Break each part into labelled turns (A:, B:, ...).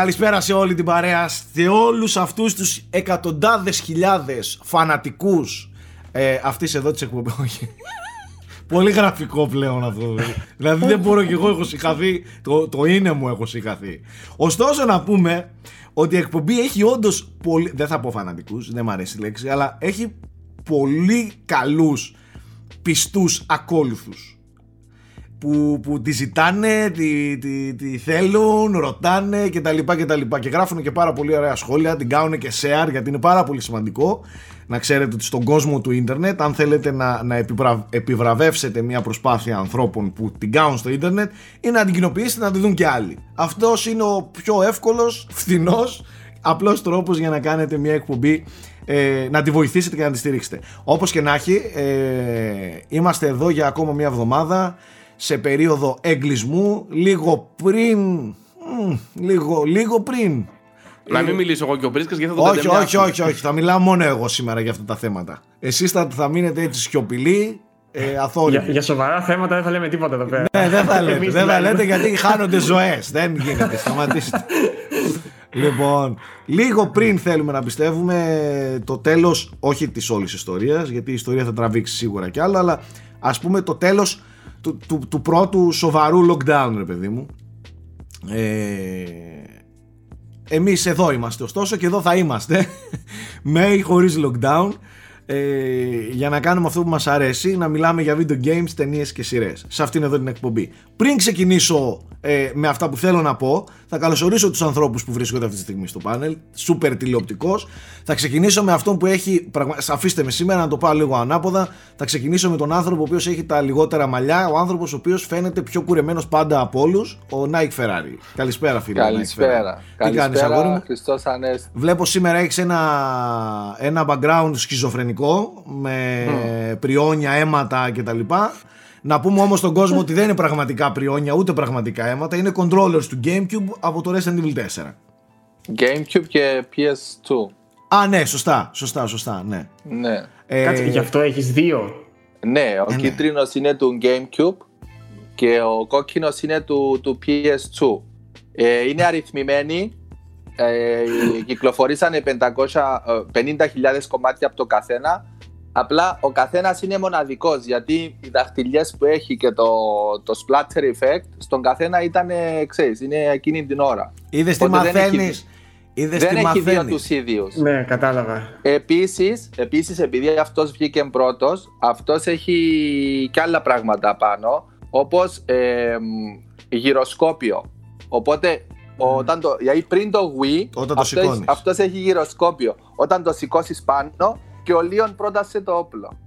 A: Καλησπέρα σε όλη την παρέα, σε όλους αυτούς τους εκατοντάδες χιλιάδες φανατικούς ε, αυτής εδώ της εκπομπής. Πολύ γραφικό πλέον αυτό. δηλαδή δεν μπορώ κι εγώ έχω συγχαθεί, το, το είναι μου έχω συγχαθεί. Ωστόσο να πούμε ότι η εκπομπή έχει όντως πολύ, δεν θα πω φανατικούς, δεν μου αρέσει η λέξη, αλλά έχει πολύ καλούς πιστούς ακόλουθους που, που τη ζητάνε, τη, τη, τη θέλουν, ρωτάνε κτλ. Και, και γράφουν και πάρα πολύ ωραία σχόλια, την κάνουν και share γιατί είναι πάρα πολύ σημαντικό να ξέρετε ότι στον κόσμο του ίντερνετ αν θέλετε να, να επιβραβεύσετε μια προσπάθεια ανθρώπων που την κάνουν στο ίντερνετ ή να την κοινοποιήσετε να τη δουν και άλλοι. Αυτός είναι ο πιο εύκολος, φθηνός, απλός τρόπος για να κάνετε μια εκπομπή ε, να τη βοηθήσετε και να τη στηρίξετε. Όπως και να έχει, ε, είμαστε εδώ για ακόμα μια εβδομάδα σε περίοδο εγκλισμού λίγο πριν λίγο, λίγο πριν
B: να μην μιλήσω εγώ και ο Πρίσκας γιατί
A: θα το όχι, όχι, όχι, όχι, θα μιλάω μόνο εγώ σήμερα για αυτά τα θέματα. Εσείς θα, θα μείνετε έτσι σιωπηλοί, ε,
C: για, για, σοβαρά θέματα δεν θα λέμε τίποτα εδώ πέρα.
A: Ναι, δεν θα λέτε, δεν θα λέτε γιατί χάνονται ζωές. δεν γίνεται, σταματήστε. λοιπόν, λίγο πριν θέλουμε να πιστεύουμε το τέλος, όχι της όλης ιστορίας, γιατί η ιστορία θα τραβήξει σίγουρα κι άλλο, αλλά ας πούμε το τέλος του, του, του πρώτου σοβαρού lockdown, ρε παιδί μου. Ε, εμείς εδώ είμαστε ωστόσο και εδώ θα είμαστε με ή χωρίς lockdown ε, για να κάνουμε αυτό που μας αρέσει, να μιλάμε για video games, ταινίες και σειρές. Σε αυτήν εδώ την εκπομπή. Πριν ξεκινήσω ε, με αυτά που θέλω να πω, θα καλωσορίσω τους ανθρώπους που βρίσκονται αυτή τη στιγμή στο πάνελ. Σούπερ τηλεοπτικός. Θα ξεκινήσω με αυτόν που έχει. Αφήστε με σήμερα να το πάω λίγο ανάποδα. Θα ξεκινήσω με τον άνθρωπο ο οποίος έχει τα λιγότερα μαλλιά. Ο άνθρωπος ο οποίος φαίνεται πιο κουρεμένος πάντα από όλους, ο Νάικ Ferrari. Καλησπέρα, φίλε.
D: Καλησπέρα. Τι κάνεις, αγόρι
A: Βλέπω σήμερα έχεις ένα, ένα background σχιζοφρενικό με mm. πριόνια, αίματα κτλ. Να πούμε όμως στον κόσμο ότι δεν είναι πραγματικά πριόνια ούτε πραγματικά αίματα, είναι controllers του GameCube από το Resident Evil 4.
D: GameCube και PS2.
A: Α, ναι, σωστά, σωστά, σωστά, ναι.
D: ναι.
C: Ε, Κάτσε, γι' αυτό έχεις δύο.
D: Ναι, ο ε, ναι. κίτρινος είναι του GameCube και ο κόκκινος είναι του, του PS2. Ε, είναι αριθμημένοι ε, κυκλοφορήσανε 50.000 κομμάτια από το καθένα. Απλά ο καθένας είναι μοναδικός γιατί οι δαχτυλιές που έχει και το, το splatter effect στον καθένα ήταν, ξέρεις, είναι εκείνη την ώρα.
A: Είδες τι μαθαίνεις;
D: δεν έχει δύο τους ίδιους.
C: Ναι, κατάλαβα.
D: Επίσης, επίσης, επειδή αυτός βγήκε πρώτος, αυτός έχει και άλλα πράγματα πάνω, όπως ε, γυροσκόπιο. Οπότε όταν το, γιατί πριν το Wii,
A: Όταν το αυτός,
D: αυτός έχει γυροσκόπιο. Όταν το σηκώσεις πάνω και ο Λίον πρότασε το όπλο.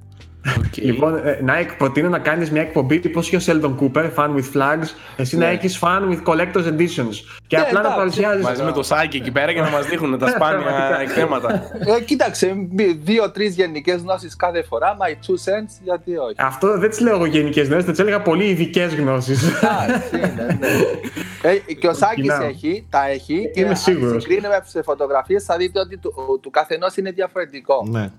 C: Okay. Λοιπόν, ε, Nike, προτείνω να κάνεις μια εκπομπή τύπο και ο Sheldon Cooper, fan with flags, εσύ να ναι. έχεις fan with collector's editions. Και ναι, απλά να παρουσιάζεις.
B: Μαζί με το Σάκη εκεί πέρα για να μας δείχνουν τα σπάνια εκθέματα.
D: Ε, κοίταξε, δύο-τρεις γενικές γνώσεις κάθε φορά, my two cents, γιατί όχι.
C: Αυτό δεν τις λέω εγώ γενικές γνώσεις, τις έλεγα πολύ ειδικές γνώσεις.
D: ναι, ναι. Ε, και ο Σάκης έχει, τα έχει. Και
C: Είμαι σίγουρος.
D: Αν συγκρίνουμε τι φωτογραφίες, θα δείτε ότι του, του καθενός είναι διαφορετικό.
A: Ναι.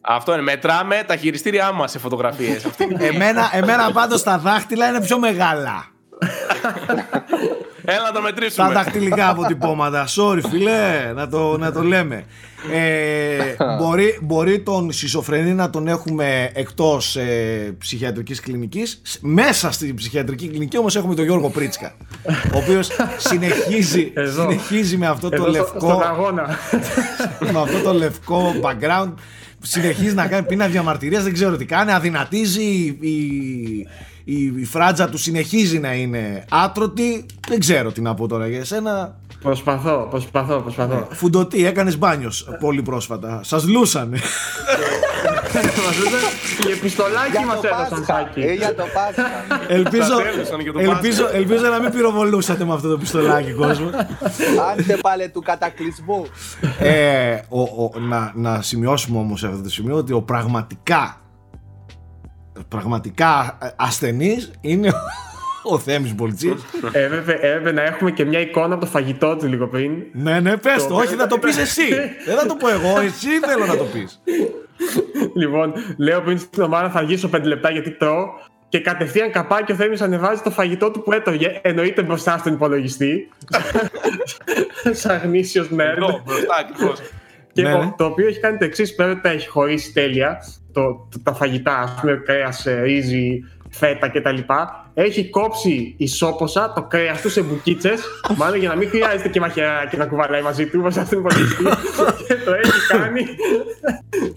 B: Αυτό είναι. Μετράμε τα χειριστήριά μας σε φωτογραφίες.
A: εμένα εμένα πάντως τα δάχτυλα είναι πιο μεγάλα.
B: Έλα να το μετρήσουμε.
A: Τα δαχτυλικά αποτυπώματα. Sorry, φιλέ, να το, να το λέμε. Ε, μπορεί, μπορεί τον σισοφρενή να τον έχουμε εκτός ε, ψυχιατρικής κλινικής. Μέσα στην ψυχιατρική κλινική όμως έχουμε τον Γιώργο Πρίτσκα. ο οποίος συνεχίζει, συνεχίζει με αυτό το λευκό. με αυτό το λευκό background συνεχίζει να κάνει πίνα διαμαρτυρίας, δεν ξέρω τι κάνει. Αδυνατίζει η, η, η, φράτζα του, συνεχίζει να είναι άτρωτη. Δεν ξέρω τι να πω τώρα για εσένα.
C: Προσπαθώ, προσπαθώ, προσπαθώ.
A: Φουντοτή, έκανες μπάνιος πολύ πρόσφατα. Σας λούσανε.
C: Και επιστολάκι μας έδωσαν σάκι.
D: Ε, για το Πάσχα.
A: Ελπίζω, ελπίζω, ελπίζω να μην πυροβολούσατε με αυτό το πιστολάκι, κόσμο.
D: Άντε πάλι του κατακλυσμού.
A: Ε, ο, ο, να, να σημειώσουμε όμως σε αυτό το σημείο ότι ο πραγματικά πραγματικά ασθενής είναι ο Θέμης Μπολτσής
C: Έπρεπε, να έχουμε και μια εικόνα από το φαγητό του λίγο πριν
A: Ναι ναι πες το, όχι θα το πεις εσύ Δεν θα το πω εγώ, εσύ θέλω να το πεις
C: Λοιπόν, λέω πριν στην ομάδα θα αργήσω 5 λεπτά γιατί τρώω και κατευθείαν καπάκι ο Θέμης ανεβάζει το φαγητό του που έτρωγε. Εννοείται μπροστά στον υπολογιστή. Σαν γνήσιος nerd.
B: Εδώ, μπροστά ακριβώς.
C: Και
A: Ναι,
C: ο-
A: ναι.
C: το οποίο έχει κάνει το εξής: πέρα ότι τα έχει χωρίσει τέλεια, το, το- τα φαγητά, ας πούμε, κρέας, ρύζι, φέτα κτλ. Έχει κόψει ισόποσα το κρέας του σε μπουκίτσες, μάλλον για να μην χρειάζεται και μαχαιράκι να κουβαλάει μαζί του, όπως αυτόν υπολογιστή. και το έχει κάνει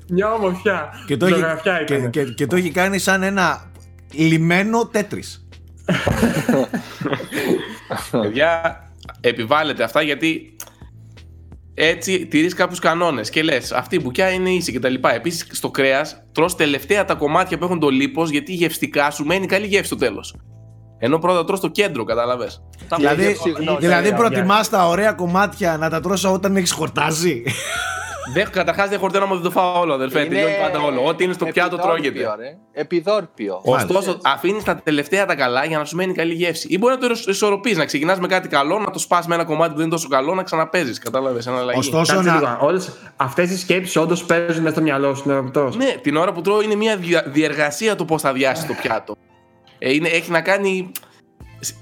C: μια ομορφιά.
A: Και το, έχει,
C: Ζωγραφιά
A: και,
C: ήταν.
A: και, και το έχει κάνει σαν ένα λιμένο τέτρις.
B: Παιδιά, επιβάλλεται αυτά γιατί έτσι τηρείς κάποιους κανόνες και λες: Αυτή η μπουκιά είναι ίση κτλ. Επίσης, στο κρέας τρως τελευταία τα κομμάτια που έχουν το λίπος γιατί γευστικά σου μένει καλή γεύση στο τέλος. Ενώ πρώτα τρως το κέντρο, κατάλαβες.
A: Δηλαδή,
D: συγγνώμη,
A: δηλαδή
C: για-
A: προτιμάς τα ωραία κομμάτια να τα τρως όταν έχεις χορτάζει.
B: Καταρχάς δεν χορταίνω άμα δεν το φάω όλο, αδερφέ. Τελειώνει πάντα όλο. Ό,τι είναι στο πιάτο
D: επιδόρπιο,
B: τρώγεται.
D: ρε. Επιδόρπιο.
B: Ωστόσο, αφήνεις τα τελευταία τα καλά για να σου μένει καλή γεύση. Ή μπορεί να το ισορροπείς, να ξεκινάς με κάτι καλό, να το σπάς με ένα κομμάτι που δεν είναι τόσο καλό, να ξαναπέζεις. Κατάλαβες, ένα αλλαγή.
A: Ωστόσο,
C: Κάτσε
A: να,
C: λίγο. Όλες αυτές οι σκέψεις όντως παίζουν μέσα στο μυαλό σου, είναι ρωτός.
B: Ναι, την ώρα που τρώω είναι μια δια- διεργασία το πώς θα διάσει το πιάτο. Ε, είναι, έχει να κάνει σ-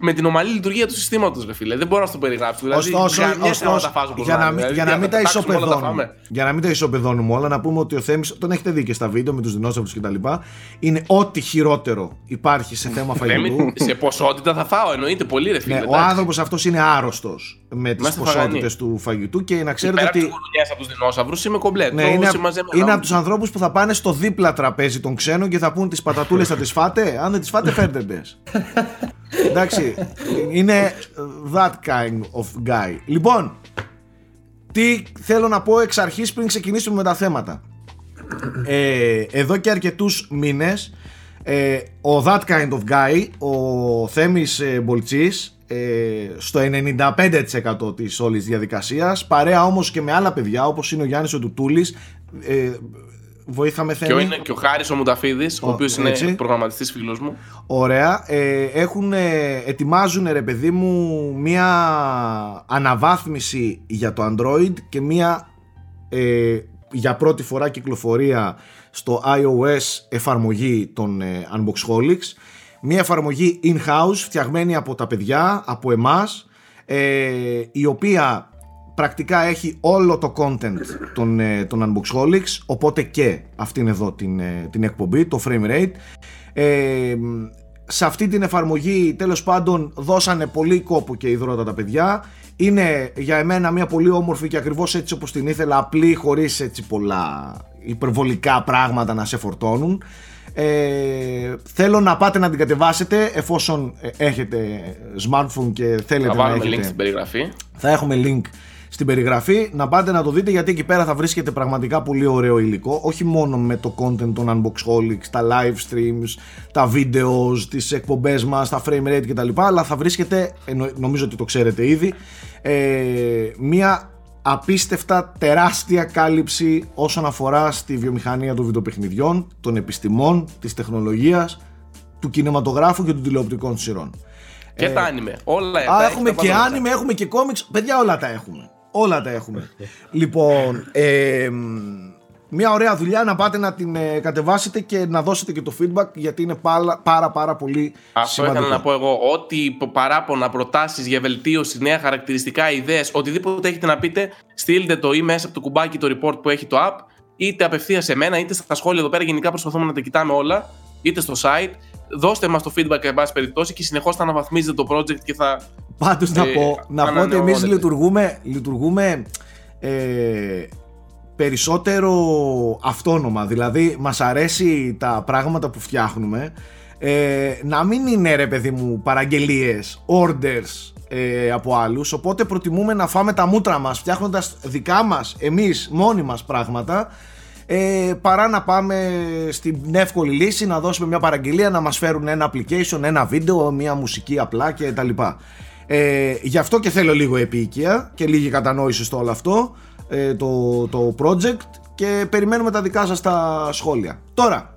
B: με την ομαλή λειτουργία του συστήματος, ρε φίλε. Δεν μπορώ να σου το περιγράψω. Δηλαδή,
A: Ωστόσο,
B: γαμιέσαι άμα
A: ωστόσο
B: τα φας όπως
A: για, να
B: είναι.
A: μην,
B: Δηλαδή,
A: για, να
B: αν
A: μην τα
B: πετάξουμε όλα, τα
A: ισοπεδώνουμε,
B: φάμε.
A: για να μην τα ισοπεδώνουμε όλα, να πούμε ότι ο Θέμης, τον έχετε δει και στα βίντεο με τους δεινόσαυρους και τα λοιπά, είναι ό,τι χειρότερο υπάρχει σε θέμα φαγητού.
B: Λέμε, σε ποσότητα θα φάω, εννοείται πολύ, ρε φίλε.
A: Ναι, ο
B: εντάξει.
A: άνθρωπος αυτός είναι άρρωστος με τις
B: Είμαστε
A: ποσότητες
B: φαγανοί.
A: του φαγητού και να ξέρετε
B: Πέρα από
A: ότι
B: τις γουρουνιές από τους δεινόσαυρους είμαι κομπλέ.
A: ναι,
B: Τρώω
A: είναι,
B: σε
A: απ-
B: μαζεμένα.
A: είναι από τους ανθρώπους που θα πάνε στο δίπλα τραπέζι των ξένων και θα πούν τις πατατούλες θα τις φάτε, αν δεν τις φάτε φέρτε τες. Εντάξει, είναι that kind of guy. Λοιπόν, τι θέλω να πω εξ αρχής πριν ξεκινήσουμε με τα θέματα. Ε, εδώ και αρκετούς μήνες ε, ο That Kind of Guy, ο Θέμης ε, Μπολτσής ε, στο 95% της όλης διαδικασίας παρέα όμως και με άλλα παιδιά όπως είναι ο Γιάννης ο Τουτούλης ε, βοήθαμε
B: Και ο,
A: Θέμη
B: είναι, και ο Χάρης ο Μουταφίδη, ο,
A: Ο-
B: οποίος είναι
A: έτσι.
B: προγραμματιστής φίλος μου.
A: Ωραία. Ε, έχουν, ε, ετοιμάζουν ρε παιδί μου μία αναβάθμιση για το Android και μία ε, για πρώτη φορά κυκλοφορία στο iOS εφαρμογή των ε, Unboxholics. Μία εφαρμογή in-house φτιαγμένη από τα παιδιά, από εμάς, ε, η οποία πρακτικά έχει όλο το content των, ε, των Unboxholics, οπότε και αυτήν εδώ την, ε, την εκπομπή, το frame rate. Ε, σε αυτή την εφαρμογή τέλος πάντων δώσανε πολύ κόπο και υδρότα τα παιδιά είναι για εμένα μια πολύ όμορφη και ακριβώς έτσι όπως την ήθελα απλή χωρίς έτσι πολλά υπερβολικά πράγματα να σε φορτώνουν ε, θέλω να πάτε να την κατεβάσετε εφόσον ε, έχετε smartphone και θέλετε
B: Θα
A: να
B: βάλουμε
A: έχετε
B: link στην περιγραφή.
A: θα έχουμε link στην περιγραφή να πάτε να το δείτε γιατί εκεί πέρα θα βρίσκετε πραγματικά πολύ ωραίο υλικό όχι μόνο με το content των Unboxholics, τα live streams, τα videos, τις εκπομπές μας, τα frame rate κτλ αλλά θα βρίσκετε, εννο- νομίζω ότι το ξέρετε ήδη ε, μια απίστευτα τεράστια κάλυψη όσον αφορά στη βιομηχανία των βιντεοπαιχνιδιών, των επιστημών, της τεχνολογίας, του κινηματογράφου και των τηλεοπτικών σειρών.
B: Και τα άνιμε. Όλα
A: Α,
B: τα έχει
A: έχουμε
B: τα
A: και
B: πάντα
A: άνιμε, έχουμε και κόμιξ. Παιδιά, όλα τα έχουμε. Όλα τα έχουμε. λοιπόν, ε, μ, μια ωραία δουλειά να πάτε να την ε, κατεβάσετε και να δώσετε και το feedback γιατί είναι πάρα πάρα, πάρα πολύ
B: Αυτό
A: σημαντικό.
B: ήθελα να πω εγώ. Ό,τι π- παράπονα, προτάσεις για βελτίωση, νέα χαρακτηριστικά, ιδέες, οτιδήποτε έχετε να πείτε, στείλτε το ή μέσα από το κουμπάκι το report που έχει το app, είτε απευθείας σε μένα, είτε στα σχόλια εδώ πέρα. Γενικά προσπαθούμε να τα κοιτάμε όλα, είτε στο site. Δώστε μας το feedback, εν πάση περιπτώσει, και συνεχώς θα αναβαθμίζετε το project και θα.
A: Πάντως να
B: ε,
A: πω, να πω ότι εμείς
B: ανανεώνεται.
A: λειτουργούμε, λειτουργούμε ε, περισσότερο αυτόνομα. Δηλαδή μας αρέσει τα πράγματα που φτιάχνουμε ε, να μην είναι ρε παιδί μου παραγγελίες, orders ε, από άλλους οπότε προτιμούμε να φάμε τα μούτρα μας φτιάχνοντας δικά μας εμείς μόνοι μας πράγματα ε, παρά να πάμε στην εύκολη λύση να δώσουμε μια παραγγελία να μας φέρουν ένα application, ένα βίντεο, μια μουσική απλά και τα λοιπά. Ε, γι' αυτό και θέλω λίγο επίοικια και λίγη κατανόηση στο όλο αυτό ε, το, το project και περιμένουμε τα δικά σας τα σχόλια. Τώρα,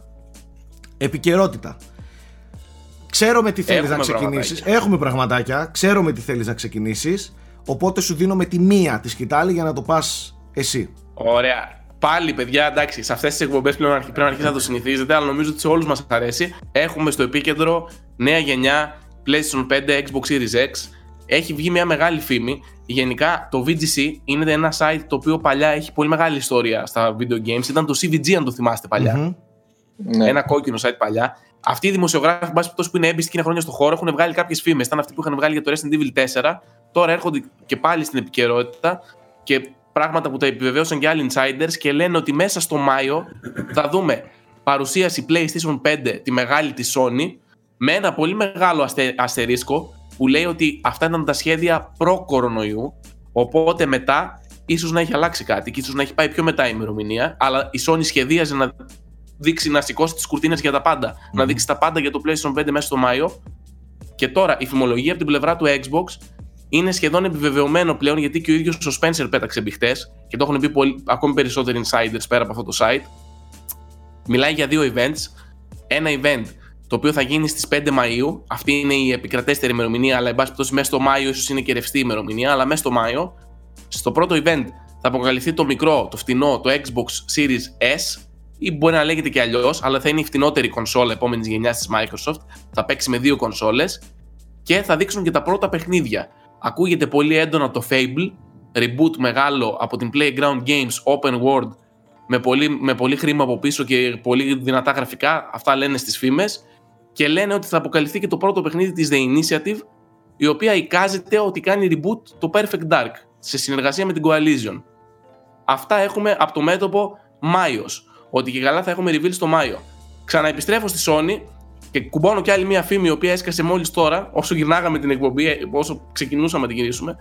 A: επικαιρότητα. Ξέρω με τι θέλεις
B: Έχουμε
A: να ξεκινήσεις.
B: πραγματάκια.
A: Έχουμε πραγματάκια. Ξέρω με τι θέλεις να ξεκινήσεις. Οπότε σου δίνω με τη μία τη σκητάλη για να το πας εσύ.
B: Ωραία. Πάλι, παιδιά, εντάξει, σε αυτές τις εκπομπές πλέον αρχι- πρέπει να αρχίσετε να το συνηθίζετε, αλλά νομίζω ότι σε όλους μας αρέσει. Έχουμε στο επίκεντρο νέα γενιά PlayStation 5, Xbox Series X. Έχει βγει μια μεγάλη φήμη. Γενικά, το VGC είναι ένα site το οποίο παλιά έχει πολύ μεγάλη ιστορία στα video games. Ήταν το CVG, αν το θυμάστε παλιά.
A: Μμμ.
D: Ναι.
B: Ένα κόκκινο site παλιά. Αυτοί οι δημοσιογράφοι, εν πάση περιπτώσει, που είναι έμπιστοι και είναι χρόνια στο χώρο, έχουν βγάλει κάποιες φήμες. Ήταν αυτοί που είχαν βγάλει για το Resident Evil 4. Τώρα έρχονται και πάλι στην επικαιρότητα και πράγματα που τα επιβεβαίωσαν και άλλοι insiders και λένε ότι μέσα στο Μάιο θα δούμε παρουσίαση PlayStation 5, τη μεγάλη της Sony, με ένα πολύ μεγάλο αστε, αστερίσκο που λέει ότι αυτά ήταν τα σχέδια προ-κορονοϊού. Οπότε μετά ίσως να έχει αλλάξει κάτι και ίσως να έχει πάει πιο μετά η ημερομηνία. Αλλά η Sony σχεδίαζε να δείξει να σηκώσει τις κουρτίνες για τα πάντα. Να δείξει τα πάντα για το PlayStation 5 μέσα στο Μάιο. Και τώρα η φημολογία από την πλευρά του Xbox είναι σχεδόν επιβεβαιωμένο πλέον γιατί και ο ίδιος ο Spencer πέταξε μπιχτέ και το έχουν πει πολύ, ακόμη περισσότεροι insiders πέρα από αυτό το site. Μιλάει για δύο events. Ένα event το οποίο θα γίνει στις 5 Μαΐου. Αυτή είναι η επικρατέστερη ημερομηνία, αλλά εν πάση περιπτώσει μέσα στο Μάιο ίσως είναι και ρευστή ημερομηνία. Αλλά μέσα στο Μάιο, στο πρώτο event θα αποκαλυφθεί το μικρό, το φτηνό, το Xbox Series S ή μπορεί να λέγεται και αλλιώς, αλλά θα είναι η φτηνότερη κονσόλα επόμενης γενιάς της Microsoft. Θα παίξει με δύο κονσόλες και θα δείξουν και τα πρώτα παιχνίδια. Ακούγεται πολύ έντονα το Fable, reboot μεγάλο από την Playground Games Open World με πολύ, με πολύ χρήμα από πίσω και πολύ δυνατά γραφικά. Αυτά λένε στις φήμες. Και λένε ότι θα αποκαλυφθεί και το πρώτο παιχνίδι της The Initiative, η οποία εικάζεται ότι κάνει reboot το Perfect Dark σε συνεργασία με την Coalition. Αυτά έχουμε από το μέτωπο Μάιος. Ότι και καλά θα έχουμε reveal στο Μάιο. Ξαναεπιστρέφω στη Sony και κουμπώνω κι άλλη μια φήμη η οποία έσκασε μόλις τώρα, όσο γυρνάγαμε την εκπομπή, όσο ξεκινούσαμε να την γυρίσουμε,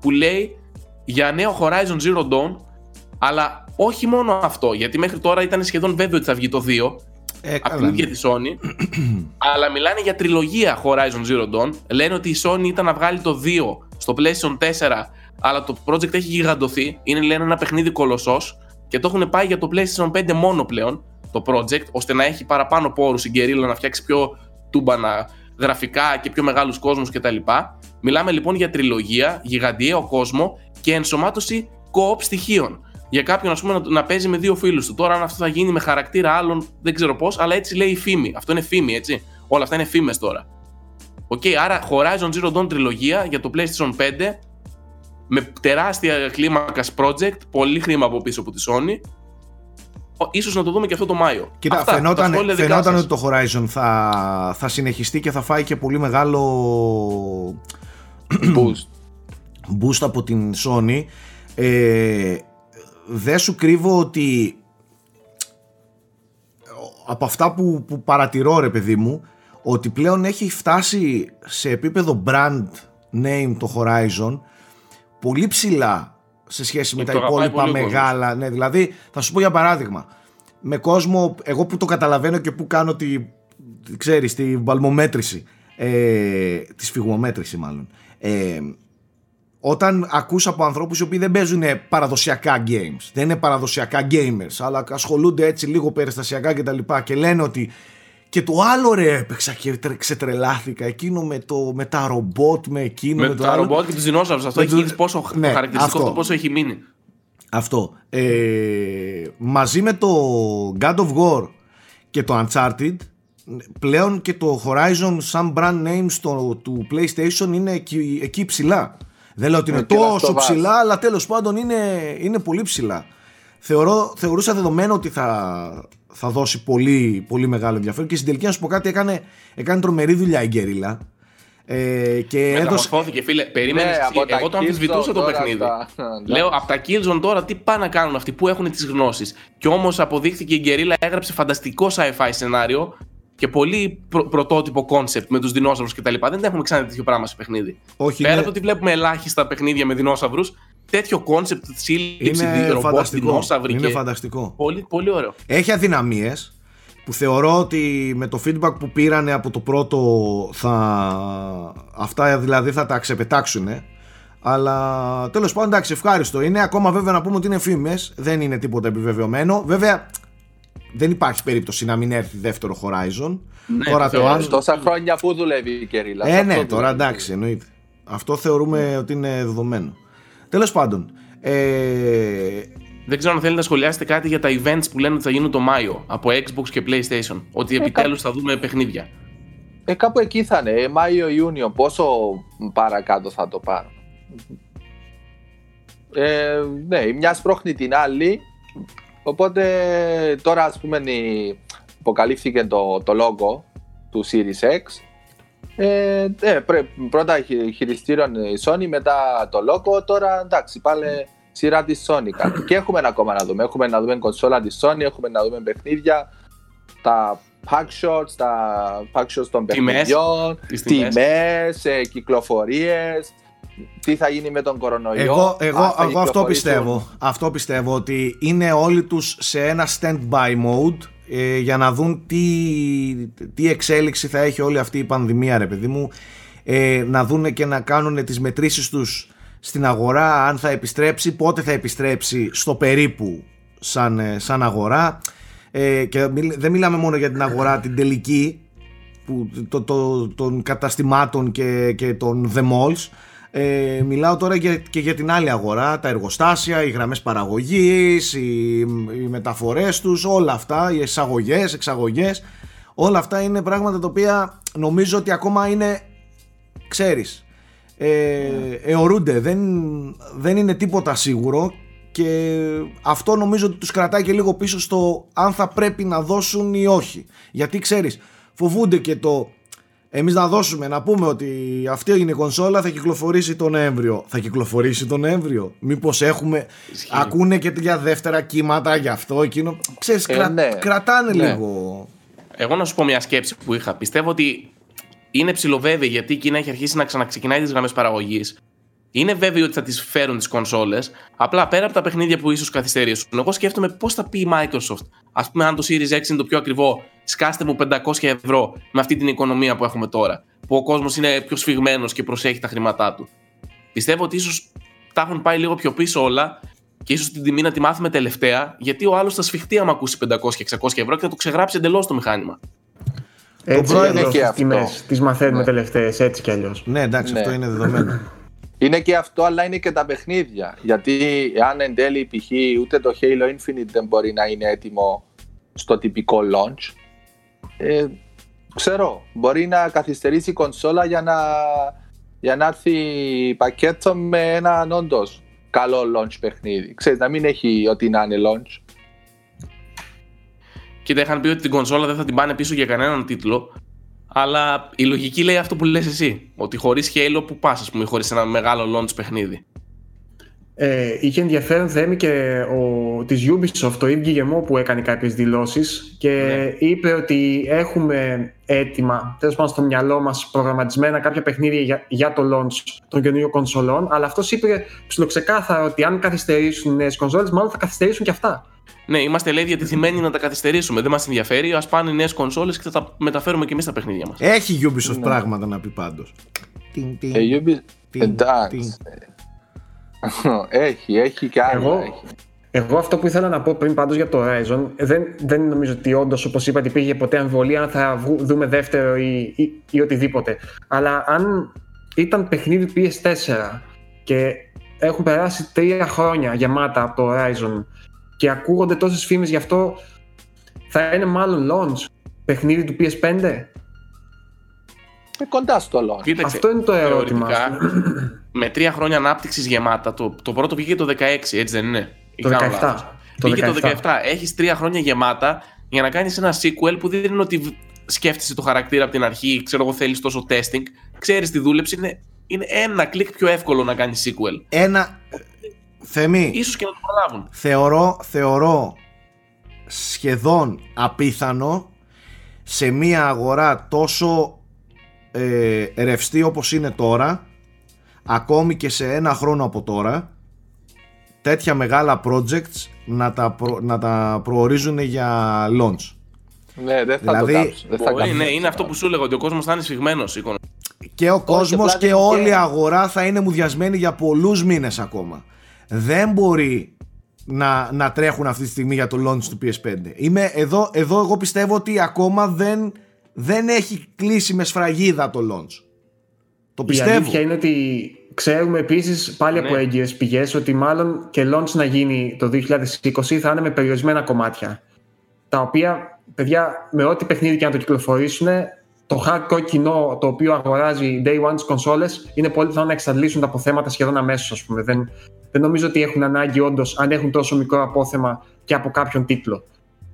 B: που λέει για νέο Horizon Zero Dawn, αλλά όχι μόνο αυτό, γιατί μέχρι τώρα ήταν σχεδόν βέβαιο ότι θα βγει το 2
A: Ε,
B: από
A: καλά,
B: την ίδια
A: ναι.
B: τη Sony, αλλά μιλάνε για τριλογία Horizon Zero Dawn. Λένε ότι η Sony ήταν να βγάλει το 2 στο PlayStation 4, αλλά το project έχει γιγαντωθεί. Είναι λένε ένα παιχνίδι κολοσσός και το έχουν πάει για το PlayStation 5 μόνο πλέον το project, ώστε να έχει παραπάνω πόρους η Guerrilla να φτιάξει πιο τούμπανα γραφικά και πιο μεγάλους κόσμους κτλ. Μιλάμε λοιπόν για τριλογία, γιγαντιαίο κόσμο και ενσωμάτωση co-op στοιχείων. Για κάποιον ας πούμε, να, να παίζει με δύο φίλους του. Τώρα, αν αυτό θα γίνει με χαρακτήρα άλλων, δεν ξέρω πώς, αλλά έτσι λέει η φήμη. Αυτό είναι φήμη, έτσι. Όλα αυτά είναι φήμες τώρα. Οκ, άρα Horizon Zero Dawn τριλογία για το PlayStation 5 με τεράστια κλίμακα project, πολύ χρήμα από πίσω από τη Sony. Ο- Ίσως να το δούμε και αυτό το Μάιο.
A: Κοίτα,
B: Αυτά, τα
A: φαινόταν,
B: σχόλια δικά
A: φαινόταν
B: σας.
A: ότι το Horizon θα, θα συνεχιστεί και θα φάει και πολύ μεγάλο
D: Boost.
A: boost από την Sony. Ε, δεν σου κρύβω ότι από αυτά που, που παρατηρώ ρε παιδί μου ότι πλέον έχει φτάσει σε επίπεδο brand name το Horizon πολύ ψηλά σε σχέση με
B: Το
A: τα
B: αγαπάει
A: υπόλοιπα
B: πολύ ο κόσμος.
A: μεγάλα. Ναι, δηλαδή, θα σου πω για παράδειγμα. Με κόσμο, εγώ που το καταλαβαίνω και που κάνω τη, ξέρεις, τη βαλμομέτρηση, ε, της σφιγμομέτρηση μάλλον. Ε, όταν ακούς από ανθρώπους οι οποίοι δεν παίζουν παραδοσιακά games, δεν είναι παραδοσιακά gamers, αλλά ασχολούνται έτσι λίγο περιστασιακά και τα λοιπά και λένε ότι και το άλλο ρε έπαιξα και τρε- ξετρελάθηκα εκείνο με, το, με τα ρομπότ, με εκείνο, με,
B: Με
A: το
B: τα
A: άλλο.
B: ρομπότ και τους δεινόσαυρους. Αυτό
A: Με
B: έχει
A: το-
B: γίνει πόσο
A: Ναι,
B: χαρακτηριστικό
A: αυτό.
B: το πόσο έχει μείνει.
A: Αυτό. Ε, μαζί με το God of War και το Uncharted πλέον και το Horizon σαν brand name στο, του PlayStation είναι εκεί, εκεί ψηλά. Δεν λέω ότι είναι
D: Ε, και Last
A: τόσο
D: of Us.
A: ψηλά, αλλά τέλος πάντων είναι, είναι πολύ ψηλά. Θεωρώ, θεωρούσα δεδομένο ότι θα, θα δώσει πολύ, πολύ μεγάλο ενδιαφέρον και στην τελική να σου πω κάτι έκανε, έκανε τρομερή δουλειά η Guerrilla. Ε, και έδωσε,
B: Μεταμορφώθηκε, φίλε. Περίμενε.
D: Ναι, από τα
B: εγώ το
D: Killzone
B: αμφισβητούσα το
D: τώρα
B: παιχνίδι.
D: στα-
B: Λέω από τα Killzone τώρα τι πάνε να κάνουν αυτοί που έχουν τις γνώσεις. Και όμως αποδείχθηκε η Guerrilla έγραψε φανταστικό sci-fi σενάριο και πολύ προ- πρωτότυπο concept με τους δεινόσαυρους κτλ. Δεν έχουμε ξανά τέτοιο πράγμα σε παιχνίδι.
A: όχι,
B: Πέρα
A: είναι-
B: από το ότι βλέπουμε ελάχιστα παιχνίδια με δεινόσαυρους, τέτοιο concept της σύλληψη
A: είναι
B: ρομπότ,
A: φανταστικό.
B: δεινόσαυροι
A: Είναι
B: και...
A: φανταστικό.
B: Πολύ, πολύ ωραίο.
A: Έχει αδυναμίες που θεωρώ ότι με το feedback που πήρανε από το πρώτο θα... αυτά δηλαδή θα τα ξεπετάξουν αλλά τέλος πάντων εντάξει ευχάριστο είναι ακόμα βέβαια να πούμε ότι είναι φήμες δεν είναι τίποτα επιβεβαιωμένο βέβαια δεν υπάρχει περίπτωση να μην έρθει δεύτερο Horizon
B: Ναι,
A: τώρα
B: το
A: το
B: θεωρώ.
A: άλλο
D: Τόσα χρόνια που δουλεύει η Guerrilla.
A: ε, ναι, τώρα εντάξει, εννοείται. Αυτό θεωρούμε ότι είναι δεδομένο. Τέλος πάντων, ε,
B: Δεν ξέρω αν θέλετε να σχολιάσετε κάτι για τα events που λένε ότι θα γίνουν το Μάιο από Xbox και PlayStation. Ότι
D: Ε,
B: επιτέλους θα δούμε παιχνίδια.
D: Ε, κάπου εκεί θα είναι, ε, Μάιο-Ιούνιο, πόσο παρακάτω θα το πάρω. Ε, ναι, η μια σπρώχνει την άλλη, οπότε τώρα ας πούμε η- αποκαλύφθηκε το, το logo του Series X. Ε, ε, πρέ- πρώτα χει- χειριστήριον η Sony, μετά το logo, τώρα εντάξει πάλι σειρά της Sony. κάνει. Και έχουμε ακόμα να δούμε, έχουμε να δούμε κονσόλα της Sony, έχουμε να δούμε παιχνίδια, τα pack shots, τα pack shots των
B: Τιμές.
D: παιχνιδιών,
B: Τις τιμές.
D: τιμές, ε, κυκλοφορίες, τι θα γίνει με τον κορονοϊό.
A: Εγώ, εγώ,
D: αν θα
A: εγώ αυτό
D: κυκλοφορήσουν.
A: πιστεύω. Αυτό πιστεύω ότι είναι όλοι τους σε ένα stand-by mode ε, για να δουν τι, τι εξέλιξη θα έχει όλη αυτή η πανδημία ρε παιδί μου. Ε, να δουν και να κάνουν τις μετρήσεις τους στην αγορά αν θα επιστρέψει, πότε θα επιστρέψει στο περίπου σαν, ε, σαν αγορά. Ε, και μιλ- δεν μιλάμε μόνο για την αγορά την τελική που, το, το, των καταστημάτων και, και των the malls ε, μιλάω τώρα και, και για την άλλη αγορά, τα εργοστάσια, οι γραμμές παραγωγής, οι, οι μεταφορές τους, όλα αυτά, οι εισαγωγές, εξαγωγές, όλα αυτά είναι πράγματα τα οποία νομίζω ότι ακόμα είναι, ξέρεις, ε, αιωρούνται, δεν, δεν είναι τίποτα σίγουρο και αυτό νομίζω ότι τους κρατάει και λίγο πίσω στο αν θα πρέπει να δώσουν ή όχι. Γιατί ξέρεις, φοβούνται και το εμείς να δώσουμε, να πούμε ότι αυτή είναι η κονσόλα θα κυκλοφορήσει τον Νοέμβριο. Θα κυκλοφορήσει τον Νοέμβριο. Μήπως έχουμε,
B: Ισχύει.
A: ακούνε και για δεύτερα κύματα, για αυτό, εκείνο. Ξέρεις,
D: Ε,
A: κρα-
D: ναι.
A: κρατάνε
B: Ναι.
A: λίγο.
B: Εγώ να σου πω μια σκέψη που είχα. Πιστεύω ότι είναι ψηλοβέβαιη γιατί η Κίνα έχει αρχίσει να ξαναξεκινάει τις γραμμές παραγωγής. Είναι βέβαιο ότι θα τις φέρουν τις κονσόλες. Απλά πέρα από τα παιχνίδια που ίσως καθυστερήσουν, εγώ σκέφτομαι πώς θα πει η Microsoft. Α πούμε, αν το Series X είναι το πιο ακριβό, σκάστε μου 500 ευρώ με αυτή την οικονομία που έχουμε τώρα. Που ο κόσμος είναι πιο σφιγμένος και προσέχει τα χρήματά του. Πιστεύω ότι ίσως τα έχουν πάει λίγο πιο πίσω όλα και ίσως την τιμή να τη μάθουμε τελευταία, γιατί ο άλλος θα σφιχτεί άμα ακούσει 500-600 ευρώ και θα το ξεγράψει εντελώς το μηχάνημα.
C: Έτσι
A: πρόεδρο
C: κι αλλιώς
D: και
C: τις
D: αυτό.
C: τιμές τις μαθαίνουμε
D: Ναι.
C: τελευταίες, έτσι κι αλλιώς.
A: Ναι, εντάξει,
D: Ναι.
A: αυτό είναι δεδομένο.
D: Είναι και αυτό, αλλά είναι και τα παιχνίδια. Γιατί αν εν τέλει π.χ. ούτε το Halo Infinite δεν μπορεί να είναι έτοιμο στο τυπικό launch, ε, ξέρω, μπορεί να καθυστερήσει η κονσόλα για να, για να έρθει πακέτο με έναν όντως καλό launch παιχνίδι. Ξέρεις, να μην έχει ό,τι να είναι launch.
B: Κοίτα, είχαν πει ότι την κονσόλα δεν θα την πάνε πίσω για κανέναν τίτλο. Αλλά η λογική λέει αυτό που λες εσύ. Ότι χωρίς Halo που πας, ας πούμε, χωρίς ένα μεγάλο launch παιχνίδι.
C: Ε, είχε ενδιαφέρον θέμη και ο, της Ubisoft, το Yves Guillemot που έκανε κάποιες δηλώσεις και
B: Ναι.
C: είπε ότι έχουμε έτοιμα, τέλος πάντων στο μυαλό μας προγραμματισμένα κάποια παιχνίδια για, για το launch των καινούριων κονσολών αλλά αυτός είπε ψιλοξεκάθαρα ότι αν καθυστερήσουν οι νέες κονσόλες μάλλον θα καθυστερήσουν και αυτά.
B: Ναι, είμαστε λέει διατεθειμένοι να τα καθυστερήσουμε. Δεν μας ενδιαφέρει. Α πάνε οι νέες κονσόλες και θα τα μεταφέρουμε και εμείς τα παιχνίδια μας.
A: Έχει Ubisoft
D: Ναι.
A: πράγματα να πει πάντως. Τιν, τιν,
D: Ε, Ubi-
A: τιν,
D: Εντάξει.
A: τιν.
D: έχει, έχει και άλλα.
C: Εγώ-
D: Έχει.
C: Εγώ αυτό που ήθελα να πω πριν πάντως για το Horizon δεν, δεν νομίζω ότι όντως όπως είπατε υπήρχε ποτέ αμφιβολία αν θα βγου- δούμε δεύτερο ή, ή, ή οτιδήποτε. Αλλά αν ήταν παιχνίδι PS4 και έχουν περάσει τρία χρόνια γεμάτα από το Horizon και ακούγονται τόσες φήμες γι' αυτό θα είναι μάλλον launch παιχνίδι του PS5.
D: Ε, κοντά στο launch.
B: Κοίταξε,
C: Αυτό είναι το ερώτημα.
B: θεωρητικά, με τρία χρόνια ανάπτυξης γεμάτα, το, το πρώτο πήγε το 16, έτσι δεν είναι; Ή
C: Το
B: κάνω
C: 17.
B: λάθος.
C: Το
B: Πήγε
C: 17.
B: το 17. Έχεις τρία χρόνια γεμάτα για να κάνεις ένα sequel που δεν είναι ότι β- σκέφτεσαι το χαρακτήρα από την αρχή, ξέρω εγώ θέλεις τόσο testing. Ξέρεις τη δούλεψη, είναι, είναι ένα κλικ πιο εύκολο να κάνεις sequel.
A: Ένα. Θέμη,
B: Ίσως και να το προλάβουν.
A: θεωρώ, θεωρώ σχεδόν απίθανο σε μια αγορά τόσο ε, ρευστή όπως είναι τώρα ακόμη και σε ένα χρόνο από τώρα τέτοια μεγάλα projects να τα, προ- να τα προορίζουν για launch.
D: Ναι, δεν θα
A: Δηλαδή,
D: το κάψω. Δεν θα
B: Μπορεί,
D: κάψω.
B: ναι, είναι αυτό που σου έλεγα, ότι ο κόσμος θα είναι σφιγμένος.
A: Και ο κόσμος
D: απλά
A: και
D: δεν
A: όλη η
D: είναι.
A: αγορά θα είναι μουδιασμένη για πολλούς μήνες ακόμα. Δεν μπορεί να, να τρέχουν αυτή τη στιγμή για το launch του PS5. Είμαι εδώ, εδώ εγώ πιστεύω ότι ακόμα δεν, δεν έχει κλείσει με σφραγίδα το launch. Το
C: Η
A: πιστεύω.
C: αλήθεια είναι ότι ξέρουμε επίσης πάλι
B: Ναι.
C: από έγκυες πηγές ότι μάλλον και launch να γίνει το 2020 θα είναι με περιορισμένα κομμάτια. Τα οποία, παιδιά, με ό,τι παιχνίδι και να το κυκλοφορήσουν, το hardcore κοινό το οποίο αγοράζει day one τι κονσόλε είναι πολύ πιθανό να εξαντλήσουν τα αποθέματα σχεδόν αμέσως, ας πούμε. Δεν, δεν νομίζω ότι έχουν ανάγκη, όντως, αν έχουν τόσο μικρό απόθεμα και από κάποιον τίτλο.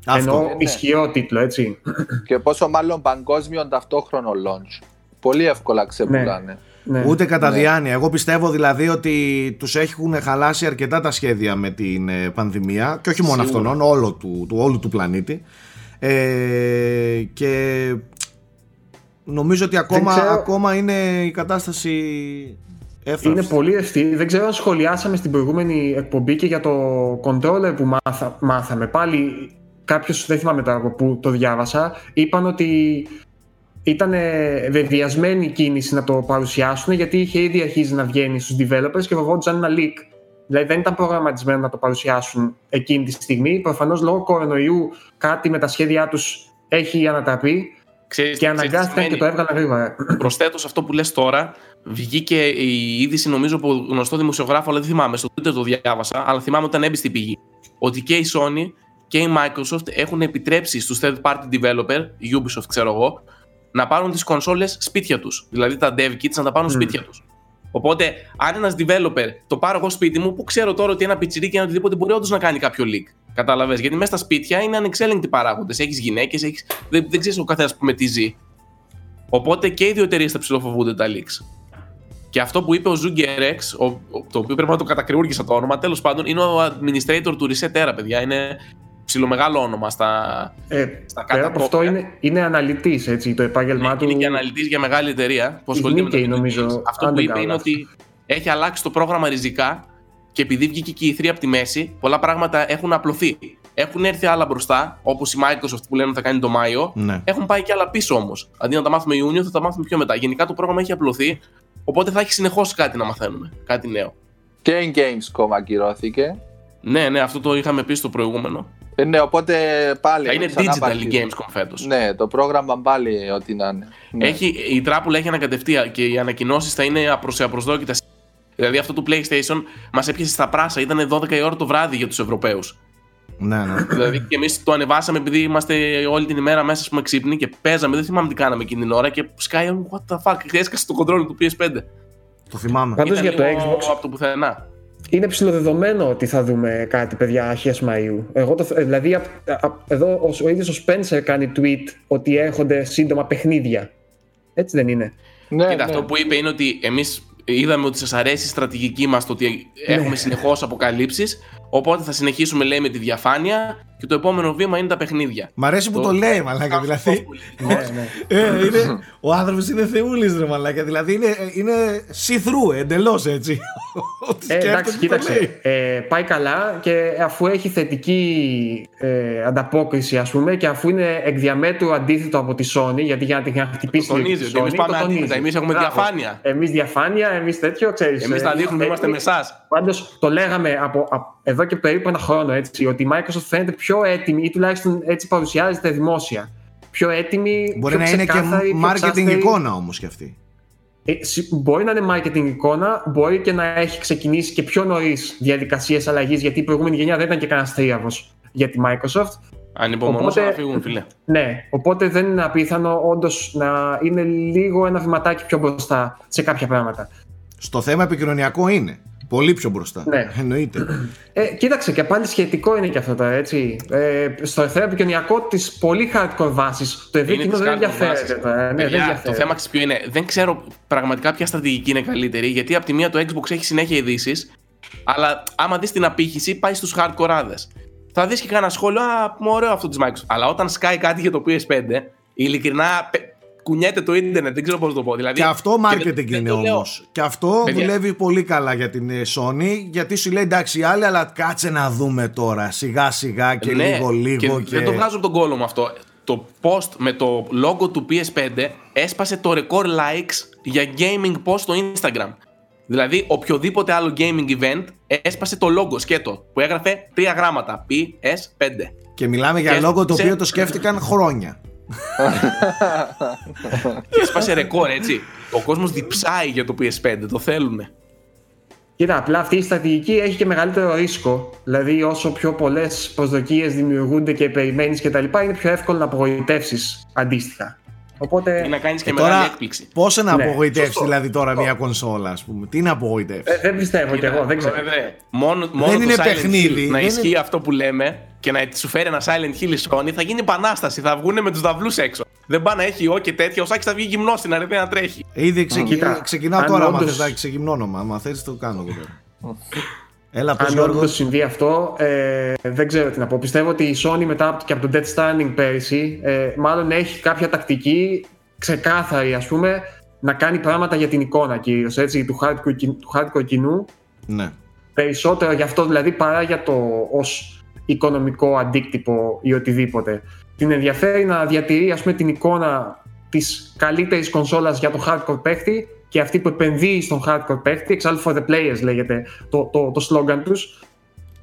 A: Αυτό.
C: Εννοώ
D: Ναι, ναι.
C: ισχυρό τίτλο, έτσι.
D: Και πόσο μάλλον παγκόσμιο ταυτόχρονο launch. Πολύ εύκολα ξεπουλάνε.
C: Ναι.
A: Ούτε κατά
D: Ναι.
A: διάνοια. Εγώ πιστεύω δηλαδή ότι τους έχουν χαλάσει αρκετά τα σχέδια με την ε, πανδημία και όχι μόνο
D: Σίγουρα.
A: αυτόν, όλο του, του, όλου του πλανήτη. Ε, και νομίζω ότι ακόμα,
C: ξέρω.
A: ακόμα είναι η κατάσταση εύθραυστη.
C: Είναι πολύ ευθύ. Δεν ξέρω αν σχολιάσαμε στην προηγούμενη εκπομπή και για το controller που μάθα, μάθαμε. Πάλι κάποιος, δεν θυμάμαι τώρα από πού το διάβασα, είπαν ότι ήταν βεβαιασμένη η κίνηση να το παρουσιάσουν γιατί είχε ήδη αρχίσει να βγαίνει στους developers και φοβόντουσαν ένα leak. Δηλαδή δεν ήταν προγραμματισμένο να το παρουσιάσουν εκείνη τη στιγμή. Προφανώς λόγω κορονοϊού κάτι με τα σχέδιά τους έχει ανατραπεί
B: Ξέρεις,
C: και
B: ξέρεις τι
C: αναγκάστηκαν και
B: σημαίνει;
C: το έβγαλαν γρήγορα.
B: Προσθέτω σε αυτό που λες τώρα, βγήκε η είδηση νομίζω από γνωστό δημοσιογράφο, αλλά δεν θυμάμαι, στο Twitter το διάβασα, αλλά θυμάμαι όταν έμπει στην πηγή. Ότι και η Sony και η Microsoft έχουν επιτρέψει στους third party developer, Ubisoft ξέρω εγώ, να πάρουν τις κονσόλες σπίτια τους. Δηλαδή τα dev kits να τα πάρουν
C: Μμ.
B: σπίτια τους. Οπότε, αν ένας developer το πάρω εγώ σπίτι μου, που ξέρω τώρα ότι ένα πιτσιρίκι ή ένα οτιδήποτε μπορεί όντως να κάνει κάποιο leak. Καταλαβες, γιατί μέσα στα σπίτια είναι ανεξέλεγκτοι παράγοντες. Έχεις γυναίκες, έχεις... δεν, δεν ξέρεις ο καθένας με τι ζει. Οπότε και οι δύο εταιρείες θα ψηλοφοβούνται τα leaks. Και αυτό που είπε ο Zooger X, ο, ο- το οποίο πρέπει να το κατακριούργησα το όνομα, τέλος πάντων είναι ο administrator του Reset Era, παιδιά. Είναι ψιλομεγάλο όνομα στα.
C: Ε,
B: Στα
C: πέρα από αυτό
B: κατακόπια.
C: είναι, είναι αναλυτής, έτσι, το επάγγελμά του.
B: Είναι και αναλυτής για μεγάλη εταιρεία που
C: Η
B: ασχολείται με το
C: Nikkei,
B: video
C: νομίζω,
B: games. Αυτό
C: αν
B: που
C: δεν
B: είπε
C: κάνω
B: είναι
C: λάθος.
B: ότι έχει αλλάξει το πρόγραμμα ριζικά και επειδή βγήκε και η 3 από τη μέση, πολλά πράγματα έχουν απλωθεί. Έχουν έρθει άλλα μπροστά, όπως η Microsoft που λένε ότι θα κάνει το Μάιο.
A: Ναι.
B: Έχουν πάει και άλλα πίσω όμως. Αντί να τα μάθουμε Ιούνιο, θα τα μάθουμε πιο μετά. Γενικά το πρόγραμμα έχει απλωθεί, οπότε θα έχει συνεχώς κάτι να μαθαίνουμε. Κάτι νέο.
D: Και η Gamescom ακυρώθηκε.
B: Ναι, ναι, αυτό το είχαμε πει στο προηγούμενο.
D: Ε, ναι, οπότε πάλι.
B: Θα είναι
D: ξανά
B: digital η
D: αρχίζει.
B: Gamescom φέτος.
D: Ναι, το πρόγραμμα πάλι ό,τι να είναι. Ναι.
B: Έχει, η τράπουλα έχει ανακατευτεί και οι ανακοινώσεις θα είναι απρο- σε απροσδόκητα. Δηλαδή αυτό του PlayStation μας έπιασε στα πράσα. Ήταν 12 η ώρα το βράδυ για τους Ευρωπαίους.
A: Ναι, ναι.
B: δηλαδή και εμείς το ανεβάσαμε επειδή είμαστε όλη την ημέρα μέσα, ας πούμε, ξύπνοι και παίζαμε. Δεν θυμάμαι τι κάναμε εκείνη την ώρα και σκάει what the fuck. Και έσκασε το control του PS5.
A: Το θυμάμαι.
C: Πάντως
B: Ήταν
C: για το
B: λίγο
C: Xbox
B: Από το πουθενά.
C: είναι ψηλοδεδομένο ότι θα δούμε κάτι, παιδιά, αρχές Μαΐου. Εγώ το, ε, δηλαδή, απ- απ- εδώ ο, ο ίδιος ο Spencer κάνει tweet ότι έρχονται σύντομα παιχνίδια. Έτσι δεν είναι.
D: Ναι,
B: Κοίτα,
D: ναι.
B: αυτό που είπε είναι ότι εμείς είδαμε ότι σας αρέσει η στρατηγική μας, το ότι έχουμε συνεχώς αποκαλύψεις. Οπότε θα συνεχίσουμε, λέει, με τη διαφάνεια και το επόμενο βήμα είναι τα παιχνίδια.
A: Μ' αρέσει που
B: Το-
A: το λέει, μαλάκα. Δηλαδή.
C: ναι, ναι.
A: Ε, είναι, ο άνθρωπος είναι θεούλης, ρε μαλάκα. Δηλαδή είναι, είναι see-through εντελώς έτσι. Ό,τι
C: Ε, εντάξει,
A: σκέφτεται, το λέει.
C: κοίταξε. Ε, πάει καλά και αφού έχει θετική ε, ανταπόκριση, ας πούμε, και αφού είναι εκ διαμέτρου αντίθετο από τη Sony, γιατί για να την χτυπήσει
B: Το τονίζει ότι εμείς πάμε αντίθετα. Εμείς έχουμε διαφάνεια.
C: Εμείς διαφάνεια, εμείς τέτοιο, ξέρεις.
B: Εμείς θα δείχνουμε, είμαστε με εσάς.
C: Πάντως το λέγαμε από, από εδώ και περίπου ένα χρόνο έτσι, ότι η Microsoft φαίνεται πιο έτοιμη ή τουλάχιστον έτσι παρουσιάζεται δημόσια. Πιο έτοιμη.
A: Μπορεί
C: πιο
A: να είναι και
C: ξεκάθαρη, πιο
A: marketing
C: ξάστερη.
A: εικόνα όμως κι αυτή.
C: Ε, συ- μπορεί να είναι marketing εικόνα, μπορεί και να έχει ξεκινήσει και πιο νωρίς διαδικασίες αλλαγής, γιατί η προηγούμενη γενιά δεν ήταν και κανένας τρίαβο για τη Microsoft.
B: Ανυπομονώ
C: Οπότε-
B: να φύγουν, φίλε.
C: Ναι, οπότε δεν είναι απίθανο όντως να είναι λίγο ένα βηματάκι πιο μπροστά σε κάποια πράγματα.
A: Στο θέμα επικοινωνιακό είναι. Πολύ πιο μπροστά.
C: Ναι.
A: Εννοείται.
C: Ε, κοίταξε, και πάλι σχετικό είναι και αυτό τώρα, έτσι. Ε, στο θέμα επικοινωνιακό της πολύ hardcore βάσης, το ευρύ
B: Είναι
C: κοινό
B: της
C: δεν
B: hardcore
C: ενδιαφέρεται
B: βάσης.
C: τώρα. Ναι, δεν
B: Παιδιά, το
C: ενδιαφέρεται.
B: θέμα ξέρεις ποιο είναι; Δεν ξέρω πραγματικά ποια στρατηγική είναι καλύτερη. Γιατί από τη μία το Xbox έχει συνέχεια ειδήσεις, αλλά άμα δεις την απήχηση, πάει στους hardcore Θα δεις και κανένα σχόλιο, Α, μου ωραίο αυτό της Microsoft. Αλλά όταν σκάει κάτι για το PS5, ειλικρινά πε- κουνιέται το ίντερνετ, δεν ξέρω πώς να το πω. Δηλαδή,
A: Και αυτό
B: δεν-
A: marketing
B: δεν
A: είναι
B: το λέω.
A: όμως. Και αυτό
B: Παιδιά.
A: δουλεύει πολύ καλά για την ε, Sony, γιατί σου λέει εντάξει οι άλλοι, αλλά κάτσε να δούμε τώρα σιγά σιγά και
B: Ναι,
A: λίγο λίγο.
B: Και δεν το βγάζω από τον κόλλο μου αυτό. Το post με το logo του PS5 έσπασε το record likes για gaming post στο Instagram. Δηλαδή, οποιοδήποτε άλλο gaming event έσπασε το logo σκέτο που έγραφε τρία γράμματα. PS5.
A: Και μιλάμε για
B: Και
A: λόγο το
B: σε-
A: οποίο το σκέφτηκαν χρόνια.
B: Και έσπασε ρεκόρ, έτσι. Ο κόσμος διψάει για το PS5, το θέλουν.
C: Κοίτα, απλά αυτή η στρατηγική έχει και μεγαλύτερο ρίσκο. Δηλαδή, όσο πιο πολλές προσδοκίες δημιουργούνται και περιμένεις κτλ., είναι πιο εύκολο να απογοητεύσεις αντίστοιχα. Οπότε.
B: Ή να κάνεις και
A: Ε,
B: μεγάλη
A: τώρα,
B: έκπληξη.
A: πώς να
C: Ναι,
A: απογοητεύσεις
C: σωστό.
A: δηλαδή τώρα
C: Σωστό.
A: μια κονσόλα, ας πούμε; Τι να απογοητεύσεις;
C: Ε, δεν πιστεύω κι εγώ, δεν ξέρω.
B: Βέβαια, μόνο, μόνο
A: Δεν
B: το
A: είναι
B: Silent
A: παιχνίδι,
B: Hill να
A: δεν
B: ισχύει
A: είναι-
B: αυτό που λέμε και να σου φέρει ένα Silent Hill η Sony, θα γίνει επανάσταση. Θα βγουν με τους δαυλού έξω. Δεν πάει να έχει ο και τέτοια. Ο Σάκης θα βγει γυμνός στην αρετή να τρέχει.
A: Ήδη ξεκι...
C: Κοίτα,
A: ξεκινάω
C: αν
A: τώρα, άμα
C: όντως-
A: θες να ξεγυμνώνω. Άμα θες το κάνω εδώ πέρα. Έλα, πες
C: Αν
A: Γιώργο.
C: όντως συμβεί αυτό, ε, δεν ξέρω τι να πω. Πιστεύω ότι η Sony μετά από- και από το Death Stranding πέρυσι, ε, μάλλον έχει κάποια τακτική ξεκάθαρη, ας πούμε, να κάνει πράγματα για την εικόνα κυρίως, έτσι, του hardcore, κι- του hardcore κοινού.
A: Ναι.
C: Περισσότερο γι' αυτό δηλαδή παρά για το ως οικονομικό αντίκτυπο ή οτιδήποτε. Την ενδιαφέρει να διατηρεί ας πούμε την εικόνα της καλύτερης κονσόλας για το hardcore παίχτη και αυτή που επενδύει στον hardcore παίχτη, εξάλλου for the players λέγεται το, το, το slogan τους,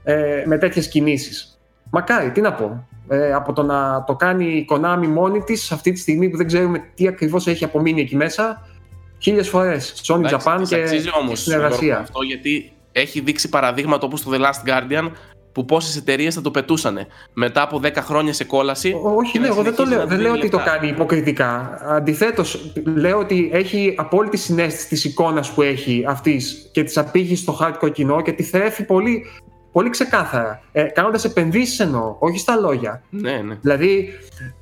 C: ε, με τέτοιες κινήσεις. Μακάρι, τι να πω. Ε, από το να το κάνει η Konami μόνη της αυτή τη στιγμή που δεν ξέρουμε τι ακριβώς έχει απομείνει εκεί μέσα, χίλιες φορές. Sony
B: Εντάξει,
C: Japan
B: της
C: και
B: αξίζει όμως,
C: συνεργασία.
B: Γιώργο, αυτό γιατί έχει δείξει παραδείγματα όπως το The Last Guardian που πόσες εταιρείες θα το πετούσαν μετά από 10 χρόνια σε κόλαση.
C: Ό- Όχι,
B: και
C: ναι,
B: να
C: εγώ δεν το
B: συνεχίζει
C: λέω.
B: να
C: Δεν
B: του
C: λέω
B: δίνει
C: ότι το
B: λεφτά.
C: κάνει υποκριτικά. Αντιθέτως, λέω ότι έχει απόλυτη συνέστηση της εικόνας που έχει αυτής και της απήγει στο hardcore κοινό και τη θρέφει πολύ, πολύ ξεκάθαρα. Ε, Κάνοντας επενδύσεις εννοώ, όχι στα λόγια.
B: Ναι, ναι.
C: Δηλαδή,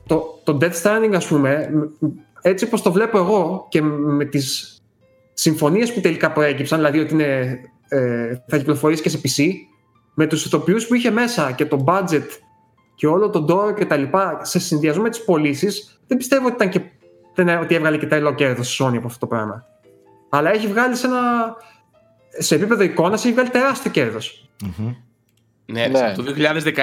C: το, το Death Stranding, ας πούμε, μ- μ- έτσι όπως το βλέπω εγώ και με τις συμφωνίες που τελικά προέκυψαν, δηλαδή ότι είναι, ε, θα κυκλοφορήσει και σε PC, με τους ηθοποιούς που είχε μέσα και το budget και όλο τον τόρο και τα λοιπά, σε συνδυασμό με τις πωλήσεις, δεν πιστεύω ότι, ήταν και, δεν, ότι έβγαλε και τρελό κέρδος η Sony από αυτό το πράγμα. Αλλά έχει βγάλει σε ένα... Σε επίπεδο εικόνας έχει βγάλει τεράστιο κέρδος.
B: Ναι,
D: Ναι.
B: το 2016,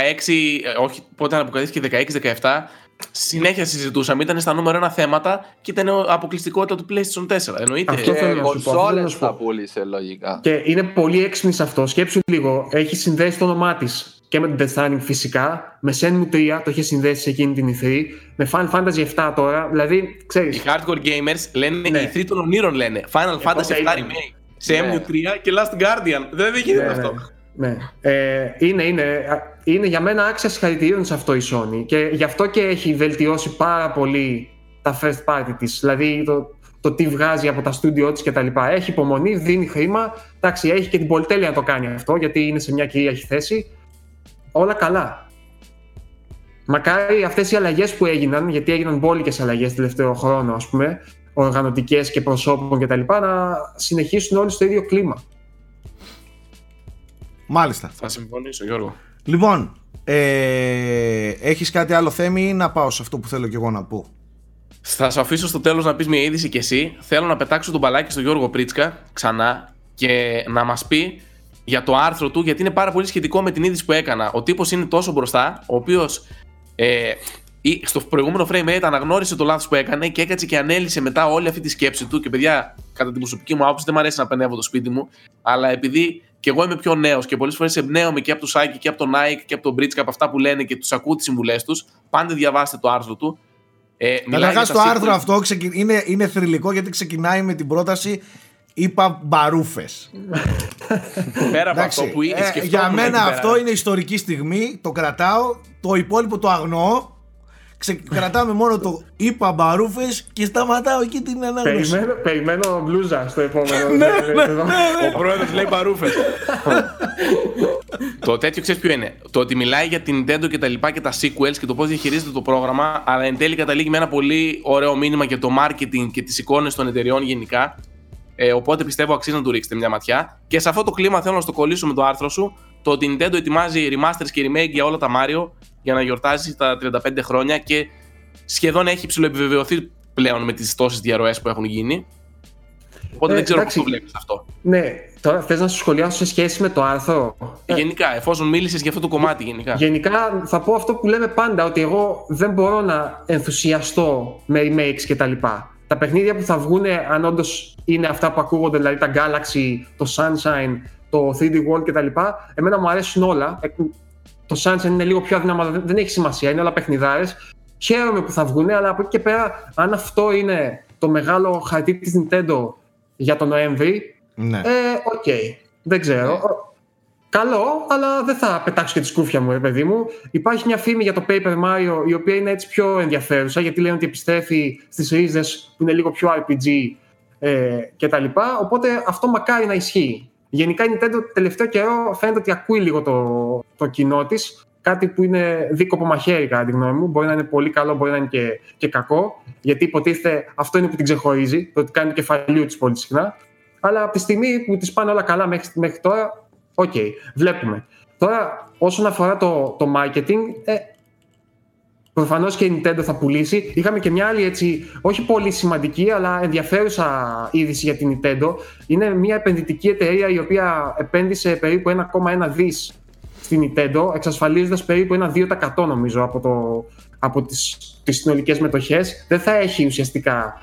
B: ε, όχι πότε αποκαλύφθηκε 16-17, συνέχεια συζητούσαμε. Ήταν στα νούμερο ένα θέματα και ήταν αποκλειστικότητα του PlayStation 4. Εννοείται.
C: Αυτό
D: Και
C: θέλω να σου πω, αυτό θέλω να
D: κονσόλες
C: σου πω.
D: θα πούλησε λογικά.
C: Και είναι πολύ έξυπνη σε αυτό. Σκέψου λίγο. Έχει συνδέσει το όνομά της και με την Death Stranding φυσικά. Με Shenmue 3 το είχε συνδέσει σε εκείνη την E3. Με Final Fantasy 7 τώρα. Δηλαδή,
B: Οι
C: ξέρει.
B: hardcore gamers λένε
C: Ναι.
B: οι ηθροί των ονείρων λένε. Final Fantasy 7
C: ήταν.
B: Remake, σε
D: Ναι.
B: MU3 και Last Guardian. Δεν δεν γίνεται αυτό.
C: Ναι. Ε, είναι, είναι, α, είναι για μένα άξια συγχαρητηρίων σε αυτό η Sony. Και γι' αυτό και έχει βελτιώσει πάρα πολύ τα first party της. Δηλαδή το, το τι βγάζει από τα στούντιό της κτλ. Έχει υπομονή, δίνει χρήμα. Εντάξει, έχει και την πολυτέλεια να το κάνει αυτό, γιατί είναι σε μια κυρίαρχη θέση. Όλα καλά. Μακάρι αυτές οι αλλαγές που έγιναν, γιατί έγιναν μπόλικες αλλαγές τελευταίο χρόνο, ας πούμε, οργανωτικές και προσώπων κτλ., να συνεχίσουν όλοι στο ίδιο κλίμα.
A: Μάλιστα.
B: Θα συμφωνήσω, Γιώργο.
A: Λοιπόν, ε, έχεις κάτι άλλο θέμα ή να πάω σε αυτό που θέλω και εγώ να πω;
B: Θα σου αφήσω στο τέλος να πεις μια είδηση κι εσύ. Θέλω να πετάξω τον μπαλάκι στον Γιώργο Πρίτσκα ξανά και να μας πει για το άρθρο του, γιατί είναι πάρα πολύ σχετικό με την είδηση που έκανα. Ο τύπος είναι τόσο μπροστά, ο οποίος ε, ή- στο προηγούμενο frame rate αναγνώρισε το λάθος που έκανε και έκατσε και ανέλησε μετά όλη αυτή τη σκέψη του. Και παιδιά, κατά την προσωπική μου άποψη, δεν μου αρέσει να πενεύω το σπίτι μου, αλλά επειδή και εγώ είμαι πιο νέος και πολλές φορές εμπνέομαι και από τους Σάκη και από τον Nike και από τον Μπρίτσκα από αυτά που λένε και τους ακούω τις συμβουλές τους, πάντε διαβάστε το άρθρο του. Ε, μιλάει
A: Καταρχά
B: για
A: το
B: τα
A: άρθρο
B: sequel.
A: αυτό ξεκι... είναι, είναι θρηλυκό γιατί ξεκινάει με την πρόταση είπα μπαρούφες.
B: Πέρα από αυτό που είναι
A: ε, για μένα αυτό είναι ιστορική στιγμή, το κρατάω. Το υπόλοιπο το αγνοώ. Ξε... Κρατάμε μόνο το είπα μπαρούφες και σταματάω εκεί την ανάγνωση.
C: Περιμένω, περιμένω μπλούζα στο επόμενο.
A: Ναι,
C: εδώ.
B: Ο πρόεδρος λέει παρούφε. το τέτοιο ξέρεις ποιο είναι. Το ότι μιλάει για την Nintendo και τα λοιπά και τα sequels και το πώς διαχειρίζεται το πρόγραμμα, αλλά εν τέλει καταλήγει με ένα πολύ ωραίο μήνυμα για το marketing και τις εικόνες των εταιριών γενικά. Ε, οπότε πιστεύω αξίζει να του ρίξετε μια ματιά. Και σε αυτό το κλίμα θέλω να στο κολλήσω με το άρθρο σου. Το ότι η Nintendo ετοιμάζει remasters και remake για όλα τα Mario για να γιορτάζει τα 35 χρόνια και σχεδόν έχει ψηλοεπιβεβαιωθεί πλέον με τις τόσες διαρροές που έχουν γίνει. Οπότε
C: Ε,
B: δεν ξέρω πώς
C: εντάξει.
B: το βλέπεις αυτό.
C: ναι, τώρα θες να σου σχολιάσω σε σχέση με το άρθρο; Ε,
B: Γενικά, εφόσον μίλησες για αυτό το κομμάτι, γενικά.
C: Γενικά θα πω αυτό που λέμε πάντα, ότι εγώ δεν μπορώ να ενθουσιαστώ με remakes και τα λοιπά. Τα παιχνίδια που θα βγουν, αν όντως είναι αυτά που ακούγονται, δηλαδή τα Galaxy, το Sunshine, το 3D World κτλ. Εμένα μου αρέσουν όλα. Ε, Το Sunshine είναι λίγο πιο αδύναμα, δεν- δεν έχει σημασία, είναι όλα παιχνιδάρες. Χαίρομαι που θα βγουν, αλλά από εκεί και πέρα, αν αυτό είναι το μεγάλο χαρτί της Nintendo για τον Νοέμβρη,
A: Ναι.
C: ε, οκ. Δεν ξέρω. Καλό, αλλά δεν θα πετάξω και τη σκούφια μου, ρε παιδί μου. Υπάρχει μια φήμη για το Paper Mario, η οποία είναι έτσι πιο ενδιαφέρουσα, γιατί λένε ότι επιστρέφει στις ρίζες που είναι λίγο πιο RPG ε, κτλ. Οπότε αυτό μακάρι να ισχύει. Γενικά η Nintendo τελευταίο καιρό φαίνεται ότι ακούει λίγο το, το κοινό της. Κάτι που είναι δίκοπο μαχαίρι, κατά τη γνώμη μου. Μπορεί να είναι πολύ καλό, μπορεί να είναι και, και κακό. Γιατί υποτίθεται αυτό είναι που την ξεχωρίζει, το ότι κάνει το κεφαλιού της πολύ συχνά. Αλλά από τη στιγμή που τη πάνε όλα καλά μέχρι, μέχρι τώρα, οκ, okay, βλέπουμε. Τώρα, όσον αφορά το, το marketing, ε, Προφανώς και η Nintendo θα πουλήσει. Είχαμε και μια άλλη έτσι, όχι πολύ σημαντική, αλλά ενδιαφέρουσα είδηση για την Nintendo. Είναι μια επενδυτική εταιρεία η οποία επένδυσε περίπου 1,1 δις στην Nintendo, εξασφαλίζοντας περίπου ένα 2% νομίζω από, το, από τις, τις συνολικές μετοχές. Δεν θα έχει ουσιαστικά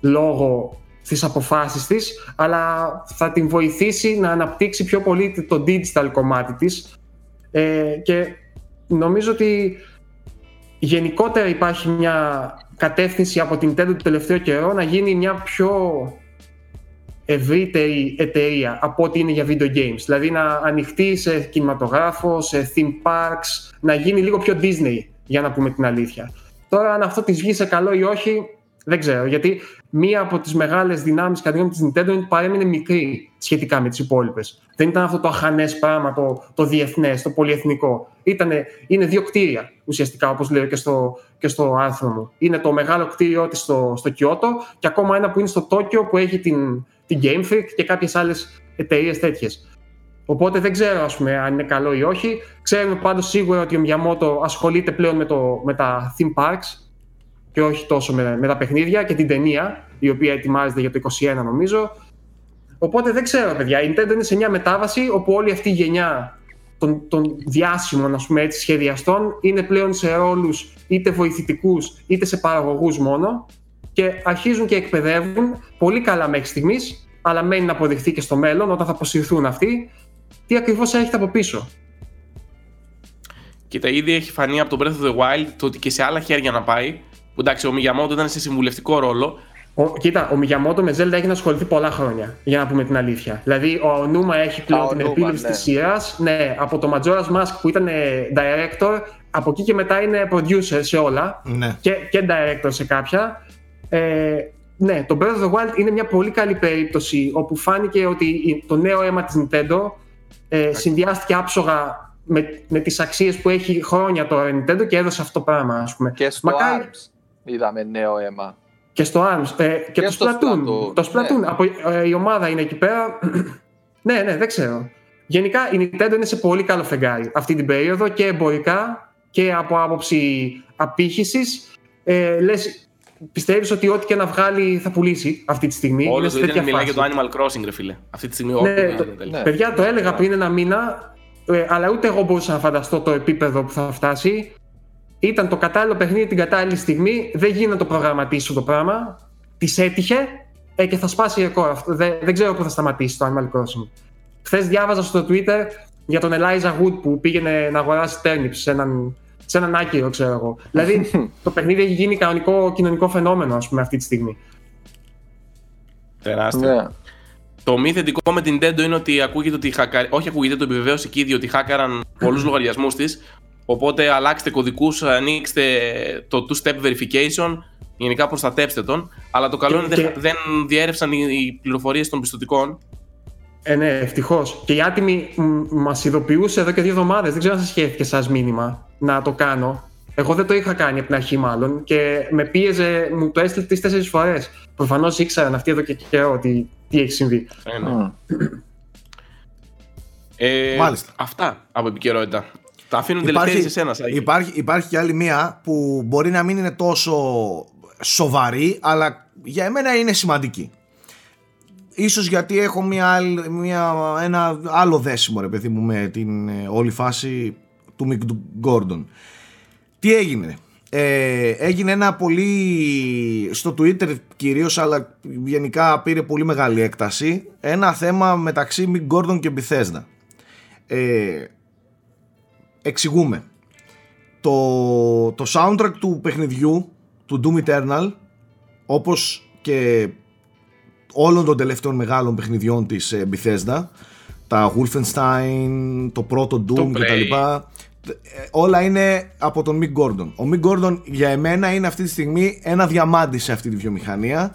C: λόγο στις αποφάσεις της, αλλά θα την βοηθήσει να αναπτύξει πιο πολύ το digital κομμάτι της ε, και νομίζω ότι γενικότερα υπάρχει μια κατεύθυνση από την Nintendo του τελευταίο καιρό να γίνει μια πιο ευρύτερη εταιρεία από ό,τι είναι για video games. Δηλαδή να ανοιχτεί σε κινηματογράφο, σε theme parks, να γίνει λίγο πιο Disney, για να πούμε την αλήθεια. Τώρα αν αυτό της βγει σε καλό ή όχι, δεν ξέρω. Γιατί μία από τις μεγάλες δυνάμεις κατά τη Nintendo είναι ότι παρέμεινε μικρή σχετικά με τις υπόλοιπες. Δεν ήταν αυτό το αχανές πράγμα, το, το διεθνές, το πολυεθνικό. Ήτανε, είναι δύο κτίρια ουσιαστικά, όπως λέω και στο, και στο άρθρο μου. Είναι το μεγάλο κτίριό της στο, στο Κιώτο και ακόμα ένα που είναι στο Τόκιο που έχει την, την Game Freak και κάποιες άλλες εταιρείες τέτοιες. Οπότε δεν ξέρω ας πούμε, αν είναι καλό ή όχι. Ξέρουμε πάντως σίγουρα ότι ο Μιαμότο ασχολείται πλέον με, το, με τα theme parks και όχι τόσο με, με τα παιχνίδια και την ταινία, η οποία ετοιμάζεται για το 2021 νομίζω. Οπότε δεν ξέρω, παιδιά. Η Nintendo είναι σε μια μετάβαση όπου όλη αυτή η γενιά των, των διάσημων ας πούμε, έτσι, σχεδιαστών είναι πλέον σε ρόλους είτε βοηθητικούς είτε σε παραγωγούς μόνο και αρχίζουν και εκπαιδεύουν πολύ καλά μέχρι στιγμής, αλλά μένει να αποδειχθεί και στο μέλλον όταν θα αποσυρθούν αυτοί τι ακριβώς έχετε από πίσω.
B: Κοίτα, ήδη έχει φανεί από το Breath of the Wild το ότι και σε άλλα χέρια να πάει που εντάξει, ο Μιγιαμότο ήταν σε συμβουλευτικό ρόλο.
C: Ο, κοίτα, ο Μιγιαμότο με Zelda έχει να ασχοληθεί πολλά χρόνια, για να πούμε την αλήθεια. Δηλαδή, ο Νούμα έχει πλέον την επίληψη ναι. της σειράς. Ναι, από το Majora's Mask που ήταν director, από εκεί και μετά είναι producer σε όλα. Ναι. Και, και director σε κάποια. Ε, ναι, το Breath of the Wild είναι μια πολύ καλή περίπτωση όπου φάνηκε ότι το νέο αίμα της Nintendo ε, συνδυάστηκε άψογα με, με τις αξίες που έχει χρόνια τώρα η Nintendo και έδωσε αυτό το πράγμα, ας πούμε.
D: Και στο Μακάρι... ARMS είδαμε νέο αίμα.
C: Και στο ARMS. Ε, και, και, το Splatoon. Το Splatoon. Ναι. Από, ε, η ομάδα είναι εκεί πέρα. ναι, ναι, δεν ξέρω. Γενικά η Nintendo είναι σε πολύ καλό φεγγάρι αυτή την περίοδο και εμπορικά και από άποψη απήχησης. Ε, λες, πιστεύεις ότι ό,τι και να βγάλει θα πουλήσει αυτή τη στιγμή;
B: Όλος το Ιντερνετ μιλάει για το Animal Crossing, ρε φίλε. Αυτή τη στιγμή
C: ναι, το, ναι. Παιδιά, το έλεγα πριν ένα μήνα, ε, αλλά ούτε εγώ μπορούσα να φανταστώ το επίπεδο που θα φτάσει ήταν το κατάλληλο παιχνίδι την κατάλληλη στιγμή. Δεν γίνεται να το προγραμματίσω το πράγμα. Τη έτυχε ε, και θα σπάσει ρεκόρ. Δεν, δεν ξέρω πού θα σταματήσει το Animal Crossing. Χθες διάβαζα στο Twitter για τον Eliza Wood που πήγαινε να αγοράσει turnips σε έναν, σε έναν άκυρο, ξέρω εγώ. δηλαδή το παιχνίδι έχει γίνει κανονικό κοινωνικό φαινόμενο, ας πούμε, αυτή τη στιγμή.
B: Τεράστιο. Ναι. Το μη θετικό με την Nintendo είναι ότι ακούγεται ότι χακα... όχι ακούγεται, το επιβεβαίωσε και ήδη ότι χάκαραν πολλούς λογαριασμούς της Οπότε αλλάξτε κωδικούς, ανοίξτε το two-step verification, γενικά προστατέψτε τον. Αλλά το καλό είναι ότι δεν διέρευσαν οι πληροφορίες των πιστοτικών.
C: Ε, ναι, ευτυχώς. Και η άτιμη μας ειδοποιούσε εδώ και δύο εβδομάδες. Δεν ξέρω αν σας σχέθηκε σαν μήνυμα να το κάνω. Εγώ δεν το είχα κάνει από την αρχή, μάλλον. Και με πίεζε, μου το έστειλε τρει-τέσσερι φορές. Προφανώς ήξεραν αυτοί εδώ και καιρό ότι τι έχει συμβεί.
B: Ε, ναι. Ε,
A: Μάλιστα.
B: Αυτά από επικαιρότητα. Τα αφήνουν τελευταία σε σένα,
A: Υπάρχει, υπάρχει και άλλη μία που μπορεί να μην είναι τόσο σοβαρή, αλλά για εμένα είναι σημαντική. Ίσως γιατί έχω μια, μια, ένα άλλο δέσιμο ρε παιδί μου με την ε, όλη φάση του Μικ Γκόρντον. Τι έγινε; Ε, έγινε ένα πολύ στο Twitter κυρίως αλλά γενικά πήρε πολύ μεγάλη έκταση ένα θέμα μεταξύ Μικ Γκόρντον και Μπιθέσδα. Ε, εξηγούμε. Το, το soundtrack του παιχνιδιού, του Doom Eternal, όπως και όλων των τελευταίων μεγάλων παιχνιδιών της ε, Bethesda, τα Wolfenstein, το πρώτο Doom
B: Το
A: κτλ. Ε, Όλα είναι από τον Mick Gordon. Ο Mick Gordon για εμένα είναι αυτή τη στιγμή ένα διαμάντι σε αυτή τη βιομηχανία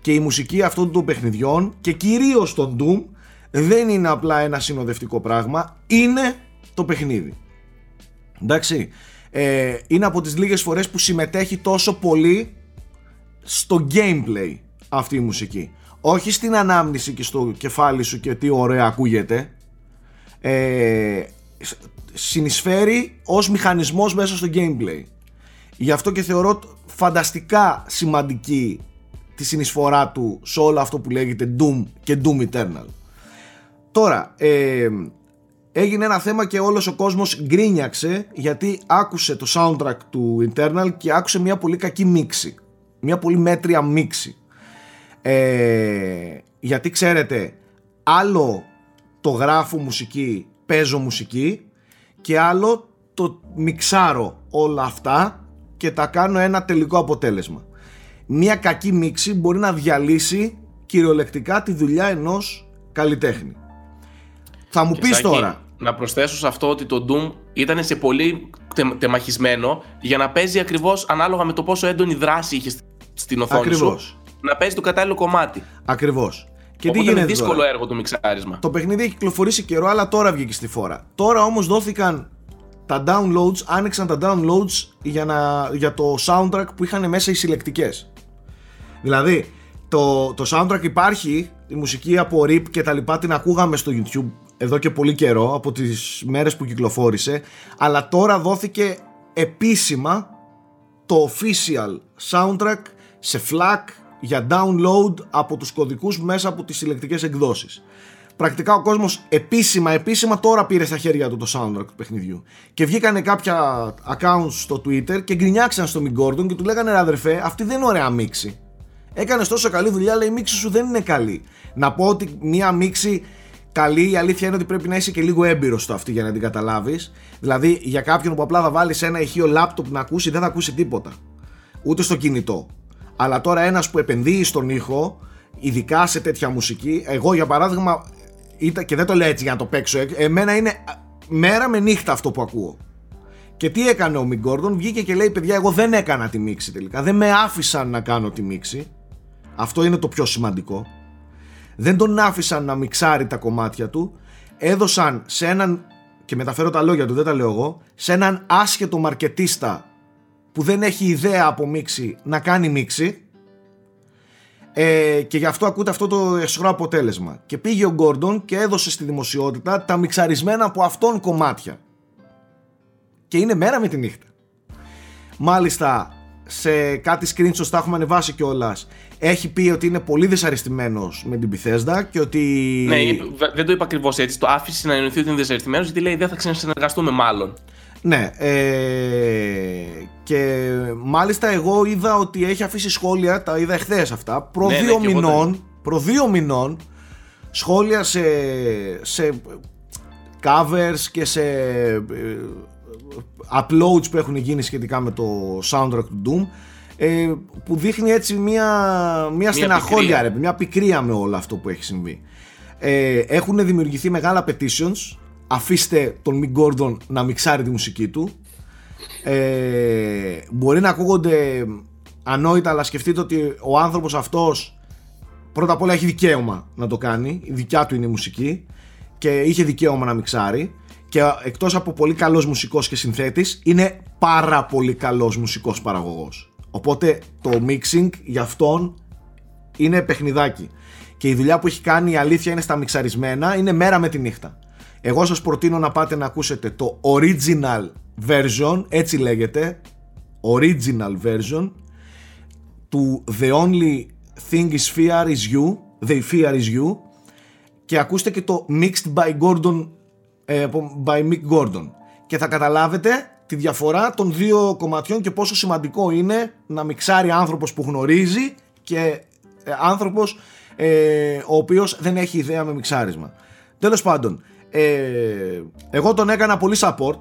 A: και η μουσική αυτών των παιχνιδιών και κυρίως των Doom δεν είναι απλά ένα συνοδευτικό πράγμα, είναι το παιχνίδι. Εντάξει, ε, είναι από τις λίγες φορές που συμμετέχει τόσο πολύ στο gameplay αυτή η μουσική. Όχι στην ανάμνηση και στο κεφάλι σου και τι ωραία ακούγεται. Ε, σ- συνεισφέρει ως μηχανισμός μέσα στο gameplay. Γι' αυτό και θεωρώ φανταστικά σημαντική τη συνεισφορά του σε όλο αυτό που λέγεται Doom και Doom Eternal. Τώρα, ε, έγινε ένα θέμα και όλος ο κόσμος γκρίνιαξε γιατί άκουσε το soundtrack του Eternal και άκουσε μια πολύ κακή μίξη. Μια πολύ μέτρια μίξη. Ε, γιατί ξέρετε, άλλο το γράφω μουσική, παίζω μουσική και άλλο το μιξάρω όλα αυτά και τα κάνω ένα τελικό αποτέλεσμα. Μια κακή μίξη μπορεί να διαλύσει κυριολεκτικά τη δουλειά ενός καλλιτέχνη. Θα μου πεις
B: Σάκη,
A: τώρα,
B: Να προσθέσω σε αυτό ότι το Doom ήταν σε πολύ τε- τεμαχισμένο για να παίζει ακριβώς ανάλογα με το πόσο έντονη δράση είχε στην οθόνη
A: Ακριβώς.
B: σου. Να παίζει το κατάλληλο κομμάτι.
A: ακριβώς. Και
B: Οπότε
A: τι
B: είναι
A: γίνεται
B: δύσκολο
A: τώρα;
B: έργο το μιξάρισμα.
A: Το παιχνίδι έχει κυκλοφορήσει καιρό, αλλά τώρα βγήκε στη φόρα. Τώρα όμως δόθηκαν τα downloads, άνοιξαν τα downloads για, να, για το soundtrack που είχαν μέσα οι συλλεκτικές. Δηλαδή, το, το soundtrack υπάρχει, η μουσική από RIP και τα λοιπά την ακούγαμε στο YouTube εδώ και πολύ καιρό, από τις μέρες που κυκλοφόρησε, αλλά τώρα δόθηκε επίσημα το official soundtrack σε FLAC για download από τους κωδικούς μέσα από τις συλλεκτικές εκδόσεις. Πρακτικά ο κόσμος επίσημα, επίσημα τώρα πήρε στα χέρια του το soundtrack του παιχνιδιού. Και βγήκανε κάποια accounts στο Twitter και γκρινιάξαν στο Mick Gordon και του λέγανε ρε αδερφέ, αυτή δεν είναι ωραία μίξη. Έκανες τόσο καλή δουλειά, αλλά η μίξη σου δεν είναι καλή. Να πω ότι μία μίξη καλή, η αλήθεια είναι ότι πρέπει να είσαι και λίγο έμπειρος στο αυτή για να την καταλάβεις. Δηλαδή, για κάποιον που απλά θα βάλει ένα ηχείο λάπτοπ να ακούσει, δεν θα ακούσει τίποτα. Ούτε στο κινητό. Αλλά τώρα ένας που επενδύει στον ήχο, ειδικά σε τέτοια μουσική, εγώ για παράδειγμα, ήταν, και δεν το λέω έτσι για να το παίξω, ε, εμένα είναι α, μέρα με νύχτα αυτό που ακούω. Και τι έκανε ο Μικ Γκόρντον, βγήκε και λέει: Παιδιά, εγώ δεν έκανα τη μίξη τελικά. Δεν με άφησαν να κάνω τη μίξη. Αυτό είναι το πιο σημαντικό. Δεν τον άφησαν να μιξάρει τα κομμάτια του. Έδωσαν σε έναν, και μεταφέρω τα λόγια του, δεν τα λέω εγώ, σε έναν άσχετο μαρκετίστα που δεν έχει ιδέα από μίξη να κάνει μίξη. Ε, και γι' αυτό ακούτε αυτό το εσχρό αποτέλεσμα. Και πήγε ο Γκόρντον και έδωσε στη δημοσιότητα τα μιξαρισμένα από αυτόν κομμάτια. Και είναι μέρα με τη νύχτα. Μάλιστα, σε κάτι screenshots τα έχουμε ανεβάσει κιόλας. Έχει πει ότι είναι πολύ δυσαρεστημένος με την Bethesda και ότι.
B: Ναι, είπε- βε- δεν το είπα ακριβώς έτσι. Το άφησε να εννοηθεί ότι είναι δυσαρεστημένος γιατί λέει δεν θα ξανασυνεργαστούμε μάλλον.
A: Ναι, ε, και μάλιστα εγώ είδα ότι έχει αφήσει σχόλια, τα είδα εχθές αυτά, προ
B: Ναι, ναι,
A: δύο
B: και εγώ τα
A: μηνών, προ δύο μηνών, σχόλια σε, σε covers και σε ε, uploads που έχουν γίνει σχετικά με το soundtrack του Doom ε, που δείχνει έτσι μια, μια στεναχώρια,
B: πικρία.
A: ρε, μια πικρία με όλο αυτό που έχει συμβεί. Ε, έχουν δημιουργηθεί μεγάλα petitions. Αφήστε τον Mick Gordon να μιξάρει τη μουσική του. Ε, μπορεί να ακούγονται ανόητα, αλλά σκεφτείτε ότι ο άνθρωπος αυτός πρώτα απ' όλα έχει δικαίωμα να το κάνει. Η δικιά του είναι η μουσική και είχε δικαίωμα να μιξάρει. Και εκτός από πολύ καλός μουσικός και συνθέτης, είναι πάρα πολύ καλός μουσικός παραγωγός. Οπότε το mixing για αυτόν είναι παιχνιδάκι. Και η δουλειά που έχει κάνει η αλήθεια είναι στα μιξαρισμένα, είναι μέρα με τη νύχτα. Εγώ σας προτείνω να πάτε να ακούσετε το original version, έτσι λέγεται, original version του The Only Thing is Fear is You, The Fear is You και ακούστε και το Mixed by Gordon, ε, από- by Mick Gordon και θα καταλάβετε τη διαφορά των δύο κομματιών και πόσο σημαντικό είναι να μιξάρει άνθρωπος που γνωρίζει και ε, άνθρωπος ε, ο οποίος δεν έχει ιδέα με μιξάρισμα. Τέλος πάντων, ε, εγώ τον έκανα πολύ support,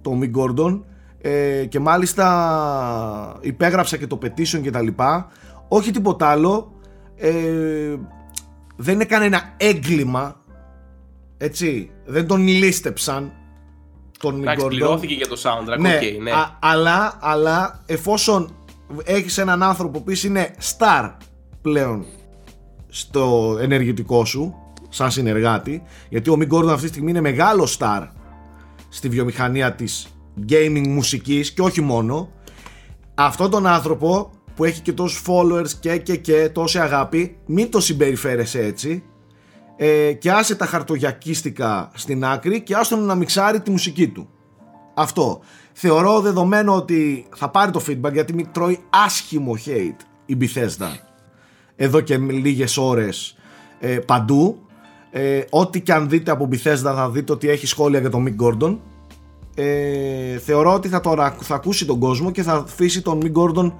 A: τον Mick Gordon, ε, και μάλιστα υπέγραψα και το petition και τα λοιπά. Όχι τίποτα άλλο, ε, δεν έκανε ένα έγκλημα έτσι, δεν τον λίστεψαν τον Mick
B: Εντάξει,
A: Gordon.
B: πληρώθηκε για το soundtrack,
A: Ναι,
B: οκ, ναι.
A: α- αλλά, αλλά εφόσον έχεις έναν άνθρωπο που είναι star πλέον στο ενεργητικό σου σαν συνεργάτη γιατί ο Mick Gordon αυτή τη στιγμή είναι μεγάλο star στη βιομηχανία της gaming μουσικής και όχι μόνο αυτόν τον άνθρωπο που έχει και τόσους followers και και και τόση αγάπη μην το συμπεριφέρεσαι έτσι ε, και άσε τα χαρτογιακίστικα στην άκρη και άστον να μιξάρει τη μουσική του αυτό. Θεωρώ δεδομένο ότι θα πάρει το feedback γιατί μη τρώει άσχημο hate η Bethesda εδώ και λίγες ώρες ε, παντού. Ε, ό,τι και αν δείτε από Bethesda θα δείτε ότι έχει σχόλια για τον Mick Gordon. Ε, θεωρώ ότι θα, το, θα ακούσει τον κόσμο και θα αφήσει τον Mick Gordon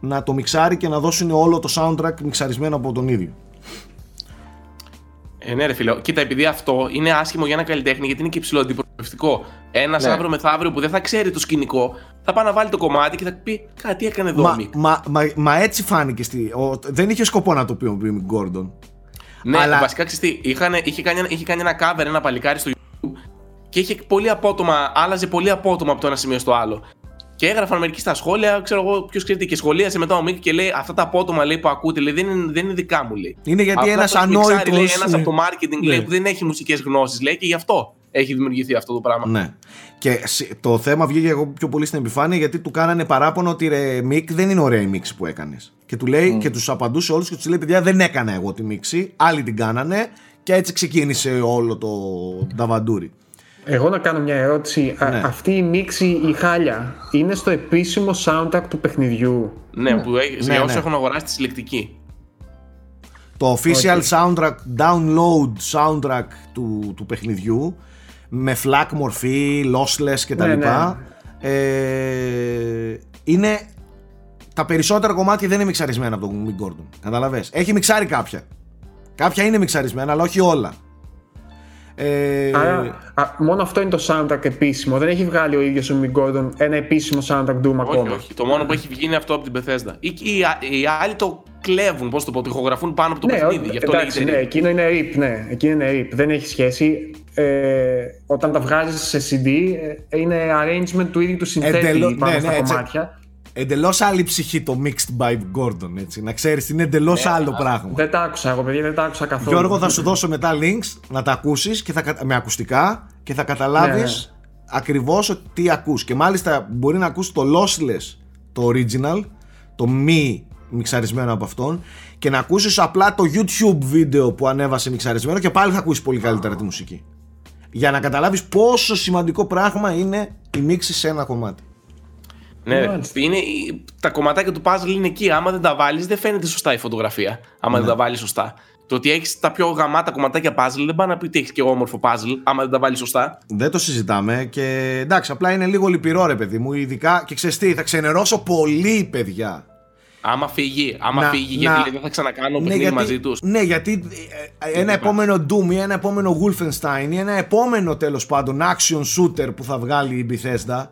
A: να το μιξάρει και να δώσουν όλο το soundtrack μιξαρισμένο από τον ίδιο.
B: Ε, ναι, ρε φίλε. Κοίτα, επειδή αυτό είναι άσχημο για ένα καλλιτέχνη, γιατί είναι και υψηλό αντιπροσωπευτικό. Ένας
D: Ναι.
B: αύριο μεθαύριο που δεν θα ξέρει το σκηνικό, θα πάει να βάλει το κομμάτι και θα πει κάτι έκανε εδώ ο
A: Μα,
B: Μικ.
A: μα, μα, μα έτσι φάνηκε. Στη, ο, δεν είχε σκοπό να το πει ο Mick Gordon.
B: Ναι,
A: αλλά-
B: βασικά ξέρεις τι, είχαν, είχε, κάνει, ένα- είχε κάνει ένα cover ένα παλικάρι στο YouTube και είχε πολύ απότομα, άλλαζε πολύ απότομα από το ένα σημείο στο άλλο. Και έγραφαν μερικοί στα σχόλια, ξέρω εγώ ποιος ξέρετε, και σχολίασε μετά ο Μικ και λέει Αυτά τα απότομα λέει, που ακούτε λέει, δεν, είναι, δεν είναι δικά μου. Λέει.
A: Είναι γιατί
B: Απλά
A: ένας
B: το έχει μιξάρει,
A: ανόητος...
B: Λέει, ένας
A: ναι.
B: από το marketing λέει,
A: Ναι.
B: που δεν έχει μουσικές γνώσεις λέει, και γι' αυτό έχει δημιουργηθεί αυτό το πράγμα.
A: Ναι. Και σ- το θέμα βγήκε εγώ πιο πολύ στην επιφάνεια γιατί του κάνανε παράπονο ότι ρε Mick δεν είναι ωραία η μίξη που έκανες. Και του λέει και τους απαντούσε όλους και τους λέει: Παιδιά, δεν έκανα εγώ τη μίξη. Άλλοι την κάνανε. Και έτσι ξεκίνησε όλο το νταβαντούρι.
C: Εγώ να κάνω μια ερώτηση. Α-
A: Ναι.
C: αυτή η μίξη, η χάλια, είναι στο επίσημο soundtrack του παιχνιδιού;
B: Ναι, που έχει,
A: Ναι,
B: για όσους
A: ναι.
B: έχουν αγοράσει τη συλλεκτική.
A: Το official
C: Οκ.
A: soundtrack, download soundtrack του, του παιχνιδιού με FLAC μορφή, lossless κτλ.
C: Ναι, ναι.
A: Ε, είναι τα περισσότερα κομμάτια δεν είναι μιξαρισμένα από τον Mick Gordon. Καταλαβες. Έχει μιξάρει κάποια. Κάποια είναι μιξαρισμένα, αλλά όχι όλα. Ε,
C: Άρα, α, μόνο αυτό είναι το soundtrack επίσημο. Δεν έχει βγάλει ο ίδιος ο Mick Gordon ένα επίσημο soundtrack Doom
B: Όχι,
C: ακόμα.
B: όχι. Το μόνο που έχει βγει είναι αυτό από την Bethesda. Ή, ή, οι άλλοι το κλέβουν, πώς το πω, το ηχογραφούν πάνω από το
C: Ναι,
B: παιχνίδι.
C: ο-
B: Γι' αυτό
C: εντάξει, ναι,
B: λέγεται.
C: εκείνο είναι RIP, ναι, εκείνο είναι RIP, δεν έχει σχέση. Ε, όταν τα βγάζεις σε CD, ε, είναι arrangement του ίδιου του συνθέτη
A: Εντελώς-
C: πάνω
A: ναι,
C: στα
A: ναι, έτσι.
C: Κομμάτια.
A: Εντελώς άλλη ψυχή το Mixed by Gordon. Έτσι. Να ξέρεις, είναι εντελώς
B: Ναι,
A: άλλο πράγμα.
C: Δεν τα άκουσα εγώ, παιδιά, δεν τα άκουσα καθόλου.
A: Γιώργο, θα σου δώσω μετά links να τα ακούσεις και θα, κα- με ακουστικά και θα καταλάβεις
C: Ναι, ναι.
A: ακριβώς τι ακούς. Και μάλιστα μπορεί να ακούσει το lossless, το original, το μη μιξαρισμένο από αυτόν και να ακούσεις απλά το YouTube βίντεο που ανέβασε μιξαρισμένο και πάλι θα ακούσεις πολύ καλύτερα τη μουσική. Για να καταλάβεις πόσο σημαντικό πράγμα είναι η μίξη σε ένα κομμάτι.
B: Ναι,
C: Μάλιστα.
B: είναι, τα κομματάκια του puzzle είναι εκεί. Άμα δεν τα βάλεις, δεν φαίνεται σωστά η φωτογραφία. Άμα
A: Ναι.
B: δεν τα βάλεις σωστά. Το ότι έχεις τα πιο γαμάτα κομματάκια puzzle δεν πάει να πει ότι έχεις και όμορφο puzzle, άμα δεν τα βάλεις σωστά.
A: Δεν το συζητάμε και εντάξει, απλά είναι λίγο λυπηρό ρε παιδί μου. Ειδικά και ξέρεις τι, θα ξενερώσω πολύ παιδιά.
B: Άμα φύγει, άμα
A: Να-
B: φύγει,
A: να-
B: γιατί λέει, δεν θα ξανακάνω παιχνίδι μαζί τους.
A: Ναι, γιατί ε, ένα επόμενο Doom ή ένα επόμενο Wolfenstein ή ένα επόμενο τέλος πάντων action shooter που θα βγάλει η Bethesda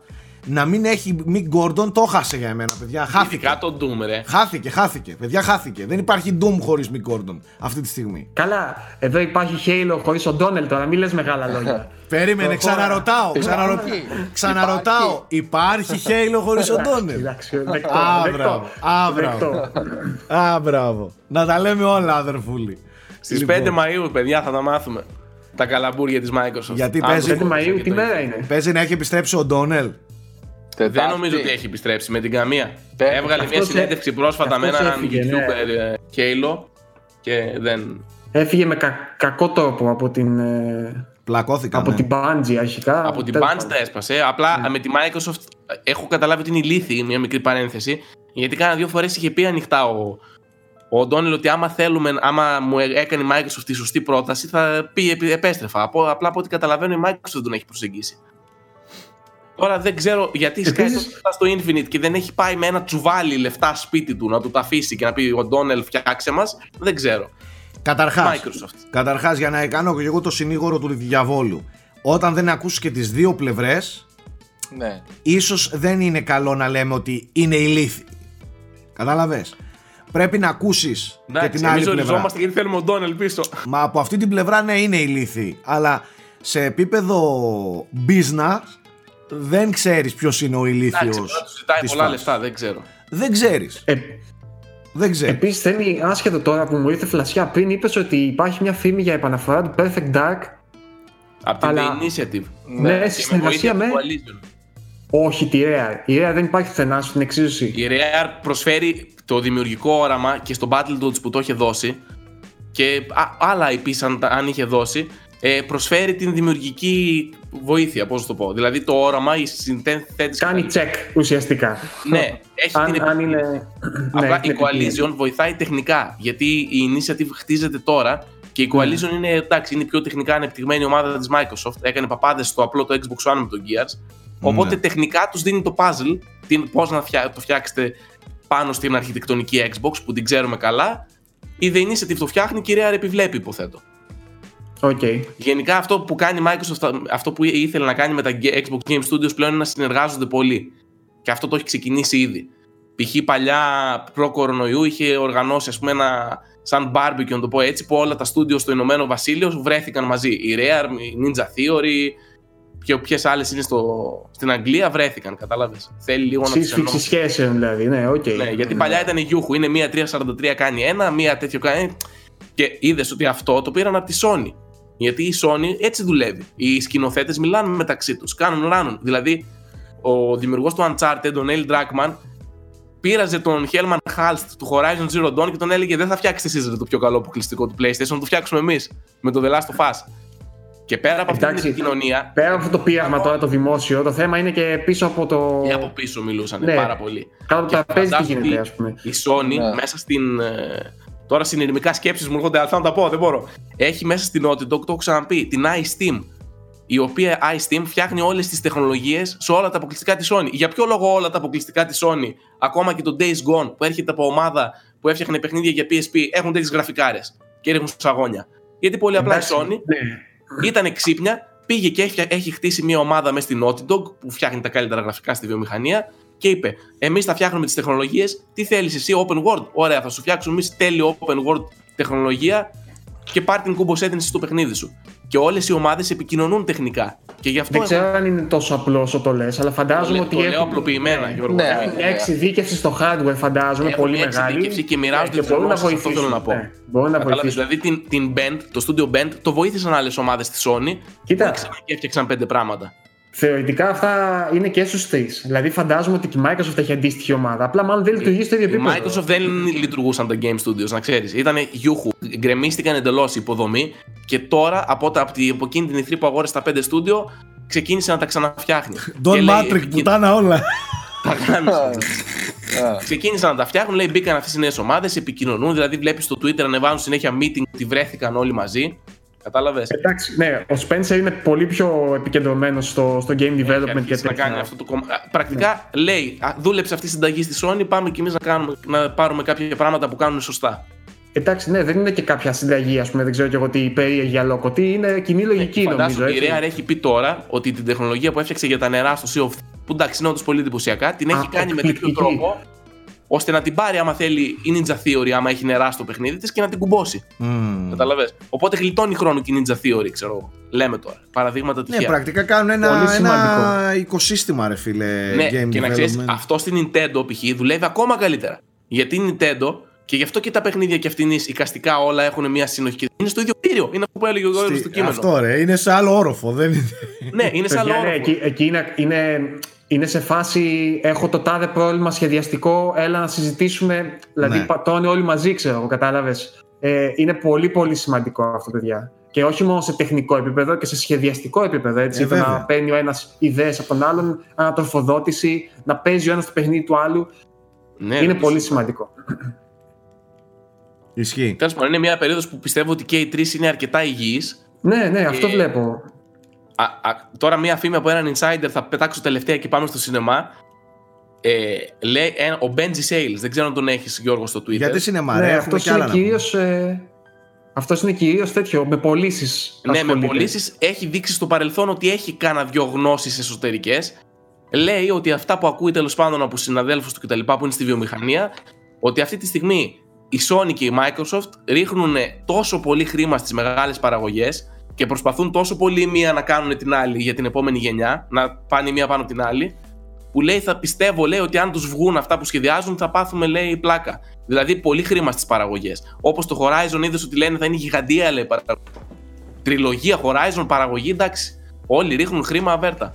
A: να μην έχει Mick Gordon, το χάσε για εμένα, παιδιά. Χάθηκε.
B: Ειδικά το Doom, ρε.
A: Χάθηκε, χάθηκε. Παιδιά, χάθηκε. Δεν υπάρχει Doom χωρίς Mick Gordon αυτή τη στιγμή.
C: Καλά, εδώ υπάρχει Halo χωρίς ο Ντόνελ τώρα, μην λες μεγάλα λόγια.
A: Περίμενε,
C: Το-
A: ξαναρωτάω. Ξαναρω...
D: Υπάρχει.
A: Ξαναρωτάω. Υπάρχει Halo χωρίς ο Donald;
C: Εντάξει, δεκτό,
A: Α,
C: δεκτό,
A: μπράβο. Α, μπράβο.
C: δεκτό.
A: Α, μπράβο. Να τα λέμε όλα, αδερφούλη.
B: Στις
A: Λοιπόν,
B: 5 Μαου, παιδιά, θα τα μάθουμε. Τα καλαμπούρια της Microsoft.
A: Γιατί
B: Αν
A: παίζει-
B: το
C: 5 Μαΐου,
B: και
C: τι
B: το-
C: μέρα είναι;
A: Παίζει να έχει επιστρέψει ο Ντόνελ.
B: Δεν
D: Τετάρτη.
B: νομίζω ότι έχει επιστρέψει με την καμία.
D: Πέ-
B: Έβγαλε μια
C: αυτός
B: συνέντευξη
C: έ-
B: πρόσφατα με
C: αυτός
B: έναν
C: έφυγε, ναι.
B: YouTuber ε, Halo και δεν.
C: Έφυγε με κα- κακό τρόπο από την, ε,
A: Πλακώθηκα.
C: από
A: ναι.
C: την Bungie αρχικά.
B: Από την
C: Τέλος
B: Bungie
C: πάντων.
B: τα έσπασε. Απλά
C: Ναι.
B: με τη Microsoft ε, έχω καταλάβει ότι είναι ηλίθιη, μια μικρή παρένθεση. Γιατί κάνα δύο φορές είχε πει ανοιχτά ο, ο Ντόνιλ ότι άμα θέλουμε, άμα μου έ- έκανε η Microsoft τη σωστή πρόταση, θα πει επί- επέστρεφα. Από, απλά από ό,τι καταλαβαίνω, η Microsoft δεν τον έχει προσεγγίσει. Τώρα δεν ξέρω γιατί σκάει
C: Επίσης-
B: τόσο στο Infinite και δεν έχει πάει με ένα τσουβάλι λεφτά σπίτι του να του τα αφήσει και να πει ο Ντόνελ φτιάξε μας. Δεν ξέρω.
A: Καταρχάς,
B: Microsoft.
A: καταρχάς, για να κάνω και εγώ το συνήγορο του διαβόλου. Όταν δεν ακούσεις και τις δύο πλευρές,
D: Ναι.
A: ίσως δεν είναι καλό να λέμε ότι είναι ηλίθιοι. Κατάλαβες; πρέπει να ακούσεις και
B: Εντάξει,
A: την άλλη
B: εμείς
A: πλευρά.
B: οριζόμαστε γιατί θέλουμε ο Ντόνελ πίσω.
A: Μα από αυτή την πλευρά ναι είναι ηλίθιοι. Αλλά σε επίπεδο business δεν ξέρεις ποιος είναι ο ηλίθιος
B: Εντάξει, μπορεί να του ζητάει
A: της
B: πολλά
A: φάσης.
B: λεφτά, δεν ξέρω.
A: Δεν ξέρεις.
C: Ε,
A: Δεν ξέρεις.
C: Επίσης, θέλει άσχετο τώρα που μου ήρθε φλασιά πριν, είπες ότι υπάρχει μια φήμη για επαναφορά του Perfect Dark.
B: Από την
C: Αλλά-
B: The Initiative.
C: Ναι,
B: Και
C: στη
B: με βοήθεια
C: συνεργασία
B: του
C: με.
B: Coalition.
C: Όχι τη Rare. Η Rare δεν υπάρχει πουθενά στην εξίσωση.
B: Η Rare προσφέρει το δημιουργικό όραμα και στο Battletoads που το είχε δώσει και α, άλλα IP αν, τα- αν είχε δώσει ε, προσφέρει την δημιουργική βοήθεια, πώς να το πω. Δηλαδή το όραμα, η συνθέτηση...
C: Κάνει check ουσιαστικά.
B: Ναι, έχει
C: αν,
B: την
C: αν είναι.
B: Απλά
C: ναι,
B: η
C: την
B: Coalition βοηθάει τεχνικά. Γιατί η Initiative χτίζεται τώρα και η Coalition είναι, εντάξει, είναι η πιο τεχνικά ανεπτυγμένη ομάδα της Microsoft. Έκανε παπάδες στο απλό το Xbox One με τον Gears. Οπότε
A: Ναι.
B: τεχνικά τους δίνει το puzzle, πώς να φτιά- το φτιάξετε πάνω στην αρχιτεκτονική Xbox που την ξέρουμε καλά. Η The Initiative το φτιάχνει και η Rare επιβλέπει, υποθέτω.
C: Οκ.
B: Γενικά αυτό που κάνει η Microsoft, αυτό που ήθελε να κάνει με τα Xbox Game Studios πλέον είναι να συνεργάζονται πολύ. Και αυτό το έχει ξεκινήσει ήδη. Π.χ. παλιά προ-κορονοϊού είχε οργανώσει ας πούμε ένα σαν barbecue, να το πω έτσι, που όλα τα studios στο Ηνωμένο Βασίλειο βρέθηκαν μαζί. Η Rare, η Ninja Theory και ποιες άλλες είναι στο, στην Αγγλία βρέθηκαν, κατάλαβες. Θέλει λίγο να τις
C: Σύσφυξη
B: ενώσει.
C: σχέσεων δηλαδή, ναι, οκ.
B: Ναι, γιατί παλιά ήταν η Γιούχου. Είναι μία 343 κάνει ένα, μία τέτοιο κάνει. Και είδες ότι αυτό το πήραν από τη Sony. Γιατί η Sony έτσι δουλεύει. Οι σκηνοθέτες μιλάνε μεταξύ τους, κάνουν ράνουν. Δηλαδή, ο δημιουργός του Uncharted, ο Neil Druckmann, πήραζε τον Hellman Halst του Horizon Zero Dawn και τον έλεγε: Δεν θα φτιάξετε εσεί το πιο καλό αποκλειστικό του PlayStation, θα το φτιάξουμε εμείς με το The Last of Us. Και πέρα από αυτή την
C: Εντάξει.
B: επικοινωνία,
C: Πέρα από αυτό το πείραμα τώρα το δημόσιο, το θέμα είναι και πίσω από το.
B: και από πίσω μιλούσαν
C: Ναι.
B: πάρα πολύ.
C: Κάτω από
B: Και
C: το τραπέζι τι
B: φαντάσου
C: γίνεται,
B: ότι
C: ας πούμε.
B: Η Sony
D: Ναι.
B: μέσα στην. Ε, Τώρα συνειρμικά σκέψεις μου έρχονται, αλλά θα τα πω, δεν μπορώ. Έχει μέσα στην Naughty Dog, το έχω ξαναπεί, την iSteam. Η οποία iSteam φτιάχνει όλες τις τεχνολογίες σε όλα τα αποκλειστικά της Sony. Για ποιο λόγο όλα τα αποκλειστικά της Sony, ακόμα και το Days Gone που έρχεται από ομάδα που έφτιαχνε παιχνίδια για PSP, έχουν τέτοιες γραφικάρες και ρίχνουν σαγόνια. Γιατί πολύ απλά η
C: Εντάξει,
B: Sony
C: ναι.
B: ήταν ξύπνια, πήγε και έχει, έχει χτίσει μια ομάδα μέσα στην Naughty Dog που φτιάχνει τα καλύτερα γραφικά στη βιομηχανία και είπε: Εμείς θα φτιάχνουμε τις τεχνολογίες. Τι θέλεις εσύ, Open World; Ωραία, θα σου φτιάξουμε εμείς τέλειο Open World τεχνολογία και πάρει την κουμποσέτηνση στο παιχνίδι σου. Και όλες οι ομάδες επικοινωνούν τεχνικά. Και γι' αυτό
C: Δεν ξέρω αν είναι τόσο απλό όσο το λες, αλλά φαντάζομαι
B: το,
C: ότι.
B: το λέω
C: έχουν-
B: απλοποιημένα, Γιώργο.
D: Ναι.
B: Έχουν-
C: Μια εξειδίκευση στο hardware φαντάζομαι
B: Έχουν
C: πολύ
B: μια
C: μεγάλη.
B: εξειδίκευση και μοιράζονται
C: Ναι,
B: τις
C: μπορούν να
B: γνώσεις, αυτό
C: βοηθήσουν.
B: θέλω να πω.
C: Ναι, μπορούν να
B: Κατάλαβες,
C: βοηθήσουν.
B: δηλαδή την, την Band, το Studio Band, το βοήθησαν άλλες ομάδες στη Sony
C: Κοίτα,
B: και έφτιαξαν πέντε πράγματα.
C: Θεωρητικά αυτά είναι και στους τρεις. Δηλαδή φαντάζομαι ότι και η Microsoft έχει αντίστοιχη ομάδα. Απλά μάλλον δεν λειτουργεί στο ίδιο
B: Η
C: επίπεδο.
B: Microsoft δεν λειτουργούσαν τα Game Studios, να ξέρεις. Ήταν γιούχου. Γκρεμίστηκαν εντελώς η υποδομή και τώρα από, τα, από, τη- από εκείνη την ηθρή που αγόρασε τα 5 στούντιο ξεκίνησε να τα ξαναφτιάχνει. Και
A: Don
B: λέει,
A: Matrix,
B: «Εκεί
A: πουτάνα όλα.
B: Τα γάμισε.
D: Α,
B: Ξεκίνησαν να τα φτιάχνουν, λέει μπήκαν αυτές οι νέες ομάδες, επικοινωνούν. Δηλαδή βλέπεις στο Twitter ανεβάζουν συνέχεια meeting ότι βρέθηκαν όλοι μαζί. Κατάλαβες;
C: Εντάξει, ναι, ο Spencer είναι πολύ πιο επικεντρωμένος στο, στο game development και
B: να κάνει
C: τέτοια.
B: αυτό το κόμμα. Α, Πρακτικά λέει, α, δούλεψε αυτή η συνταγή στη Sony, πάμε κι εμείς να, κάνουμε- να πάρουμε κάποια πράγματα που κάνουν σωστά.
C: Εντάξει, ναι, δεν είναι και κάποια συνταγή, ας πούμε, δεν ξέρω και εγώ τι περίεργη αλόκοτη. Είναι κοινή λογική,
B: Φαντάσου
C: νομίζω.
B: ότι η
C: έτσι.
B: Rare έχει πει τώρα ότι την τεχνολογία που έφτιαξε για τα νερά στο Sea of Thieves, που εντάξει είναι όντως πολύ εντυπωσιακά, την έχει
C: Α,
B: κάνει με τέτοιο
C: εκπληκτική.
B: τρόπο ώστε να την πάρει άμα θέλει η Ninja Theory, άμα έχει νερά στο παιχνίδι της και να την κουμπώσει.
A: Μμμ.
B: Καταλαβες; Οπότε γλιτώνει χρόνο και η Ninja Theory, ξέρω εγώ. Λέμε τώρα. Παραδείγματα
A: Ναι,
B: τυχαία.
A: πρακτικά κάνουν ένα,
C: Πολύ
A: ένα
C: σημαντικό.
A: οικοσύστημα, ρε φίλε.
B: Ναι,
A: game
B: και να ξέρεις,
A: development.
B: αυτό στην Nintendo π.χ. δουλεύει ακόμα καλύτερα. Γιατί η Nintendo και γι' αυτό και τα παιχνίδια και αυτήν εικαστικά όλα έχουν μια συνοχή. και Είναι στο ίδιο κτίριο. Είναι αυτό που έλεγε ο Γιώργος
A: Στη-
B: στο κείμενο.
A: Αυτό ρε, είναι σε άλλο όροφο. Δεν είναι.
B: Ναι, είναι σαν
C: Παιδιά, ναι,
B: άλλο.
C: εκεί, εκεί είναι, είναι, είναι σε φάση έχω το τάδε πρόβλημα σχεδιαστικό, έλα να συζητήσουμε. Δηλαδή
A: Ναι.
C: πατώνει όλοι μαζί, ξέρω εγώ, κατάλαβες. Ε, είναι πολύ πολύ σημαντικό αυτό, παιδιά. Και όχι μόνο σε τεχνικό επίπεδο και σε σχεδιαστικό επίπεδο. Έτσι,
A: Ε,
C: το
A: βέβαια.
C: να παίρνει ο ένας ιδέες από τον άλλον, ανατροφοδότηση, να παίζει ο ένας το παιχνίδι του άλλου.
B: Ναι,
C: είναι
B: ρε,
C: πολύ σημαντικό.
A: Ισχύει.
B: Τέλος πάντων, είναι μια περίοδος που πιστεύω ότι και οι τρεις είναι αρκετά υγιείς.
C: Ναι, ναι, αυτό
B: Ε,
C: βλέπω.
B: Τώρα, μια φήμη από έναν insider, θα πετάξω τελευταία και πάμε στο σινεμά. Ε, λέει ένα- ο Benji Sales, δεν ξέρω αν τον έχεις Γιώργο στο Twitter.
A: Γιατί σινεμά, ρε,
C: Ναι,
A: έχουμε
C: αυτός
A: κι άλλα
C: είναι
A: να πούμε.
C: κυρίω. Ε, αυτός είναι κυρίως τέτοιο, με πωλήσεις.
B: Ναι, με πωλήσεις έχει δείξει στο παρελθόν ότι έχει κάνα δυο γνώσεις εσωτερικές. Λέει ότι αυτά που ακούει τέλος πάντων από συναδέλφους του κτλ. που είναι στη βιομηχανία, ότι αυτή τη στιγμή η Sony και η Microsoft ρίχνουν τόσο πολύ χρήμα στις μεγάλες παραγωγές και προσπαθούν τόσο πολύ η μία να κάνουν την άλλη για την επόμενη γενιά, να πάνε η μία πάνω από την άλλη, που λέει θα πιστεύω λέει ότι αν τους βγουν αυτά που σχεδιάζουν θα πάθουμε λέει πλάκα. Δηλαδή πολύ χρήμα στις παραγωγές. Όπως το Horizon είδες ότι λένε θα είναι γιγαντία λέει παραγωγή. Τριλογία Horizon παραγωγή εντάξει. Όλοι ρίχνουν χρήμα αβέρτα.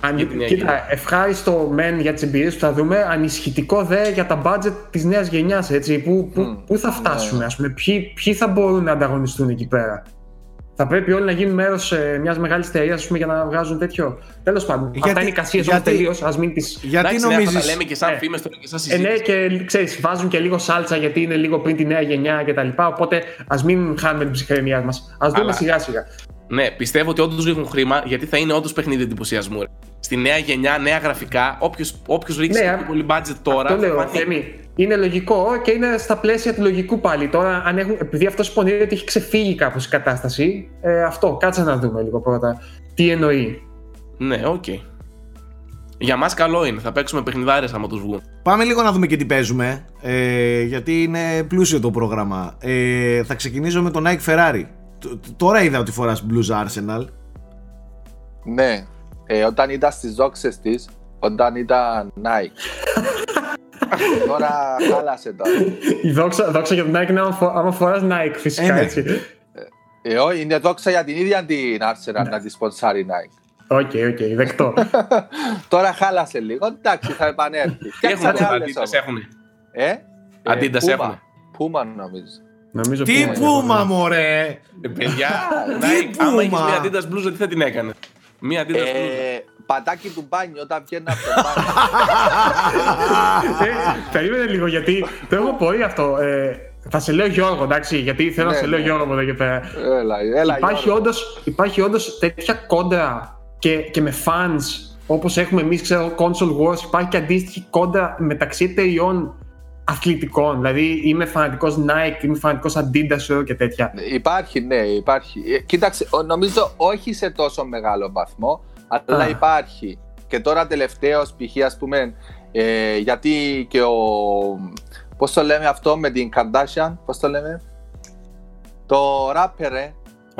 C: Αν,
B: Για την
C: κοίτα, ευχάριστο μεν για τις εμπειρίες που θα δούμε, ανησυχητικό δε για τα budget της νέας γενιάς. Πού, πού,
D: Μμ,
C: πού θα φτάσουμε, ας πούμε, ποιοι, ποιοι θα μπορούν να ανταγωνιστούν εκεί πέρα. Θα πρέπει όλοι να γίνουν μέρος μιας μεγάλης εταιρεία για να βγάζουν τέτοιο. Τέλος πάντων,
A: Γιατί-
C: αυτά είναι εικασίε όμως
A: γιατί-
C: τελείως. Α μην τι.
A: Γιατί
B: εντάξει, ναι, αυτά τα
A: νομίζεις...
B: λέμε και σαν
C: Ε,
B: φήμες τώρα και σαν
C: Ε, ναι,
B: συζήτηση.
C: και ξέρεις, βάζουν και λίγο σάλτσα γιατί είναι λίγο πριν τη νέα γενιά κτλ. Οπότε ας μην χάνουμε την ψυχραιμία μας. Α δούμε
B: Αλλά-
C: σιγά σιγά.
B: Ναι, πιστεύω ότι όντως ρίχνουν χρήμα γιατί θα είναι όντως παιχνίδι εντυπωσιασμού. ρε. Στη νέα γενιά, νέα γραφικά, όποιο ρίξει
C: Ναι,
B: πιο πολύ budget τώρα.
C: Το
B: θα
C: λέω,
B: φανεί.
C: Θέμη. Είναι λογικό και είναι στα πλαίσια του λογικού πάλι. Τώρα, αν έχουν, επειδή αυτός πονηρεί ότι έχει ξεφύγει κάπως η κατάσταση, ε, αυτό, κάτσε να δούμε λίγο πρώτα. Τι εννοεί.
B: Ναι, οκ. Για μας καλό είναι. Θα παίξουμε παιχνιδάρες άμα τους βγουν.
A: Πάμε λίγο να δούμε και τι παίζουμε, ε, γιατί είναι πλούσιο το πρόγραμμα. Ε, θα ξεκινήσω με τον Nike Ferrari. Τ- τ- Τώρα είδα ότι φοράς Blues Arsenal.
D: Ναι, ε, όταν ήταν στις δόξες της, όταν ήταν Nike. τώρα χάλασε τώρα.
C: Η δόξα, δόξα για την Nike είναι άμα, φο- άμα φοράς Nike φυσικά
A: Ε, ναι.
C: έτσι.
D: Ε, όχι, είναι δόξα για την ίδια την Arsenal
C: Ναι.
D: να τη σπονσάρει Nike.
C: Οκ, οκ, δεκτό.
D: τώρα χάλασε λίγο, εντάξει θα επανέλθει.
B: Τι
D: Φτιάξανε
B: έχουν,
D: άλλες
B: αντίτα
D: όμως.
B: έχουν.
D: Ε,
B: Adidas
D: Puma.
B: έχουνε.
D: Puma νομίζω.
C: Νομίζω
A: Τι
C: που-
A: πούμα μωρέ!
B: Ε, παιδιά,
A: Τι
B: Nike, άμα είχε
A: Puma.
B: μια Adidas Blues, τι θα την έκανε; Μια Adidas Blues.
D: Ε, πατάκι του μπάνιου όταν βγαίνει από το μπάνιο.
C: Ε, περίμενε λίγο γιατί το έχω πω αυτό. Ε, θα σε λέω Γιώργο, εντάξει, γιατί θέλω να
D: Ναι,
C: σε λέω
D: ναι.
C: Γιώργο από εδώ και πέρα.
D: έλα, έλα,
C: υπάρχει,
D: Γιώργο.
C: όντως, υπάρχει όντως τέτοια κόντρα και, και με fans όπως έχουμε εμείς ξέρω console wars υπάρχει και αντίστοιχη κόντρα μεταξύ εταιριών αθλητικών δηλαδή είμαι φανατικός Nike, είμαι φανατικός Adidas ξέρω, και τέτοια
D: Υπάρχει, ναι, υπάρχει. Ε, Κοίταξε, ο- νομίζω όχι σε τόσο μεγάλο βαθμό, αλλά
C: Α.
D: υπάρχει. Και τώρα τελευταίο π.χ. ας πούμε, ε, γιατί και ο... Πώς το λέμε αυτό με την Kardashian, πώς το λέμε; Το rapper, ε.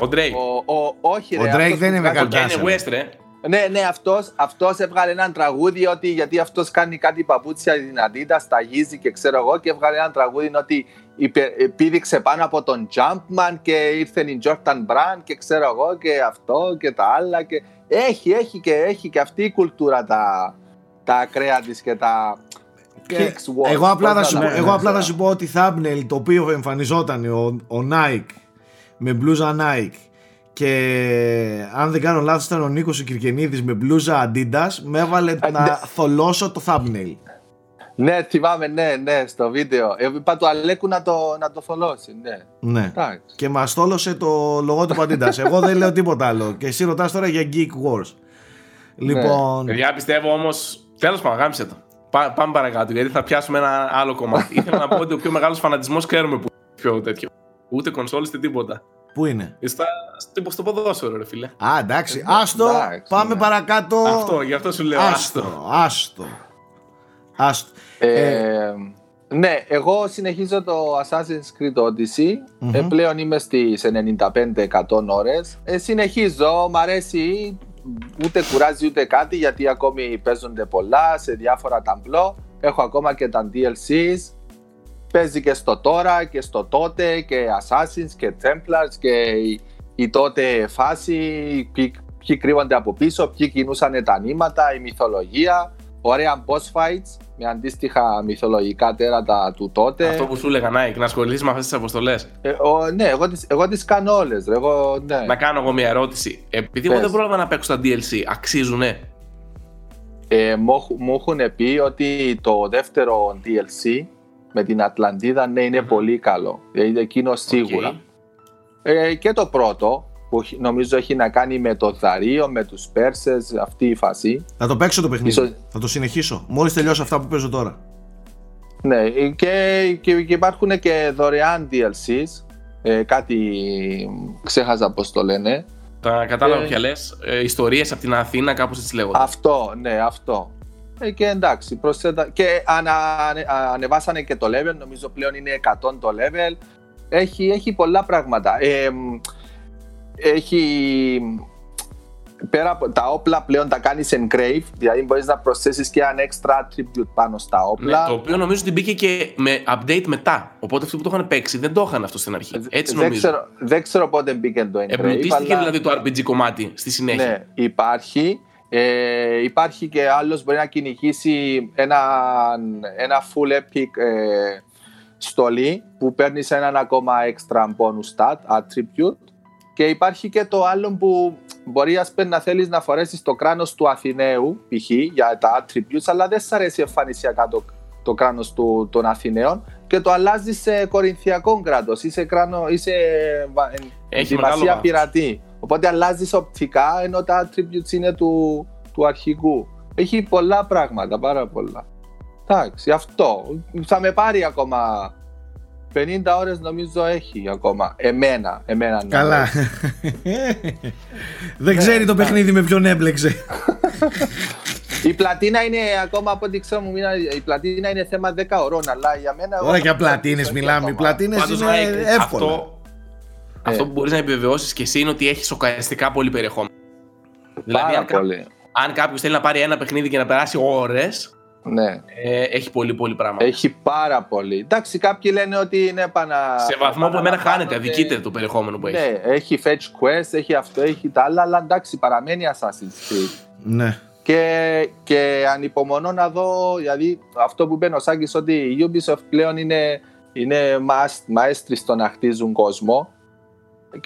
B: Ο Drake.
D: Ο, ο, όχι
A: Ο
D: ρε,
A: Drake
D: αυτός
A: δεν
D: που
A: είναι
D: βγάζει-
A: με
B: Ο
A: Kardashian.
B: Kanye West, ρε.
D: Ναι, ναι, αυτός, αυτός έβγαλε ένα τραγούδι ότι γιατί αυτός κάνει κάτι παπούτσια την Adidas, ταγίζει και ξέρω εγώ και έβγαλε ένα τραγούδι ότι υπε- πήδηξε πάνω από τον Jumpman και ήρθε η Jordan Brand και ξέρω εγώ και αυτό και τα άλλα και έχει, έχει και, έχει και αυτή η κουλτούρα τα, τα ακραία της και τα
A: Και
D: kicks wars,
A: εγώ απλά, θα
D: πώς
A: σου,
D: να
A: πω-
D: τα
A: εγώ
D: πούμε.
A: απλά θα σου πω ότι thumbnail το οποίο εμφανιζόταν ο, ο Nike με μπλούζα Nike και αν δεν κάνω λάθος ήταν ο Νίκος ο Κυρκενίδης με μπλούζα Adidas με έβαλε
D: Ε,
A: να
D: ναι.
A: θολώσω το thumbnail.
D: Ναι, θυμάμαι, ναι, ναι, στο βίντεο. Ε, είπα του Αλέκου να το, να το θολώσει, ναι.
A: Ναι.
D: Εντάξει.
A: Και μας θόλωσε το λογότυπο Adidas. Εγώ δεν λέω τίποτα άλλο. Και εσύ ρωτάς τώρα για Geek Wars. Λοιπόν,
B: Παιδιά, πιστεύω όμως. Τέλος πάντων, γάμισε το. Πά- πάμε παρακάτω, γιατί θα πιάσουμε ένα άλλο κομμάτι. Ήθελα να πω ότι ο πιο μεγάλος φανατισμός ξέρουμε που είναι πιο τέτοιο. Ούτε κονσόλες, ούτε τίποτα.
A: πού είναι;
B: Στα, στο, στο ποδόσφαιρο, ρε φίλε.
A: Α, εντάξει. Άστο,
D: εντάξει,
A: πάμε
D: ναι.
A: παρακάτω.
B: Αυτό, γι' αυτό σου λέω. Άστο.
A: Άστο, άστο. Άστο.
D: Ε, ναι, εγώ συνεχίζω το Assassin's Creed Odyssey.
A: Μμμ.
D: Ε, πλέον είμαι στις 95-100 ώρες. Ε, συνεχίζω, μ' αρέσει, ούτε κουράζει ούτε κάτι γιατί ακόμη παίζονται πολλά σε διάφορα ταμπλό. Έχω ακόμα και τα DLCs. Παίζει και στο τώρα και στο τότε και Assassins και Templars και η, η τότε φάση, ποιοι, ποιοι κρύβονται από πίσω, ποιοι κινούσαν τα νήματα, η μυθολογία. Ωραία boss fights με αντίστοιχα μυθολογικά τέρατα του τότε.
B: Αυτό που σου έλεγα, Nike, να ασχοληθεί με αυτές τις αποστολές.
D: Ε, ο, ναι, εγώ τις, εγώ τις κάνω όλες. ρε, Εγώ, ναι.
B: Να κάνω εγώ μια ερώτηση. Επειδή εγώ
D: Πες.
B: δεν πρόλαβα να παίξω τα DLC, αξίζουνε;
D: Ε, μου, έχ- μου έχουν πει ότι το δεύτερο DLC με την Ατλαντίδα ναι, είναι πολύ καλό. Δηλαδή εκείνο σίγουρα.
B: Οκ.
D: Ε, και το πρώτο που έχει- νομίζω έχει να κάνει με το Δαρίο, με τους Πέρσες, αυτή η φάση.
A: Θα το παίξω το παιχνίδι.
D: Ίσως-
A: Θα το συνεχίσω. Μόλις τελειώσω αυτά που παίζω τώρα.
D: Ναι, ε, και, και, και υπάρχουν και δωρεάν DLCs. Ε, κάτι ξέχασα πώς το λένε.
B: Τα κατάλαβα
D: Ε.
B: ποια λες. Ε, Ιστορίες από την Αθήνα, κάπως έτσι λέγονται.
D: Αυτό, ναι, αυτό. Ε, και εντάξει, προσθέτα... και ανα, ανε- ανεβάσανε και το level, νομίζω πλέον είναι 100 το level. Έχει, έχει πολλά πράγματα. Ε, μ, έχει πέρα από τα όπλα πλέον τα κάνεις engrave, δηλαδή μπορείς να προσθέσεις και ένα extra attribute πάνω στα
B: Ναι,
D: όπλα.
B: το οποίο νομίζω ότι μπήκε και με update μετά. Οπότε αυτοί που το είχαν παίξει δεν το είχαν αυτό στην αρχή. Έτσι
D: δεν,
B: νομίζω.
D: ξέρω, δεν ξέρω πότε μπήκε το engrave,
B: Εμπλουτίστηκε
D: αλλά...
B: δηλαδή το RPG κομμάτι στη συνέχεια.
D: Ναι, υπάρχει. Ε, υπάρχει και άλλος μπορεί να κυνηγήσει ένα, ένα full epic ε, στολή που παίρνει έναν ακόμα extra bonus stat, attribute. Και υπάρχει και το άλλο που μπορεί ας πούμε, να θέλεις να φορέσεις το κράνος του Αθηναίου, π.χ. για τα attributes, αλλά δεν σ' αρέσει εμφανισιακά το, το κράνος του, των Αθηναίων και το αλλάζεις σε κορινθιακό κράτος ή σε, κράνο, ή σε βα-
B: Έχει μεγάλο
D: ετοιμασία
B: βάθος.
D: πειρατή. Οπότε αλλάζεις οπτικά ενώ τα attributes είναι του, του αρχικού. Έχει πολλά πράγματα, πάρα πολλά. Εντάξει, αυτό. Θα με πάρει ακόμα 50 ώρες νομίζω έχει ακόμα. Εμένα, εμένα. ναι.
A: Καλά. Δεν ξέρει το παιχνίδι με ποιον έμπλεξε.
D: Η πλατίνα είναι ακόμα από ό,τι ξέρω μου μήνα, η πλατίνα είναι θέμα 10 ωρών, αλλά για μένα... εγώ
A: Τώρα για
D: νομίζω ότι
A: πλατίνες
D: έχει
A: μιλάμε. Οι
D: ακόμα.
A: πλατίνες
B: Πάντως,
A: είναι
B: Mike,
A: εύκολα.
B: Αυτό, αυτό που μπορείς να επιβεβαιώσεις και εσύ είναι ότι έχεις σοκαριστικά πολύ περιεχόμενο. Δηλαδή,
D: Πάρα
B: αν, κα-
D: πολύ.
B: αν κάποιος θέλει να πάρει ένα παιχνίδι και να περάσει ώρες,
D: Ναι.
B: ε, έχει πολύ πολύ πράγμα.
D: Έχει πάρα πολύ. Εντάξει, κάποιοι λένε ότι είναι πανα...
B: Σε βαθμό που εμένα χάνεται,
D: επαναλαμβάνονται.
B: αδικείται το περιεχόμενο που έχει.
D: Ναι, έχει fetch quest, έχει αυτό, έχει τα άλλα, αλλά εντάξει, παραμένει Assassin's Creed.
A: Ναι.
D: Και, και ανυπομονώ να δω, δηλαδή αυτό που είπε ο Σάκης ότι η Ubisoft πλέον είναι, είναι μασ- μαέστροι στο να χτίζουν κόσμο.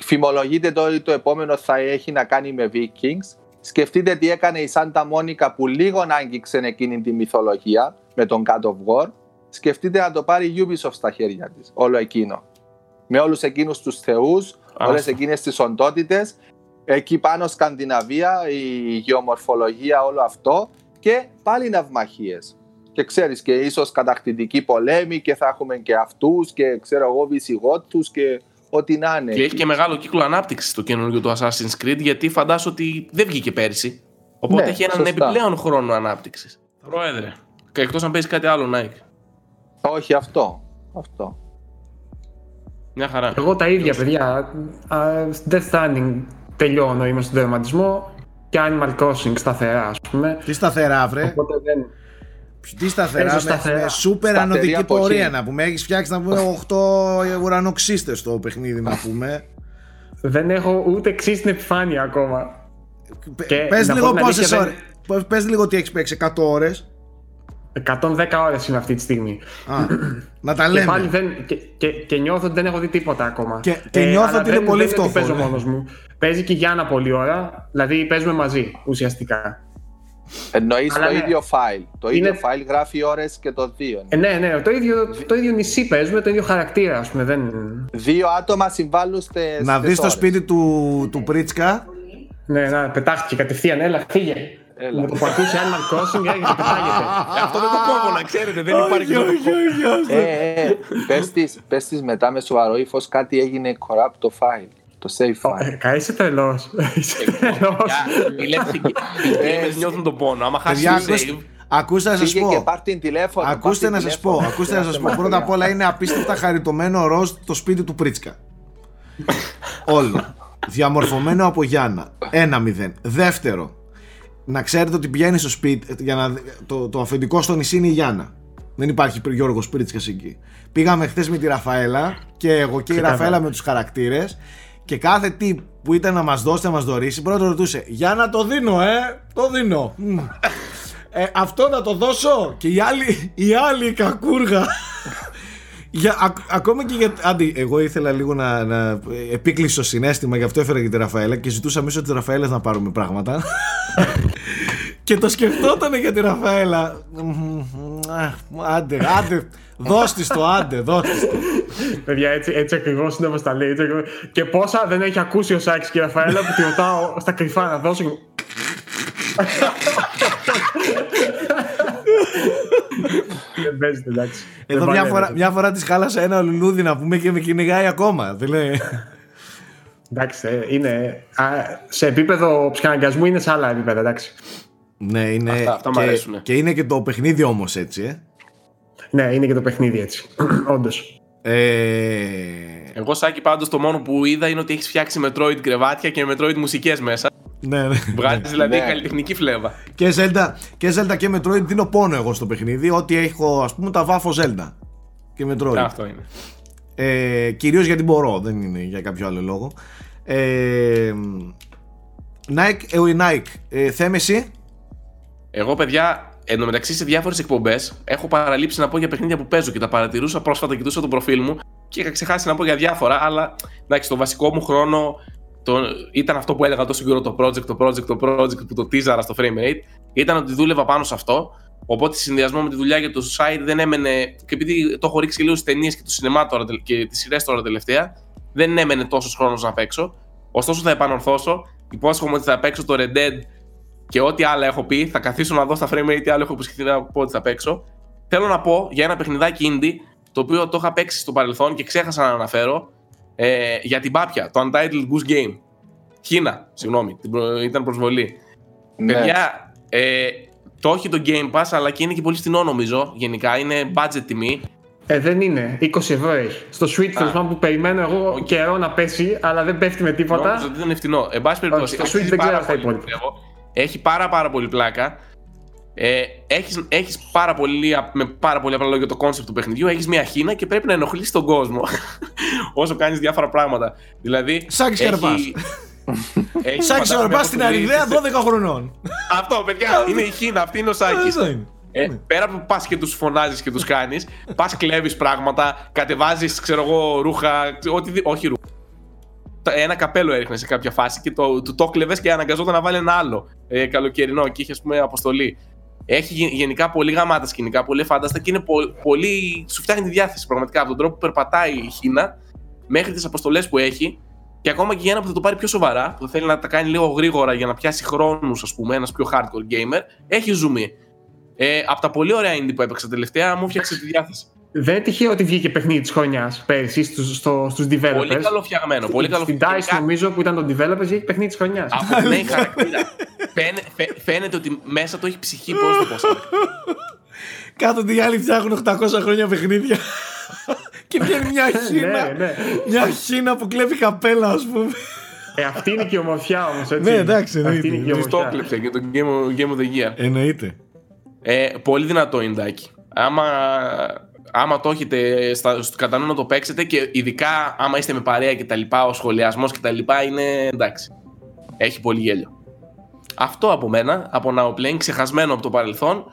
D: Φημολογείται το ότι το επόμενο θα έχει να κάνει με Vikings. Σκεφτείτε τι έκανε η Santa Monica που λίγο άγγιξε εκείνη τη μυθολογία με τον God of War. Σκεφτείτε να το πάρει η Ubisoft στα χέρια της, όλο εκείνο. Με όλους εκείνους τους θεούς, όλες
B: Άστα.
D: εκείνες τις οντότητες εκεί πάνω Σκανδιναβία, η γεωμορφολογία, όλο αυτό και πάλι ναυμαχίες. Και ξέρεις και ίσως κατακτητικοί πολέμοι και θα έχουμε και αυτούς και ξέρω εγώ βυσιγότους και ό,τι να είναι.
B: Και έχει και μεγάλο κύκλο ανάπτυξης το καινούργιο του Assassin's Creed, γιατί φαντάζομαι ότι δεν βγήκε πέρσι. Οπότε
D: Ναι,
B: έχει έναν
D: σωστά.
B: επιπλέον χρόνο ανάπτυξης. Πρόεδρε. Και εκτός αν παίζει κάτι άλλο, Nike.
D: Όχι αυτό. Αυτό.
B: Μια χαρά.
C: Εγώ τα ίδια, παιδιά. Α, Death Stranding τελειώνω, είμαι στον τερματισμό. Και Animal Crossing σταθερά, ας πούμε.
A: Τι σταθερά, βρε.
C: Οπότε δεν.
A: Τι σταθερά,
C: Παίζω
A: με,
C: σταθερά.
A: με σούπερ
D: Σταθερή
A: ανωδική
D: αποχή.
A: πορεία να πούμε. Έχεις φτιάξει να πούμε 8 ουρανοξύστες στο παιχνίδι να πούμε.
C: Δεν έχω ούτε εξή στην επιφάνεια ακόμα. Και
A: Πες
C: να πω
A: λίγο
C: την αλήθεια,
A: πόσες
C: δεν-
A: ώρε. Πε λίγο τι έχεις παίξει, 100 ώρες.
C: 110 ώρες είναι αυτή τη στιγμή.
A: να τα
C: Και,
A: λέμε.
C: πάλι δεν, και, και, και νιώθω ότι δεν έχω δει τίποτα ακόμα.
A: Και- και νιώθω
C: αλλά
A: ότι είναι
C: δεν-
A: πολύ
C: δεν είναι ότι
A: φτωχό,
C: παίζω
A: ναι.
C: μόνος μου. Παίζει και η Γιάννα πολλή ώρα. Δηλαδή παίζουμε μαζί ουσιαστικά.
D: Εννοείς
C: Αλλά
D: το
C: ναι.
D: ίδιο file. Το
C: Είναι-
D: ίδιο file γράφει ώρες και το δύο.
C: Ε, ναι, ναι, το ίδιο, το ίδιο νησί παίζουμε, το ίδιο χαρακτήρα, ας πούμε. Δεν...
D: Δύο άτομα συμβάλλουν στε,
A: Να
D: στις
A: δεις το
D: ώρες.
A: σπίτι του, του Πρίτσκα.
C: Ναι, ναι, πετάχτηκε κατευθείαν. Έλα, φύγε.
D: Έλα.
C: Με το που ακούσει Animal Crossing έρχεται, πετάγεται.
B: Αυτό δεν το κόβω, να ξέρετε. Δεν υπάρχει λόγος.
D: Ε, ε, πες της, πες της μετά με σοβαρό ύφος κάτι έγινε corrupt το file. Το save file.
C: Ε, Κα, είσαι τρελός. Είσαι τρελός.
B: Οι gamers νιώθουν τον πόνο. Άμα χάσει
A: Παιδιά,
B: το
A: ακούστε,
B: save,
A: ακούστε να σας
D: Φύγε και
A: πω.
D: πάρ' την τηλέφωνο.
A: Ακούστε
D: πάρ'
A: να
D: την
A: σα πω.
D: τηλέφωνο.
A: Ακούστε να σας πω. Πρώτα απ' όλα είναι απίστευτα χαριτωμένο ροζ το σπίτι του Πρίτσκα. Όλο. Διαμορφωμένο από Γιάννα. Ένα μηδέν. Δεύτερο. Να ξέρετε ότι πηγαίνει στο σπίτι. Για να, το, το αφεντικό στο νησί είναι η Γιάννα. Δεν υπάρχει Γιώργος Πρίτσκας εκεί. Πήγαμε χθες με τη Ραφαέλα και εγώ και η
C: Ξεκάθαρα.
A: Ραφαέλα με τους χαρακτήρες και κάθε τι που ήταν να μας δώσει, να μας δωρήσει, πρώτα ρωτούσε «Γιάννα το δίνω, ε, το δίνω». Μμ. Ε, αυτό να το δώσω και η άλλη, η άλλη η κακούργα για, ακ- ακόμα και για. Άντι, εγώ ήθελα λίγο να, να επίκλεισω το συνέστημα, γι' αυτό έφερα και τη Ραφαέλα και ζητούσα μέσω της Ραφαέλας να πάρουμε πράγματα. Και το σκεφτόταν για τη Ραφαέλα. Μμμ, αχ, Άντε, άντε, δώσ' της το, άντε, δώσ' της το.
C: Παιδιά, έτσι, έτσι ακριβώς είναι όπως τα λέει. έτσι ακριβώς. Και πόσα δεν έχει ακούσει ο Σάκης και η Ραφαέλα που τη ρωτάω στα κρυφά να δώσω. Δεν παίζεται, εντάξει.
A: Εδώ
C: Δεν
A: μια
C: παλεύεται.
A: φορά, μια φορά της χάλασα ένα λουλούδι να πούμε και με κυνηγάει ακόμα. Δεν λέει.
C: Εντάξει, ε, είναι. α, σε επίπεδο ψυχαναγκασμού είναι σε άλλα επίπεδα, εντάξει.
A: Ναι, είναι.
B: Αυτά- αυτά μ'
A: και,
B: αρέσουνε.
A: και είναι και το παιχνίδι όμως έτσι, ε.
C: Ναι, είναι και το παιχνίδι έτσι. Όντως.
A: ε
B: Εγώ, Σάκη, πάντως το μόνο που είδα είναι ότι έχεις φτιάξει Metroid κρεβάτια και Metroid μουσικές μέσα.
A: ναι, ναι.
B: Βγάζεις δηλαδή
D: Ναι.
B: καλλιτεχνική φλέβα.
A: Και Zelda, και Zelda και Metroid δίνω πόνο εγώ στο παιχνίδι. Ότι έχω, ας πούμε, τα βάφω Zelda και Metroid.
B: Αυτό είναι.
A: Ε, κυρίως γιατί μπορώ, δεν είναι για κάποιο άλλο λόγο. Ε, Nike, ε, η Nike, ε, Θέμη εσύ.
B: Εγώ, παιδιά, εντωμεταξύ σε διάφορες εκπομπές έχω παραλείψει να πω για παιχνίδια που παίζω και τα παρατηρούσα πρόσφατα, κοιτούσα το προφίλ μου και είχα ξεχάσει να πω για διάφορα. Αλλά εντάξει, το βασικό μου χρόνο το, ήταν αυτό που έλεγα τόσο καιρό το project, το project, το project που το teaser στο frame rate. Ήταν ότι δούλευα πάνω σε αυτό. Οπότε, σε συνδυασμό με τη δουλειά για το site δεν έμενε. Και επειδή το έχω ρίξει και λίγο στις ταινίες και το σινεμά τώρα τελ- και τις σειρές τώρα τελευταία, δεν έμενε τόσος χρόνος να παίξω. Ωστόσο, θα επανορθώσω. Υπόσχομαι ότι θα παίξω το Red Dead και ό,τι άλλα έχω πει, θα καθίσω να δω στα frame rate τι άλλο έχω υποσχεθεί να πω ότι θα παίξω. Θέλω να πω για ένα παιχνιδάκι indie, το οποίο το είχα παίξει στο παρελθόν και ξέχασα να αναφέρω, ε, για την πάπια, το Untitled Goose Game. Κίνα, συγγνώμη, την προ- ήταν προσβολή.
D: Ναι.
B: Παιδιά, ε, το όχι το Game Pass, αλλά και είναι και πολύ φθηνό νομίζω, γενικά, είναι budget τιμή.
C: Ε, δεν είναι. 20 ευρώ έχει. Στο Switch, τέλος πάντων, που περιμένω εγώ
B: Οκ.
C: καιρό να πέσει, αλλά δεν πέφτει με τίποτα.
B: Νόμιζα ότι ήταν φτηνό. Εν πάση περιπτώσει,
C: στο Switch
B: αξίζει
C: δεν ξέρω
B: πάρα
C: αυτά
B: πολύ,
C: υπόλοιπα.
B: Πιστεύω. Έχει πάρα πάρα πολύ πλάκα. Ε, έχεις, έχεις πάρα πολύ, α- με πάρα πολύ απλά λόγια το concept του παιχνιδιού. Έχεις μια χήνα και πρέπει να ενοχλείς τον κόσμο όσο κάνεις διάφορα πράγματα. Δηλαδή,
A: Σάκης
B: έχει-
A: Καρπάς.
B: έχει
A: Σάκης
B: φαντάζομαι
A: Καρπάς στην
B: αποστολή
A: Αριδέα
B: σε-
A: 12 χρονών.
B: Αυτό, παιδιά, είναι η χήνα, αυτή είναι ο Σάκης.
A: Αυτό είναι.
B: Ε, πέρα από που πας και τους φωνάζεις και τους κάνεις, πας κλέβεις πράγματα, κατεβάζεις, ξέρω εγώ, ρούχα. Ό,τι, δι- όχι ρούχα. Τα- Ένα καπέλο έριχνε σε κάποια φάση και το, του το κλεβες και αναγκαζόταν να βάλει ένα άλλο ε, καλοκαιρινό και είχε, ας πούμε, αποστολή. Έχει γε- γενικά πολύ γαμάτα σκηνικά, πολύ φάνταστα και είναι πο- πολύ. σου φτιάχνει τη διάθεση πραγματικά από τον τρόπο που περπατάει η Χίνα μέχρι τις αποστολές που έχει. Και ακόμα και για ένα που θα το πάρει πιο σοβαρά, που θέλει να τα κάνει λίγο γρήγορα για να πιάσει χρόνους, ας πούμε, ένας πιο hardcore gamer, έχει zoom. Ε, από τα πολύ ωραία indie που έπαιξα τελευταία, μου φτιάξε τη διάθεση.
C: Δεν είναι τυχαίο ότι βγήκε παιχνίδι της χρονιάς πέρυσι στους, στο, στους developers.
B: Πολύ καλοφτιαγμένο. Πολύ καλό
C: Στην DICE νομίζω που ήταν το developers βγήκε παιχνίδι της χρονιάς.
B: Από ναι, χαρακτήρα. Φαίνε- φαι- Φαίνεται ότι μέσα το έχει ψυχή, πώς το πω.
A: Κάτω οι άλλοι φτιάχνουν 800 χρόνια παιχνίδια. και βγαίνει μια χίνα.
C: ναι, ναι.
A: Μια χίνα που κλέβει καπέλα, ας πούμε.
C: Ε, αυτή είναι και η ομορφιά όμως, έτσι.
A: Ναι, εντάξει,
C: Αυτή
A: εννοείται.
C: είναι και η
B: Τη το
C: ομορφιά.
B: έκλεψε και το Game, Game of the Year.
A: Εννοείται.
B: Ε, πολύ δυνατό indάκι. Άμα, άμα το έχετε στα, στο κατά νου να το παίξετε και ειδικά άμα είστε με παρέα και τα λοιπά, ο σχολιασμός και τα λοιπά είναι εντάξει. Έχει πολύ γέλιο. Αυτό από μένα, από Now Playing, ξεχασμένο από το παρελθόν.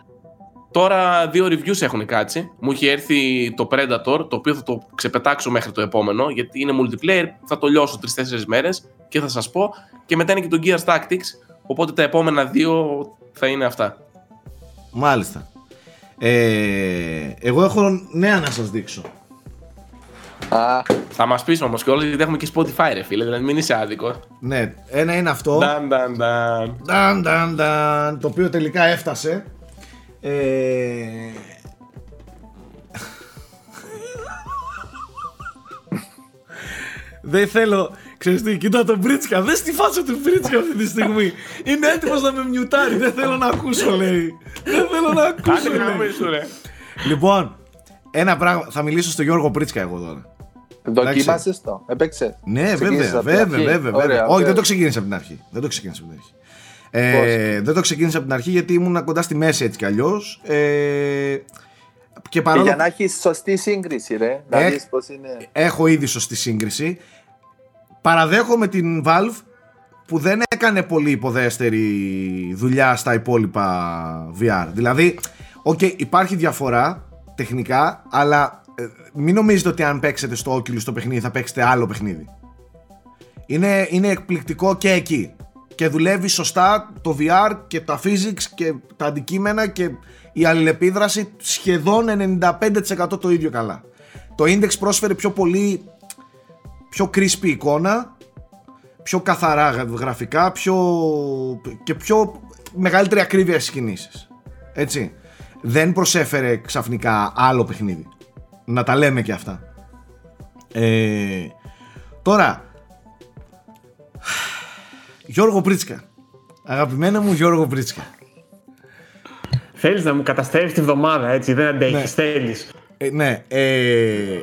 B: Τώρα δύο reviews έχουν κάτσει. Μου έχει έρθει το Predator, το οποίο θα το ξεπετάξω μέχρι το επόμενο, γιατί είναι multiplayer, θα το λιώσω 3-4 μέρες και θα σας πω. Και μετά είναι και το Gears Tactics, οπότε τα επόμενα δύο θα είναι αυτά.
A: Μάλιστα. Ε, εγώ έχω νέα να σας δείξω.
D: Α,
B: Θα μας πεις όμως κιόλας γιατί έχουμε και Spotify, ρε φίλε. Δηλαδή μην είσαι άδικος.
A: Ναι, ένα είναι αυτό.
B: Νταν, νταν, νταν.
A: Νταν, νταν, νταν, το οποίο τελικά έφτασε. Ε... Δεν θέλω. Ξέρεις τι, κοίτα τον Μπρίτσκα. Δες τη φάση του Μπρίτσκα αυτή τη στιγμή. Είναι έτοιμος να με μιουτάρει. Δεν θέλω να ακούσω, λέει. Δεν θέλω να ακούσω,
B: Άντε να
A: λέει.
B: σου, ρε.
A: Λοιπόν, ένα πράγμα. Θα μιλήσω στο Γιώργο Πρίτσκα εγώ τώρα.
D: δοκίμασες το, έπαιξε.
A: Ναι,
D: Ξεκίνησες
A: βέβαια,
D: από την
A: βέβαια,
D: αρχή.
A: βέβαια,
D: Ωραία,
A: βέβαια. Όχι,
D: ωραία.
A: δεν το ξεκίνησα από την αρχή. Δεν το ξεκίνησα από την αρχή. Ε, δεν το ξεκίνησα από την αρχή γιατί ήμουν κοντά στη μέση έτσι κι αλλιώς. Ε, και
D: Και
A: παρόλο
D: για
A: που
D: να έχεις σωστή σύγκριση, ρε. Να
A: Ε,
D: δεις πώς είναι.
A: έχω ήδη σωστή σύγκριση, παραδέχομαι την Valve που δεν έκανε πολύ υποδεέστερη δουλειά στα υπόλοιπα VR. Δηλαδή, οκ, υπάρχει διαφορά τεχνικά, αλλά ε, μην νομίζετε ότι αν παίξετε στο Oculus το παιχνίδι θα παίξετε άλλο παιχνίδι. Είναι, είναι εκπληκτικό και εκεί. Και δουλεύει σωστά το VR και τα physics και τα αντικείμενα και η αλληλεπίδραση σχεδόν 95% το ίδιο καλά. Το Index πρόσφερε πιο πολύ πιο crispy εικόνα, πιο καθαρά γρα- γραφικά, πιο, και πιο μεγαλύτερη ακρίβεια στις κινήσεις. Έτσι. Δεν προσέφερε ξαφνικά άλλο παιχνίδι. Να τα λέμε και αυτά. Ε, τώρα, Γιώργο Πρίτσκα. Αγαπημένα μου Γιώργο Πρίτσκα.
C: Θέλεις να μου καταστρέψεις τη βδομάδα, έτσι. Δεν αντέχεις.
A: Ναι.
C: Θέλεις.
A: Ε, ναι, ε,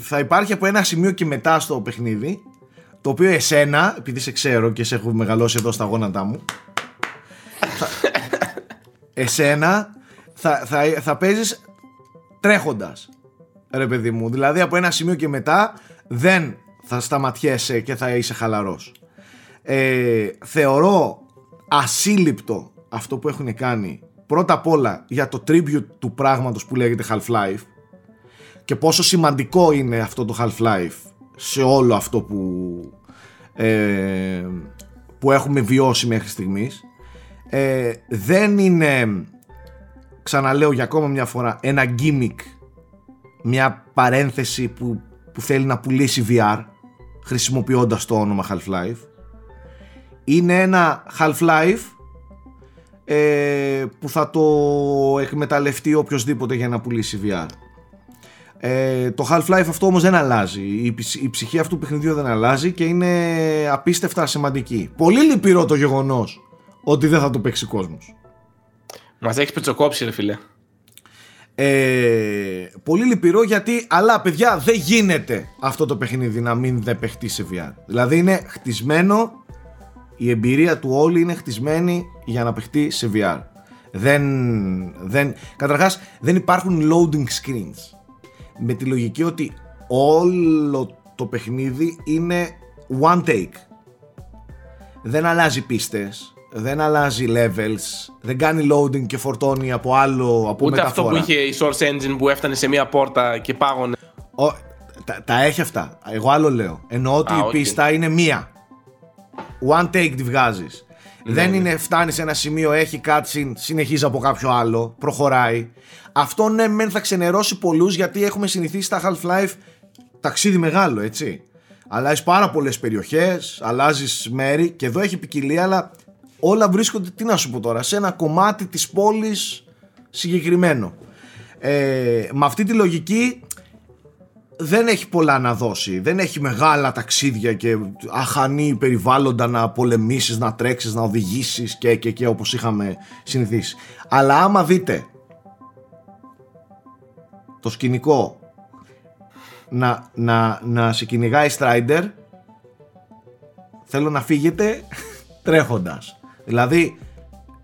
A: θα υπάρχει από ένα σημείο και μετά στο παιχνίδι το οποίο εσένα, επειδή σε ξέρω και σε έχω μεγαλώσει εδώ στα γόνατά μου θα, εσένα θα, θα, θα παίζεις τρέχοντας ρε παιδί μου. Δηλαδή από ένα σημείο και μετά δεν θα σταματιέσαι και θα είσαι χαλαρός. Ε, θεωρώ ασύλληπτο αυτό που έχουν κάνει πρώτα απ' όλα για το tribute του πράγματος που λέγεται Half-Life και πόσο σημαντικό είναι αυτό το Half-Life σε όλο αυτό που, ε, που έχουμε βιώσει μέχρι στιγμής. Ε, δεν είναι ξαναλέω για ακόμα μια φορά ένα gimmick μια παρένθεση που, που θέλει να πουλήσει VR χρησιμοποιώντας το όνομα Half-Life. Είναι ένα Half-Life ε, που θα το εκμεταλλευτεί οποιοδήποτε για να πουλήσει VR ε, το Half-Life αυτό όμως δεν αλλάζει. Η, ψ- η ψυχή αυτού του παιχνιδιού δεν αλλάζει και είναι απίστευτα σημαντική. Πολύ λυπηρό το γεγονός ότι δεν θα το παίξει κόσμος.
B: Μας έχεις πετσοκόψει, ρε φίλε.
A: Ε, πολύ λυπηρό γιατί, αλλά παιδιά δεν γίνεται αυτό το παιχνίδι να μην δεν παιχτεί σε VR. Δηλαδή είναι χτισμένο, η εμπειρία του όλη είναι χτισμένη για να παιχτεί σε VR. Δεν, δεν, καταρχάς δεν υπάρχουν loading screens. Με τη λογική ότι όλο το παιχνίδι είναι one take. Δεν αλλάζει πίστες, δεν αλλάζει levels, δεν κάνει loading και φορτώνει από άλλο, από
B: Ούτε αυτό
A: μεταφορά.
B: που είχε η Source Engine που έφτανε σε μία πόρτα και πάγωνε.
A: Ο, τα, τα έχει αυτά. Εγώ άλλο λέω. Εννοώ ότι
B: Α,
A: η
B: οκ.
A: πίστα είναι μία. One take τη βγάζεις.
B: Ναι,
A: Δεν είναι φτάνει σε ένα σημείο, έχει cutscene, συνεχίζει από κάποιο άλλο, προχωράει. Αυτό ναι, μεν θα ξενερώσει πολλούς γιατί έχουμε συνηθίσει στα Half-Life ταξίδι μεγάλο, έτσι. Αλλάζεις πάρα πολλές περιοχές, αλλάζεις μέρη και εδώ έχει ποικιλία, αλλά όλα βρίσκονται, τι να σου πω τώρα, σε ένα κομμάτι της πόλης συγκεκριμένο. Ε, με αυτή τη λογική δεν έχει πολλά να δώσει. Δεν έχει μεγάλα ταξίδια και αχανή περιβάλλοντα να πολεμήσεις, να τρέξεις, να οδηγήσεις και και και όπως είχαμε συνηθίσει. Αλλά άμα δείτε το σκηνικό να, να, να σε κυνηγάει Strider θέλω να φύγετε τρέχοντας. Δηλαδή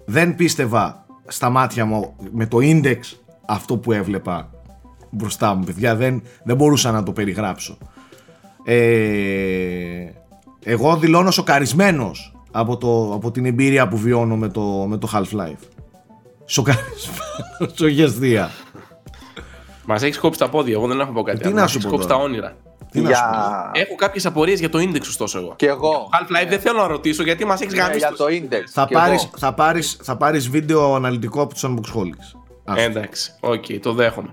A: δεν πίστευα στα μάτια μου με το index αυτό που έβλεπα μπροστά μου παιδιά δεν, δεν μπορούσα να το περιγράψω ε, εγώ δηλώνω σοκαρισμένος από, το, από την εμπειρία που βιώνω με το, με το Half-Life σοκαρισμένος όχι αστεία
B: Μας έχεις κόψει τα πόδια. Εγώ δεν έχω πω κάτι.
A: Τι
B: άλλο.
A: να
B: Μας
A: σου
B: έχεις
A: πω
B: κόψει
A: τώρα;
B: τα όνειρα.
A: Τι να σου πω.
D: για...
B: Έχω κάποιες απορίες για το index, ωστόσο εγώ.
D: Και εγώ.
B: Half-Life δεν θέλω να ρωτήσω γιατί μας έχεις
D: Ναι,
B: γαμίσει.
D: για
B: τους.
D: το index.
A: θα,
D: και
A: πάρεις,
D: εγώ.
A: θα, πάρεις, θα πάρεις βίντεο αναλυτικό από τους Unboxholics Άστο.
B: Εντάξει, οκ, το δέχομαι.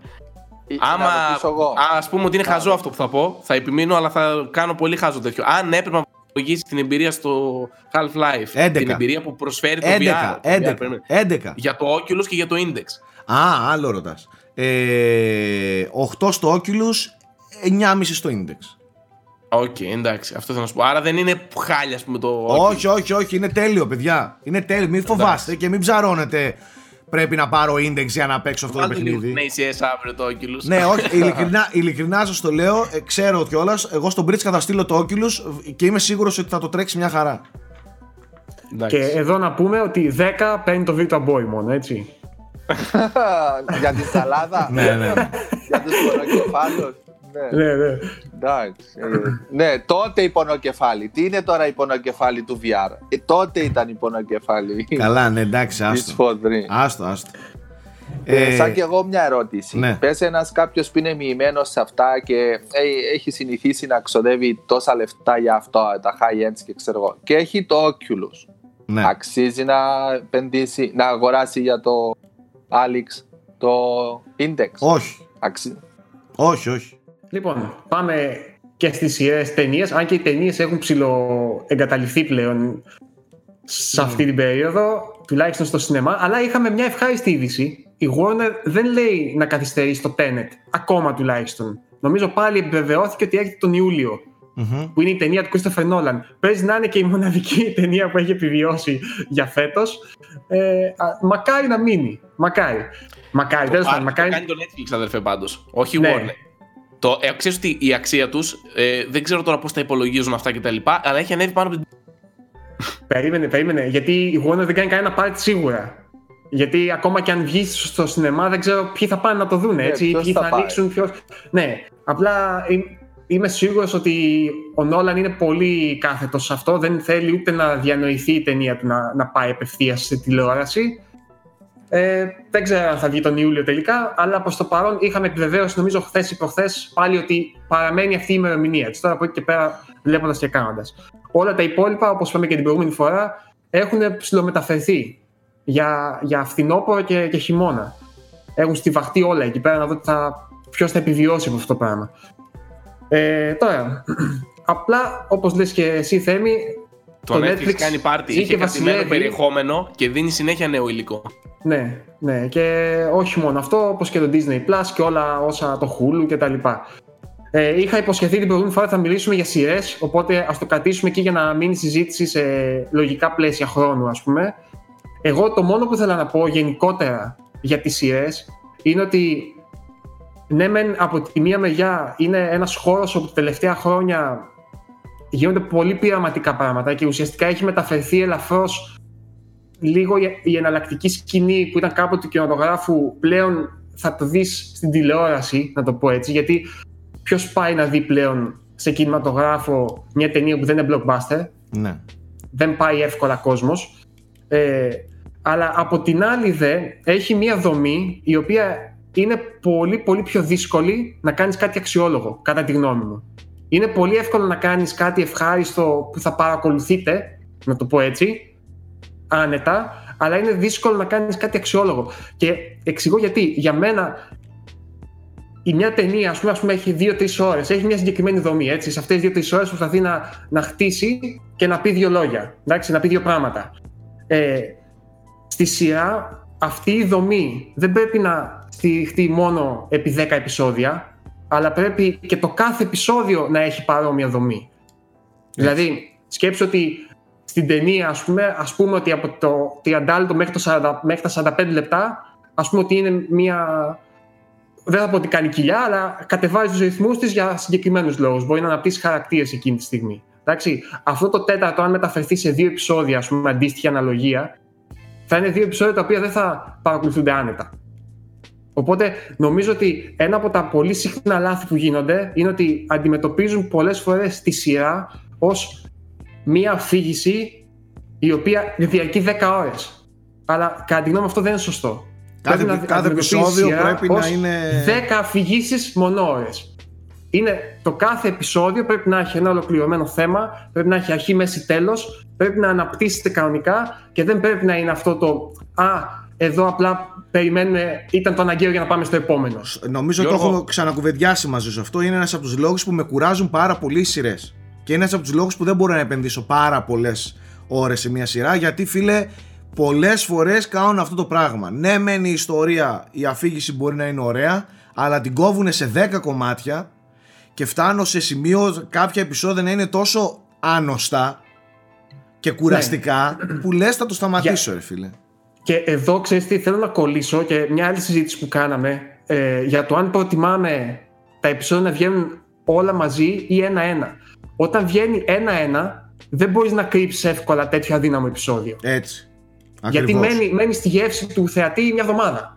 D: Ή-
B: Άμα
D: να ρωτήσω εγώ.
B: ας πούμε ότι είναι χαζό αυτό που θα πω, θα επιμείνω, αλλά θα κάνω πολύ χαζό τέτοιο. Αν έπρεπε να υπολογίσει την εμπειρία στο Half-Life,
A: Έντεκα.
B: την εμπειρία που προσφέρει το
A: 11,
B: VR, το VR,
A: 11,
B: περίμενε.
A: 11.
B: για το Oculus και για το Index.
A: Α, άλλο ρωτάς. Ε, 8 στο Oculus, 9,5 στο Index.
B: OK, εντάξει, αυτό θέλω να σου πω. Άρα δεν είναι χάλια, ας πούμε, το.
A: Όχι, όχι, όχι, είναι τέλειο, παιδιά. Είναι τέλειο. Μην φοβάστε και μην ψαρώνετε. Πρέπει να πάρω index για να παίξω αυτό το
B: Βάλτε λίγο
A: παιχνίδι.
B: την ACS αύριο το Oculus.
A: Ναι, όχι, ειλικρινά, ειλικρινά σας το λέω. ε, ξέρω κιόλας. Εγώ στον Bridge θα στείλω το Oculus και είμαι σίγουρος ότι θα το τρέξει μια χαρά.
B: Εντάξει.
C: Και εδώ να πούμε ότι 10 παίρνει το Virtua Boy μόνο, έτσι.
D: για τη σαλάδα.
A: ναι, ναι.
D: για τους πονοκεφάλους. Ναι,
C: Ναι, ναι.
D: εντάξει. Ε, ναι, τότε η πονοκεφάλη. Τι είναι τώρα η πονοκεφάλη του VR. Ε, τότε ήταν η πονοκεφάλη.
A: Καλά, ναι, εντάξει,
D: Της
A: άστο.
D: Φοδρή.
A: Άστο, άστο.
D: Ε,
A: Ε,
D: σαν και εγώ μια ερώτηση.
A: ναι.
D: Πες ένας κάποιος που είναι μοιημένος σε αυτά και ε, έχει συνηθίσει να ξοδεύει τόσα λεφτά για αυτό, τα high ends και ξέρω εγώ. Και έχει το Oculus.
A: Ναι.
D: Αξίζει να επενδύσει, να αγοράσει για το Alex το Index.
A: Όχι,
D: Αξι...
A: όχι, όχι.
C: Λοιπόν, πάμε και στις σειρές ταινίες, αν και οι ταινίες έχουν ψηλοεγκαταλειφθεί πλέον σε αυτή την περίοδο, τουλάχιστον στο σινεμά, αλλά είχαμε μια ευχάριστη είδηση. Η Warner δεν λέει να καθυστερήσει το Tenet, ακόμα τουλάχιστον. Νομίζω πάλι επιβεβαιώθηκε ότι έρχεται τον Ιούλιο
A: Μμμ.
C: που είναι η ταινία του Christopher Nolan. Παίζει να είναι και η μοναδική ταινία που έχει επιβιώσει για φέτος. Ε, α, μακάρι να μείνει. Μακάρι. Μακάρι, τέλος
B: Το
C: πάντων.
B: Park
C: Μακάρι.
B: το κάνει το Netflix, αδερφέ, πάντως. Όχι η
C: Ναι.
B: Warner. Το, ε, ξέρεις ότι η αξία τους, ε, δεν ξέρω τώρα πώς τα υπολογίζουν αυτά κτλ. Αλλά έχει ανέβει πάνω από την.
C: Περίμενε, περίμενε. Γιατί η Warner δεν κάνει κανένα πάρτι σίγουρα. Γιατί ακόμα και αν βγεις στο σινεμά, δεν ξέρω ποιοι θα πάνε να το δουν.
D: Ναι,
C: Έτσι,
D: ποιος
C: ποιοι
D: θα
C: θα
D: πάει.
C: ανοίξουν. Ποιος... Ναι, απλά είμαι- είμαι σίγουρος ότι ο Νόλαν είναι πολύ κάθετος σε αυτό. Δεν θέλει ούτε να διανοηθεί η ταινία του να, να πάει απευθείας στη τηλεόραση. Ε, δεν ξέρω αν θα βγει τον Ιούλιο τελικά, αλλά προς το παρόν είχαμε επιβεβαίωση, νομίζω, χθες ή προχθές πάλι ότι παραμένει αυτή η ημερομηνία. Έτσι, τώρα από εκεί και πέρα, βλέποντας και κάνοντας. Όλα τα υπόλοιπα, όπως είπαμε και την προηγούμενη φορά, έχουν ψηλομεταφερθεί για, για φθινόπωρο και, και χειμώνα. Έχουν στιβαχτεί όλα εκεί πέρα να δω θα, ποιος θα επιβιώσει από αυτό το πράγμα. Ε, τώρα, απλά όπως λες και εσύ Θέμη,
B: Το,
C: Το
B: Netflix,
C: Netflix
B: κάνει πάρτι.
C: είχε
B: Είχε κρατημένο
C: βασιλεύει.
B: περιεχόμενο και δίνει συνέχεια νέο υλικό.
C: Ναι, ναι. Και όχι μόνο αυτό, όπως και το Disney Plus και όλα όσα το Hulu και τα λοιπά. Ε, είχα υποσχεθεί την προηγούμενη φορά ότι θα μιλήσουμε για σειρές, οπότε ας το κρατήσουμε εκεί για να μείνει η συζήτηση σε λογικά πλαίσια χρόνου, ας πούμε. Εγώ το μόνο που ήθελα να πω γενικότερα για τις σειρές είναι ότι ναι, μεν από τη μία μεριά είναι ένας χώρος όπου τα τελευταία χρόνια γίνονται πολύ πειραματικά πράγματα και ουσιαστικά έχει μεταφερθεί ελαφρώς λίγο η- η εναλλακτική σκηνή που ήταν κάποτε του κινηματογράφου πλέον θα το δεις στην τηλεόραση, να το πω έτσι, γιατί ποιος πάει να δει πλέον σε κινηματογράφο μια ταινία που δεν είναι blockbuster,
A: Ναι.
C: δεν πάει εύκολα κόσμος. Ε, αλλά από την άλλη δε έχει μια δομή η οποία είναι πολύ πολύ πιο δύσκολη να κάνεις κάτι αξιόλογο, κατά τη γνώμη μου. Είναι πολύ εύκολο να κάνεις κάτι ευχάριστο που θα παρακολουθείτε, να το πω έτσι, άνετα, αλλά είναι δύσκολο να κάνεις κάτι αξιόλογο. Και εξηγώ γιατί. Για μένα η μια ταινία, ας πούμε, ας πούμε έχει δύο-τρεις ώρες, έχει μια συγκεκριμένη δομή. Έτσι. Σε αυτές τι δύο-τρεις ώρες προσπαθεί να, να χτίσει και να πει δύο λόγια. Εντάξει, να πει δύο πράγματα. Ε, στη σειρά, αυτή η δομή δεν πρέπει να στηριχτεί μόνο επί 10 επεισόδια, αλλά πρέπει και το κάθε επεισόδιο να έχει παρόμοια δομή. Δηλαδή, σκέψου ότι στην ταινία, ας πούμε, ας πούμε ότι από το 30 λεπτό μέχρι, το 40, μέχρι τα 45 λεπτά, ας πούμε ότι είναι μια δεν θα πω ότι κάνει κοιλιά, αλλά κατεβάζει τους ρυθμούς της για συγκεκριμένους λόγους. Μπορεί να αναπτύσσει χαρακτήρες εκείνη τη στιγμή. Εντάξει, αυτό το τέταρτο, αν μεταφερθεί σε δύο επεισόδια, ας πούμε, αντίστοιχη αναλογία, θα είναι δύο επεισόδια τα οποία δεν θα παρακολουθούνται άνετα. Οπότε νομίζω ότι ένα από τα πολύ συχνά λάθη που γίνονται είναι ότι αντιμετωπίζουν πολλές φορές τη σειρά ως μία αφήγηση η οποία διαρκεί 10 ώρες. Αλλά κατά τη γνώμη μου αυτό δεν είναι σωστό.
A: Κάθε,
C: Πρέπει να
A: κάθε
C: αντιμετωπίσεις
A: επεισόδιο
C: σειρά
A: πρέπει να
C: ως
A: είναι.
C: 10 αφηγήσεις μονόρες. Είναι το κάθε επεισόδιο πρέπει να έχει ένα ολοκληρωμένο θέμα, πρέπει να έχει αρχή, μέση, τέλος, πρέπει να αναπτύσσεται κανονικά και δεν πρέπει να είναι αυτό το Α, εδώ απλά περιμένουμε, ήταν το αναγκαίο για να πάμε στο επόμενο.
A: Νομίζω
B: Γιώργο.
A: το έχω ξανακουβεντιάσει μαζί σου. Αυτό είναι ένας από τους λόγους που με κουράζουν πάρα πολύ οι σειρές. Και είναι ένας από τους λόγους που δεν μπορώ να επενδύσω πάρα πολλές ώρες σε μια σειρά. Γιατί, φίλε, πολλές φορές κάνουν αυτό το πράγμα. Ναι, μεν η ιστορία, η αφήγηση μπορεί να είναι ωραία, αλλά την κόβουν σε 10 κομμάτια και φτάνω σε σημείο κάποια επεισόδια να είναι τόσο άnosτα και κουραστικά που λες θα το σταματήσω, ρε φίλε.
C: Και εδώ ξέρεις τι θέλω να κολλήσω και μια άλλη συζήτηση που κάναμε ε, για το αν προτιμάμε τα επεισόδια να βγαίνουν όλα μαζί ή ένα-ένα. Όταν βγαίνει ένα-ένα, δεν μπορείς να κρύψεις εύκολα τέτοιο αδύναμο επεισόδιο.
A: Έτσι.
C: Γιατί
A: Ακριβώς.
C: μένει, μένει στη γεύση του θεατή μια εβδομάδα.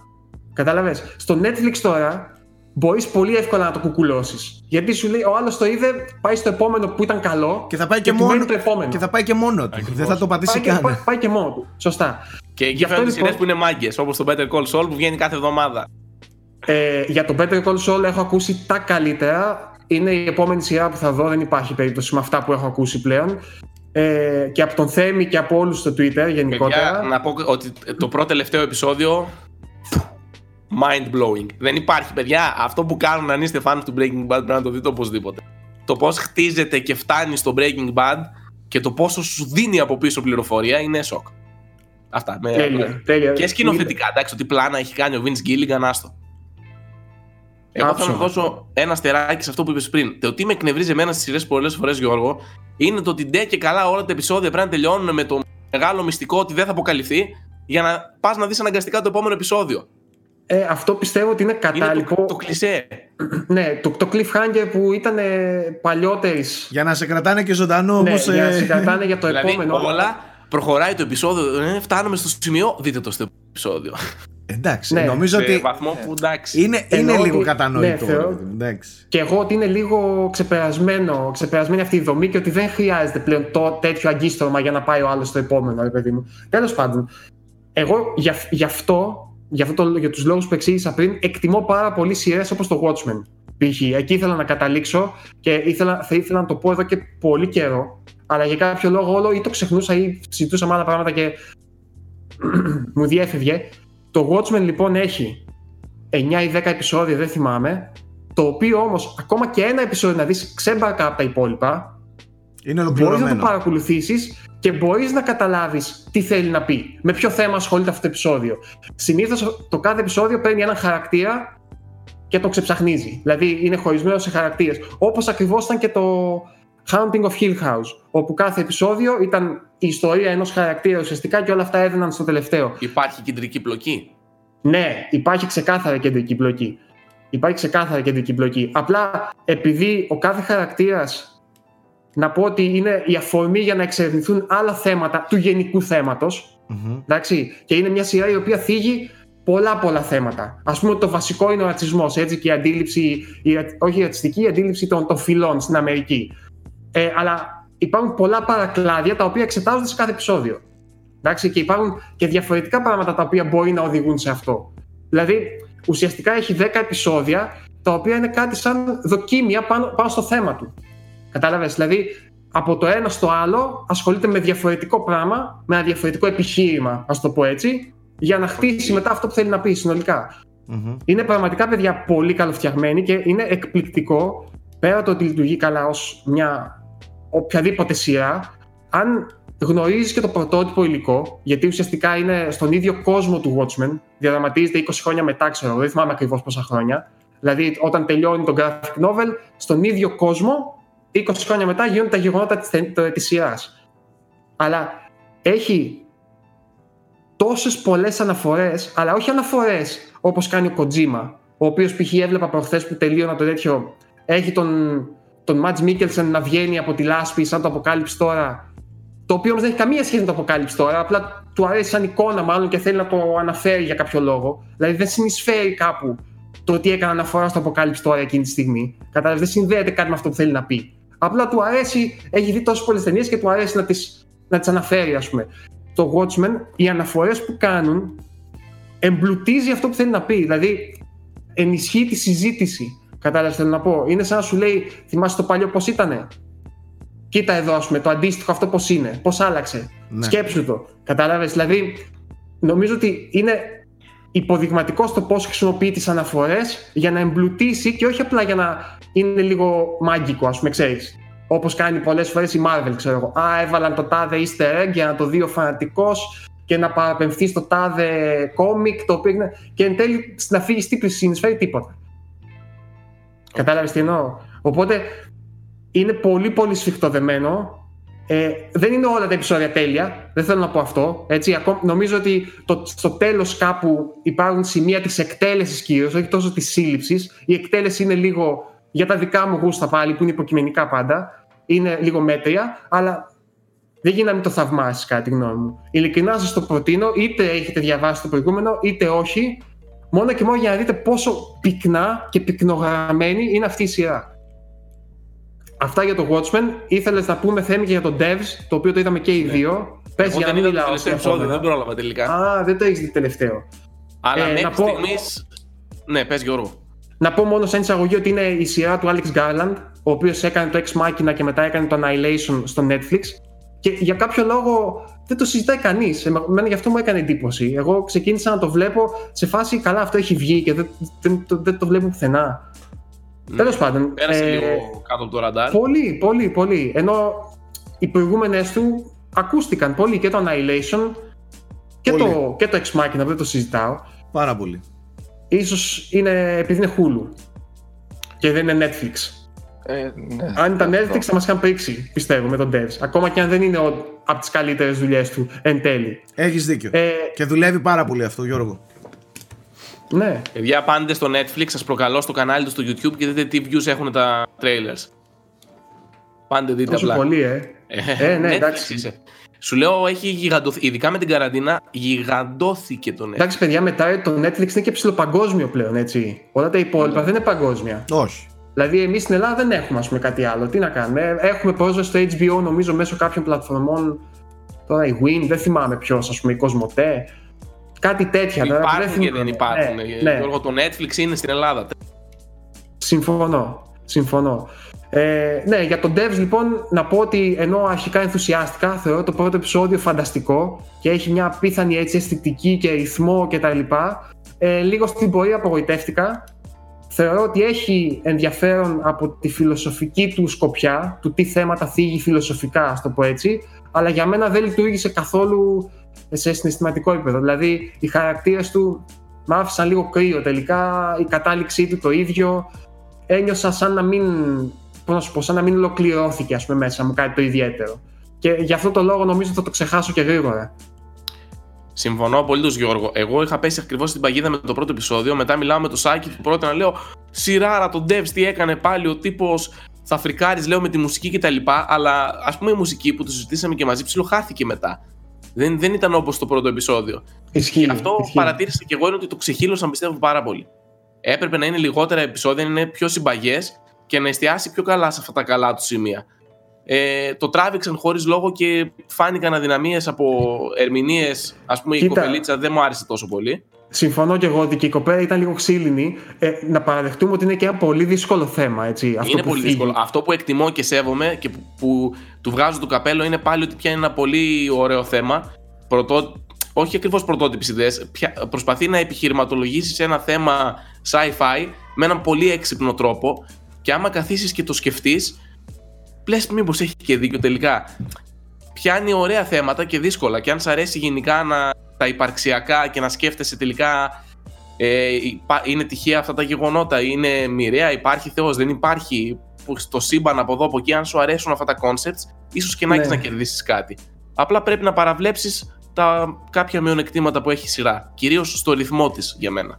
C: Κατάλαβες. Στο Netflix τώρα μπορείς πολύ εύκολα να το κουκουλώσεις. Γιατί σου λέει ο άλλος το είδε, πάει στο επόμενο που ήταν καλό
A: Και θα πάει και,
C: του
A: μόνο,
C: μένει το επόμενο.
A: και θα πάει και μόνο του.
B: Ακριβώς.
A: Δεν θα το πατήσει
C: πάει, και,
A: καν.
C: πάει, πάει και μόνο του. Σωστά.
B: Και εκεί
C: Γι' αυτό
B: φαίνονται
C: λοιπόν-
B: σειρέ που είναι μάγκες, όπως το Better Call Saul που βγαίνει κάθε εβδομάδα.
C: Ε, για το Better Call Saul έχω ακούσει τα καλύτερα. Είναι η επόμενη σειρά που θα δω, δεν υπάρχει περίπτωση με αυτά που έχω ακούσει πλέον. Ε, και από τον Θέμη και από όλους στο Twitter γενικότερα.
B: Παιδιά, να πω ότι το πρώτο τελευταίο επεισόδιο. Mind blowing. Δεν υπάρχει, παιδιά. Αυτό που κάνουν αν είστε fans του Breaking Bad πρέπει να το δείτε οπωσδήποτε. Το πώς χτίζεται και φτάνει στο Breaking Bad και το πόσο σου δίνει από πίσω πληροφορία είναι σοκ. Αυτά. Με...
C: Τέλεια, τέλεια.
B: Και σκηνοθετικά, εντάξει, ότι πλάνα έχει κάνει ο Vince Gilligan, άστο. Εγώ θέλω
C: Άψογα.
B: να δώσω ένα στεράκι σε αυτό που είπες πριν. Το τι με εκνευρίζει εμένα στις σειρές πολλές φορές, Γιώργο, είναι το ότι ντε και καλά όλα τα επεισόδια πρέπει να τελειώνουν με το μεγάλο μυστικό ότι δεν θα αποκαλυφθεί για να πας να δεις αναγκαστικά το επόμενο επεισόδιο.
C: Ε, αυτό πιστεύω ότι είναι
B: Είναι
C: κατάλληλο.
B: το, το κλισέ.
C: Ναι, το, το cliffhanger που ήταν παλιότερης.
A: Για να σε κρατάνε και ζωντανό
C: Ναι,
A: όμως,
C: για να
A: ε,
C: σε κρατάνε για το
B: δηλαδή
C: επόμενο.
B: όλα προχωράει το επεισόδιο. Ε, φτάνουμε στο σημείο. Δείτε το στο επεισόδιο.
A: Εντάξει,
C: Ναι.
A: νομίζω
B: σε
A: ότι
B: βαθμό που εντάξει.
A: είναι,
C: Εννοώ
A: είναι λίγο
C: ότι-
A: κατανοητό.
C: ναι, θεωρώ-
A: ρε παιδί μου, εντάξει.
C: Και εγώ ότι είναι λίγο ξεπερασμένο, ξεπερασμένη αυτή η δομή και ότι δεν χρειάζεται πλέον το τέτοιο αγκίστρωμα για να πάει ο άλλος στο επόμενο, ρε παιδί μου. Τέλος πάντων, εγώ για, γι' αυτό, για, αυτό το, για τους λόγους που εξήγησα πριν, εκτιμώ πάρα πολύ σειρές όπως το Watchmen. Π.χ. Εκεί ήθελα να καταλήξω και ήθελα, θα ήθελα να το πω εδώ και πολύ καιρό. Αλλά για κάποιο λόγο όλο ή το ξεχνούσα ή συζητούσα με άλλα πράγματα και μου διέφευγε. Το Watchmen λοιπόν έχει 9 ή 10 επεισόδια, δεν θυμάμαι. Το οποίο όμως, ακόμα και ένα επεισόδιο να δεις ξέμπαρκα από τα υπόλοιπα,
A: Είναι
C: μπορείς να το
A: ολοκληρωμένο.
C: παρακολουθήσεις και μπορείς να καταλάβεις τι θέλει να πει. Με ποιο θέμα ασχολείται αυτό το επεισόδιο. Συνήθως το κάθε επεισόδιο παίρνει έναν χαρακτήρα και το ξεψαχνίζει. Δηλαδή είναι χωρισμένο σε χαρακτήρες. Όπως ακριβώς ήταν και το Haunting of Hill House, όπου κάθε επεισόδιο ήταν η ιστορία ενός χαρακτήρα ουσιαστικά και όλα αυτά έδιναν στο τελευταίο.
B: Υπάρχει κεντρική πλοκή;
C: Ναι, υπάρχει ξεκάθαρα κεντρική μπλοκή. Υπάρχει ξεκάθαρα κεντρική μπλοκή. Απλά επειδή ο κάθε χαρακτήρας να πω ότι είναι η αφορμή για να εξερευνηθούν άλλα θέματα του γενικού θέματος,
A: Μμμ.
C: εντάξει, και είναι μια σειρά η οποία θίγει πολλά πολλά θέματα. Α πούμε ότι το βασικό είναι ο ρατσισμός, έτσι και η αντίληψη, η, ρα- όχι η ρατσιστική, η αντίληψη των, των φυλών στην Αμερική. Ε, αλλά υπάρχουν πολλά παρακλάδια τα οποία εξετάζονται σε κάθε επεισόδιο. Εντάξει, και υπάρχουν και διαφορετικά πράγματα τα οποία μπορεί να οδηγούν σε αυτό. Δηλαδή, ουσιαστικά έχει 10 επεισόδια τα οποία είναι κάτι σαν δοκίμια πάνω, πάνω στο θέμα του. Κατάλαβες, δηλαδή από το ένα στο άλλο ασχολείται με διαφορετικό πράγμα, με ένα διαφορετικό επιχείρημα, ας το πω έτσι, για να χτίσει μετά αυτό που θέλει να πει συνολικά.
A: Μμμ.
C: Είναι πραγματικά παιδιά πολύ καλοφτιαγμένη και είναι εκπληκτικό πέρα το ότι λειτουργεί καλά ως μια οποιαδήποτε σειρά αν γνωρίζεις και το πρωτότυπο υλικό γιατί ουσιαστικά είναι στον ίδιο κόσμο του Watchmen διαδραματίζεται 20 χρόνια μετά ξέρω δεν θυμάμαι ακριβώς πόσα χρόνια δηλαδή όταν τελειώνει το graphic novel στον ίδιο κόσμο 20 χρόνια μετά γίνονται τα γεγονότα της, τε- της σειράς αλλά έχει τόσες πολλές αναφορές, αλλά όχι αναφορές όπως κάνει ο Kojima, ο οποίος π.χ. έβλεπα προχθές που τελείωνα το τέτοιο, έχει τον, τον Mads Mikkelsen να βγαίνει από τη λάσπη σαν το Apocalypse τώρα, το οποίο όμως δεν έχει καμία σχέση με το Apocalypse τώρα, απλά του αρέσει σαν εικόνα μάλλον και θέλει να το αναφέρει για κάποιο λόγο. Δηλαδή δεν συνεισφέρει κάπου το ότι έκανε αναφορά στο Apocalypse τώρα εκείνη τη στιγμή. Κατάλαβες, δεν συνδέεται κάτι με αυτό που θέλει να πει. Απλά του αρέσει, έχει δει τόσες πολλές ταινίες και του αρέσει να τις να τις αναφέρει, ας πούμε. Το Watchmen, οι αναφορές που κάνουν εμπλουτίζει αυτό που θέλει να πει. Δηλαδή, ενισχύει τη συζήτηση. Κατάλαβες, θέλω να πω; Είναι σαν να σου λέει, θυμάσαι το παλιό πώς ήτανε; Κοίτα εδώ, ας πούμε, το αντίστοιχο αυτό πώς είναι, πώς άλλαξε.
A: Ναι.
C: Σκέψου το. Κατάλαβες; Δηλαδή, νομίζω ότι είναι υποδειγματικός στο πώς χρησιμοποιεί τις αναφορές για να εμπλουτίσει και όχι απλά για να είναι λίγο μάγκικο, ας πούμε, ξέρεις. Όπως κάνει πολλές φορές η Marvel, ξέρω εγώ. Α, έβαλαν το τάδε easter egg για να το δει ο φανατικός και να παραπεμφθεί στο τάδε κόμικ, το οποίο είναι. και εν τέλει να φύγεις τι συνεισφέρει τίποτα. Κατάλαβες τι εννοώ; Οπότε είναι πολύ πολύ σφιχτοδεμένο. Ε, δεν είναι όλα τα επεισόδια τέλεια, δεν θέλω να πω αυτό. Έτσι, ακόμη, νομίζω ότι το, στο τέλος κάπου υπάρχουν σημεία της εκτέλεσης κυρίως, όχι τόσο της σύλληψης. Η εκτέλεση είναι λίγο για τα δικά μου γούστα πάλι, που είναι υποκειμενικά πάντα. Είναι λίγο μέτρια, αλλά δεν γίνεται να μην το θαυμάσεις κατά τη γνώμη μου. Ειλικρινά σας το προτείνω, είτε έχετε διαβάσει το προηγούμενο, είτε όχι. Μόνο και μόνο για να δείτε πόσο πυκνά και πυκνογραμμένη είναι αυτή η σειρά. Αυτά για το Watchmen. Ήθελες να πούμε θέμη και για το Devs, το οποίο το είδαμε και οι δύο. Πες
B: Εγώ
C: για να
B: δεν
C: μην
B: είδα το
C: μιλάω
B: τελευταίο επεισόδιο,
C: συνεχόμενα.
B: δεν πρόλαβα τελικά.
C: Α, δεν το έχεις δει τελευταίο.
B: Αλλά
C: ε, να
B: μέχρι
C: πω-
B: στιγμή. Ναι, πες Γιώργο.
C: Να πω μόνο σαν εισαγωγή ότι είναι η σειρά του Alex Garland, ο οποίος έκανε το Ex Machina και μετά έκανε το Annihilation στο Netflix. Και για κάποιο λόγο δεν το συζητάει κανείς. Εμένα γι' αυτό μου έκανε εντύπωση. Εγώ ξεκίνησα να το βλέπω σε φάση καλά, αυτό έχει βγει και δεν, δεν, το, δεν το βλέπω πουθενά.
B: Ναι.
C: Τέλος πάντων.
B: Πέρασε
C: ε,
B: λίγο κάτω από το ραντάρ.
C: Πολύ, πολύ, πολύ. Ενώ οι προηγούμενες του ακούστηκαν πολύ και το Annihilation και,
A: Πολύ.
C: το, και το Ex Machina, δεν το συζητάω.
A: Πάρα πολύ.
C: Ίσως είναι επειδή είναι Hulu. και δεν είναι Netflix.
D: Ε, ναι.
C: Αν ήταν
D: Αυτό.
C: Netflix θα μας είχαν πρίξει, πιστεύω, με τον Devs. Ακόμα και αν δεν είναι ο, από τις καλύτερες δουλειές του εν τέλει.
A: Έχεις δίκιο.
C: Ε,
A: Και δουλεύει πάρα πολύ αυτό, Γιώργο.
C: ναι.
B: Παιδιά, πάντες στο Netflix, σας προκαλώ στο κανάλι του στο YouTube και δείτε τι views έχουν τα trailers. Πάντε δείτε
C: Τόσο
B: απλά.
C: πολύ, ε. Ε, ναι,
B: Netflix
C: εντάξει.
B: είσαι. Σου λέω, έχει γιγαντωθεί. Ειδικά με την καραντίνα, γιγαντώθηκε το Netflix.
C: Εντάξει, παιδιά, μετά το Netflix είναι και ψηλοπαγκόσμιο πλέον, έτσι. Όλα τα υπόλοιπα δεν είναι παγκόσμια.
A: Όχι.
C: Δηλαδή, εμείς στην Ελλάδα δεν έχουμε ας πούμε, κάτι άλλο. Τι να κάνουμε; Έχουμε πρόσβαση στο HBO, νομίζω, μέσω κάποιων πλατφορμών. Τώρα η Win, δεν θυμάμαι ποιος, ας πούμε, η Κοσμοτέ. Κάτι τέτοια. τώρα που
B: Υπάρχουν και
C: θυμάμαι.
B: δεν υπάρχουν.
C: Ναι,
B: Ε,
C: ναι.
B: Γιώργο, το Netflix είναι στην Ελλάδα.
C: Συμφωνώ. Συμφωνώ. Ε, ναι, για τον Devs λοιπόν να πω ότι ενώ αρχικά ενθουσιάστηκα, θεωρώ το πρώτο επεισόδιο φανταστικό και έχει μια απίθανη έτσι αισθητική και ρυθμό κτλ. Ε, λίγο στην πορεία απογοητεύτηκα. Θεωρώ ότι έχει ενδιαφέρον από τη φιλοσοφική του σκοπιά, του τι θέματα θίγει φιλοσοφικά, ας το πω έτσι, αλλά για μένα δεν λειτουργήσε καθόλου σε συναισθηματικό επίπεδο. Δηλαδή, οι χαρακτήρες του με άφησαν λίγο κρύο τελικά, η κατάληξή του το ίδιο. Ένιωσα σαν να μην, πώς να σου πω, σαν να μην ολοκληρώθηκε ας πούμε, μέσα μου κάτι το ιδιαίτερο. Και γι' αυτό το λόγο νομίζω θα το ξεχάσω και γρήγορα.
B: Συμφωνώ πολύ του Γιώργο. Εγώ είχα πέσει ακριβώς στην παγίδα με το πρώτο επεισόδιο. Μετά μιλάω με το Σάκη που πρώτα να λέω Σειράρα τον Devs τι έκανε πάλι. Ο τύπος θα φρικάρεις, λέω με τη μουσική κτλ. Αλλά ας πούμε η μουσική που το συζητήσαμε και μαζί ψιλοχάθηκε μετά. Δεν, δεν ήταν όπως το πρώτο επεισόδιο.
C: Ισχύει.
B: Και αυτό
C: ισχύει.
B: παρατήρησα και εγώ είναι ότι το ξεχύλωσαν πιστεύω πάρα πολύ. Έπρεπε να είναι λιγότερα επεισόδια, να είναι πιο συμπαγές και να εστιάσει πιο καλά σε αυτά τα καλά του σημεία. Ε, το τράβηξαν χωρίς λόγο και φάνηκαν αδυναμίες από ερμηνείες. Α πούμε, η
C: Κοίτα.
B: κοπελίτσα δεν μου άρεσε τόσο πολύ.
C: Συμφωνώ και εγώ ότι και η κοπέλα ήταν λίγο ξύλινη. Ε, να παραδεχτούμε ότι είναι και ένα πολύ δύσκολο θέμα. Έτσι, αυτό
B: είναι
C: που
B: πολύ
C: φύγει.
B: δύσκολο. Αυτό που εκτιμώ και σέβομαι και που, που του βγάζω το καπέλο είναι πάλι ότι πια είναι ένα πολύ ωραίο θέμα. Πρωτό, όχι ακριβώς πρωτότυπες ιδέες. Προσπαθεί να επιχειρηματολογήσει ένα θέμα sci-fi με έναν πολύ έξυπνο τρόπο. Και άμα καθίσεις και το σκεφτείς, λες μήπως έχει και δίκιο τελικά. Πιάνει ωραία θέματα και δύσκολα. Και αν σ' αρέσει γενικά να, τα υπαρξιακά και να σκέφτεσαι τελικά ε, υπά- είναι τυχαία αυτά τα γεγονότα, είναι μοιραία, υπάρχει Θεός, δεν υπάρχει που στο σύμπαν από εδώ από εκεί, αν σου αρέσουν αυτά τα concepts, ίσως και να
C: Ναι.
B: έχεις να κερδίσεις κάτι. Απλά πρέπει να παραβλέψεις τα κάποια μειονεκτήματα που έχει η σειρά, κυρίως στο ρυθμό της για μένα.